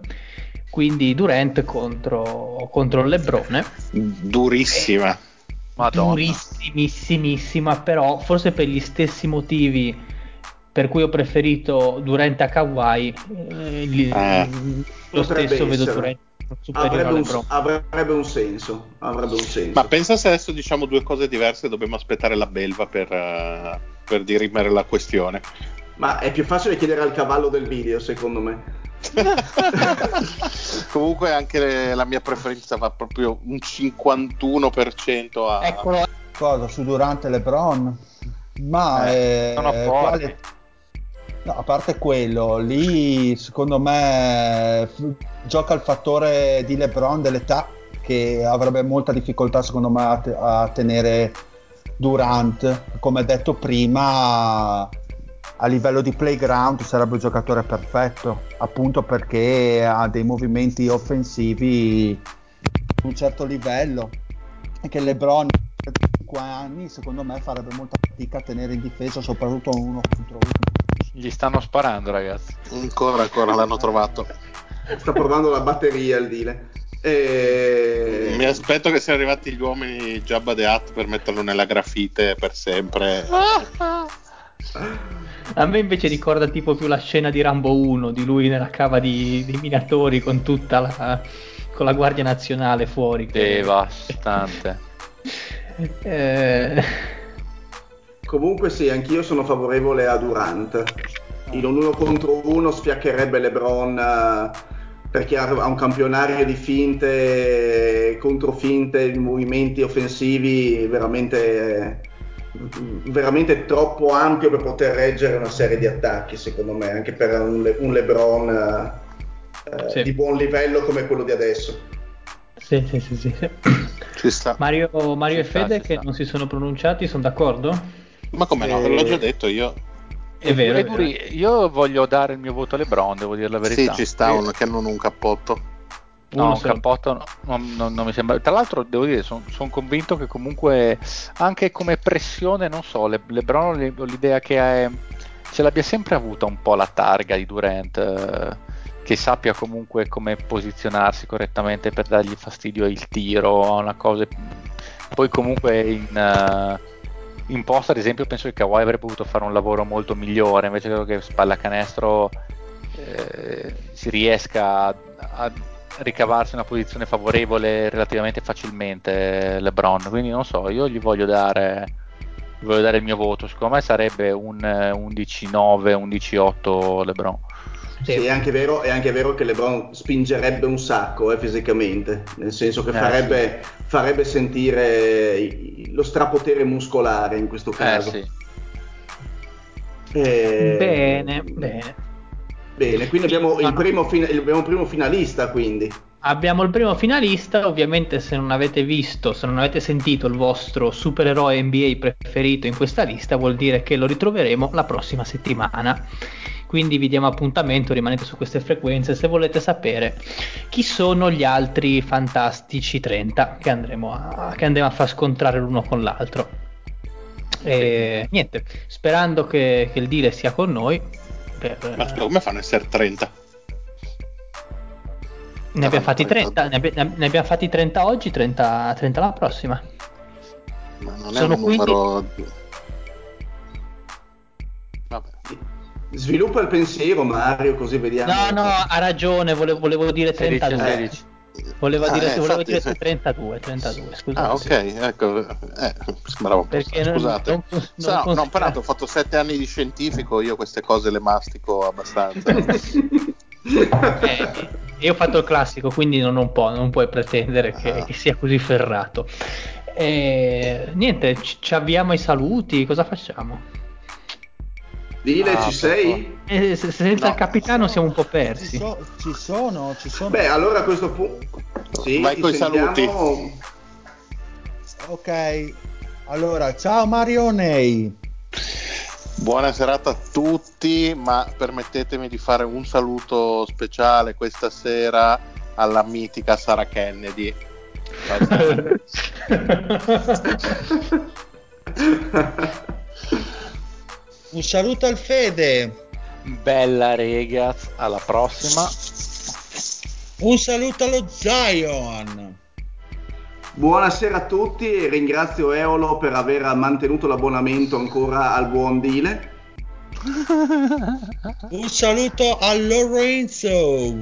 quindi Durant contro, contro il Lebrone durissima Madonna. durissimissima però forse per gli stessi motivi per cui ho preferito Durant a Kawhi eh, gli, eh, lo stesso vedo Durant avrebbe un, avrebbe un, senso, avrebbe un senso. Ma pensa se adesso diciamo due cose diverse dobbiamo aspettare la belva per, uh, per dirimere la questione. Ma è più facile chiedere al cavallo del video secondo me. Comunque anche la mia preferenza va proprio un 51% a eccolo. Cosa su Durante Lebron? Ma eh, sono quale, No, a parte quello, lì secondo me gioca il fattore di LeBron dell'età che avrebbe molta difficoltà secondo me a, te- a tenere Durant. Come detto prima, a livello di playground sarebbe un giocatore perfetto, appunto perché ha dei movimenti offensivi di un certo livello e che LeBron per 5 anni secondo me farebbe molta fatica a tenere in difesa soprattutto uno contro uno. Gli stanno sparando, ragazzi. Ancora, ancora l'hanno trovato. Sta provando la batteria il Dile. E... Mi aspetto che siano arrivati gli uomini Jabba the Hutt per metterlo nella grafite per sempre. A me invece ricorda tipo più la scena di Rambo 1 di lui nella cava di, di minatori con tutta la, con la Guardia Nazionale fuori. Devastante. eh, Comunque sì, anch'io sono favorevole a Durant. In un uno contro uno sfiaccherebbe LeBron eh, perché ha un campionario di finte, controfinte, movimenti offensivi veramente, veramente troppo ampio per poter reggere una serie di attacchi, secondo me, anche per un, Le- un LeBron eh, sì. di buon livello come quello di adesso. Sì, sì, sì. sì. Ci sta. Mario, Mario e Fede che non si sono pronunciati, sono d'accordo? Ma come no, l'ho già detto io. È vero, è vero. Io voglio dare il mio voto a LeBron, devo dire la verità. Sì, ci sta un, che non un cappotto. No, un cappotto no, non, non, non, mi sembra. Tra l'altro, devo dire, sono son convinto che comunque anche come pressione, non so, Le, LeBron ho l'idea che è, ce l'abbia sempre avuta un po' la targa di Durant, eh, che sappia comunque come posizionarsi correttamente per dargli fastidio il tiro, una cosa. Poi comunque in. Uh, in post ad esempio penso che Kawhi avrebbe potuto fare un lavoro molto migliore invece credo che spalla canestro eh, si riesca a, a, ricavarsi una posizione favorevole relativamente facilmente LeBron. Quindi non so io gli voglio dare gli voglio dare il mio voto. Secondo me sarebbe un 11-9 11-8 LeBron. Sì, è anche, vero, è anche vero che LeBron spingerebbe un sacco eh, fisicamente, nel senso che eh, farebbe, sì. Farebbe, sentire lo strapotere muscolare in questo eh, caso. Eh, sì. e... Bene, bene. Bene, quindi abbiamo il, primo, abbiamo il primo finalista quindi. Abbiamo il primo finalista, ovviamente se non avete visto, se non avete sentito il vostro supereroe NBA preferito in questa lista, vuol dire che lo ritroveremo la prossima settimana. quindi vi diamo appuntamento, rimanete su queste frequenze se volete sapere chi sono gli altri fantastici 30 che andremo a, che andremo a far scontrare l'uno con l'altro. E niente, sperando che, che il deal sia con noi. Per, Ma come fanno a essere 30? Ne abbiamo, fatti 30, ne, abbi- ne abbiamo fatti 30 oggi, 30, 30 la prossima. Ma non è Sono un numero... Quindi... Vabbè. Sviluppa il pensiero Mario, così vediamo. No, no, ha ragione, volevo, volevo dire 32. 16, Volevo, ah, dire, eh, volevo dire 32, 32, scusate. Ah, ok, ecco, eh, sembrava Perché scusate. Non, non, non, no, no, peraltro ho fatto 7 anni di scientifico, io queste cose le mastico abbastanza. eh, io ho fatto il classico, quindi non, non, può, non puoi pretendere che, ah. che, sia così ferrato. E, niente, ci, ci avviamo ai saluti, cosa facciamo? Dile, ah, ci sei? Eh, senza no. il capitano siamo un po' persi. Ci, so, ci sono, ci sono. Beh, allora a questo punto... Sì, Vai con i saluti. Ok, allora, ciao Marionei. Buona serata a tutti, ma permettetemi di fare un saluto speciale questa sera alla mitica Sara Kennedy. un saluto al Fede. Bella ragazzi, alla prossima. Un saluto allo Zion. Buonasera a tutti e ringrazio Eolo per aver mantenuto l'abbonamento ancora al buon Dile. Un saluto a Lorenzo.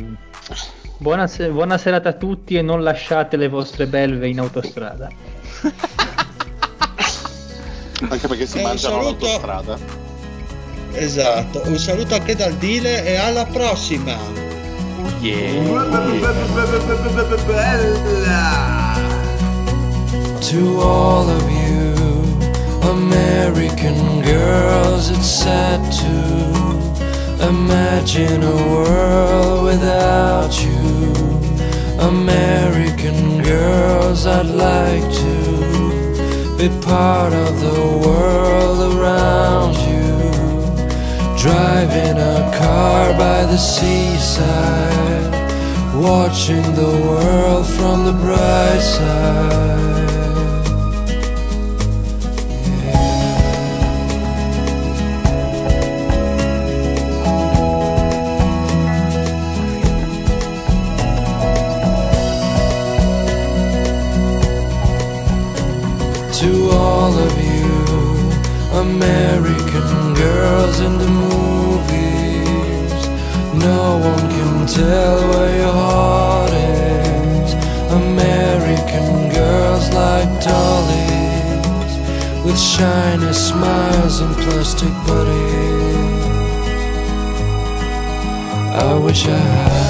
Buonasera, buona serata a tutti e non lasciate le vostre belve in autostrada. Anche perché si e mangiano saluto... l'autostrada. Esatto, un saluto anche dal Dile e alla prossima. Yeah. To all of you American girls. It's sad to imagine a world without you. American girls, I'd like to be part of the world around you. Driving a car by the seaside, watching the world from the bright side. To all of you American girls in the tell where your heart is. American girls like dollies with shiny smiles and plastic bodies. I wish I had.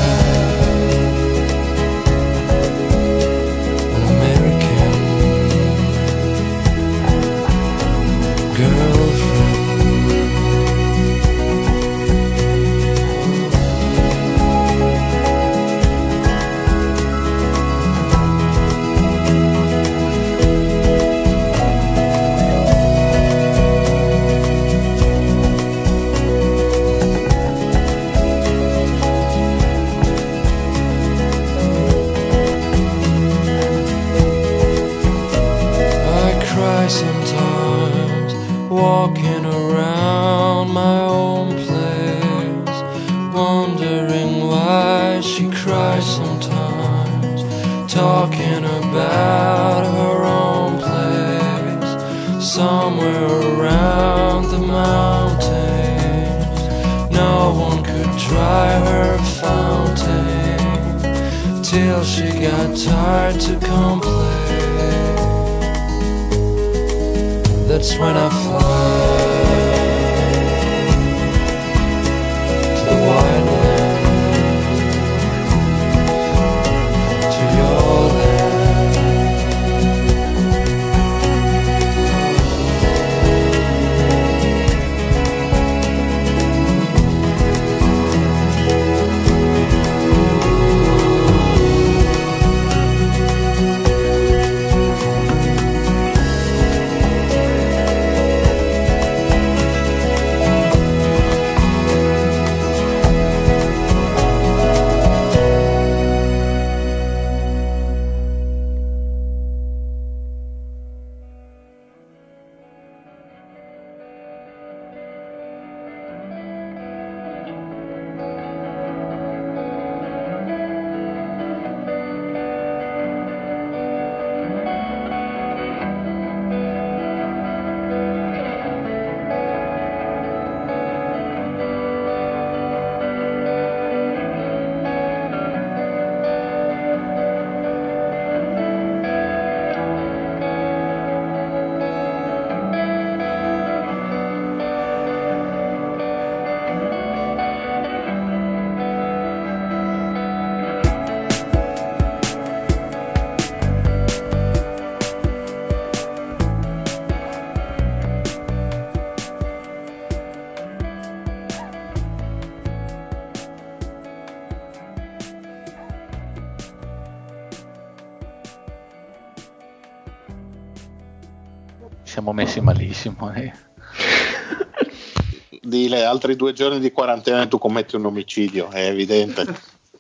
Altri due giorni di quarantena e tu commetti un omicidio, è evidente.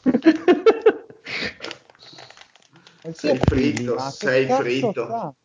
sei fritto, sei fritto.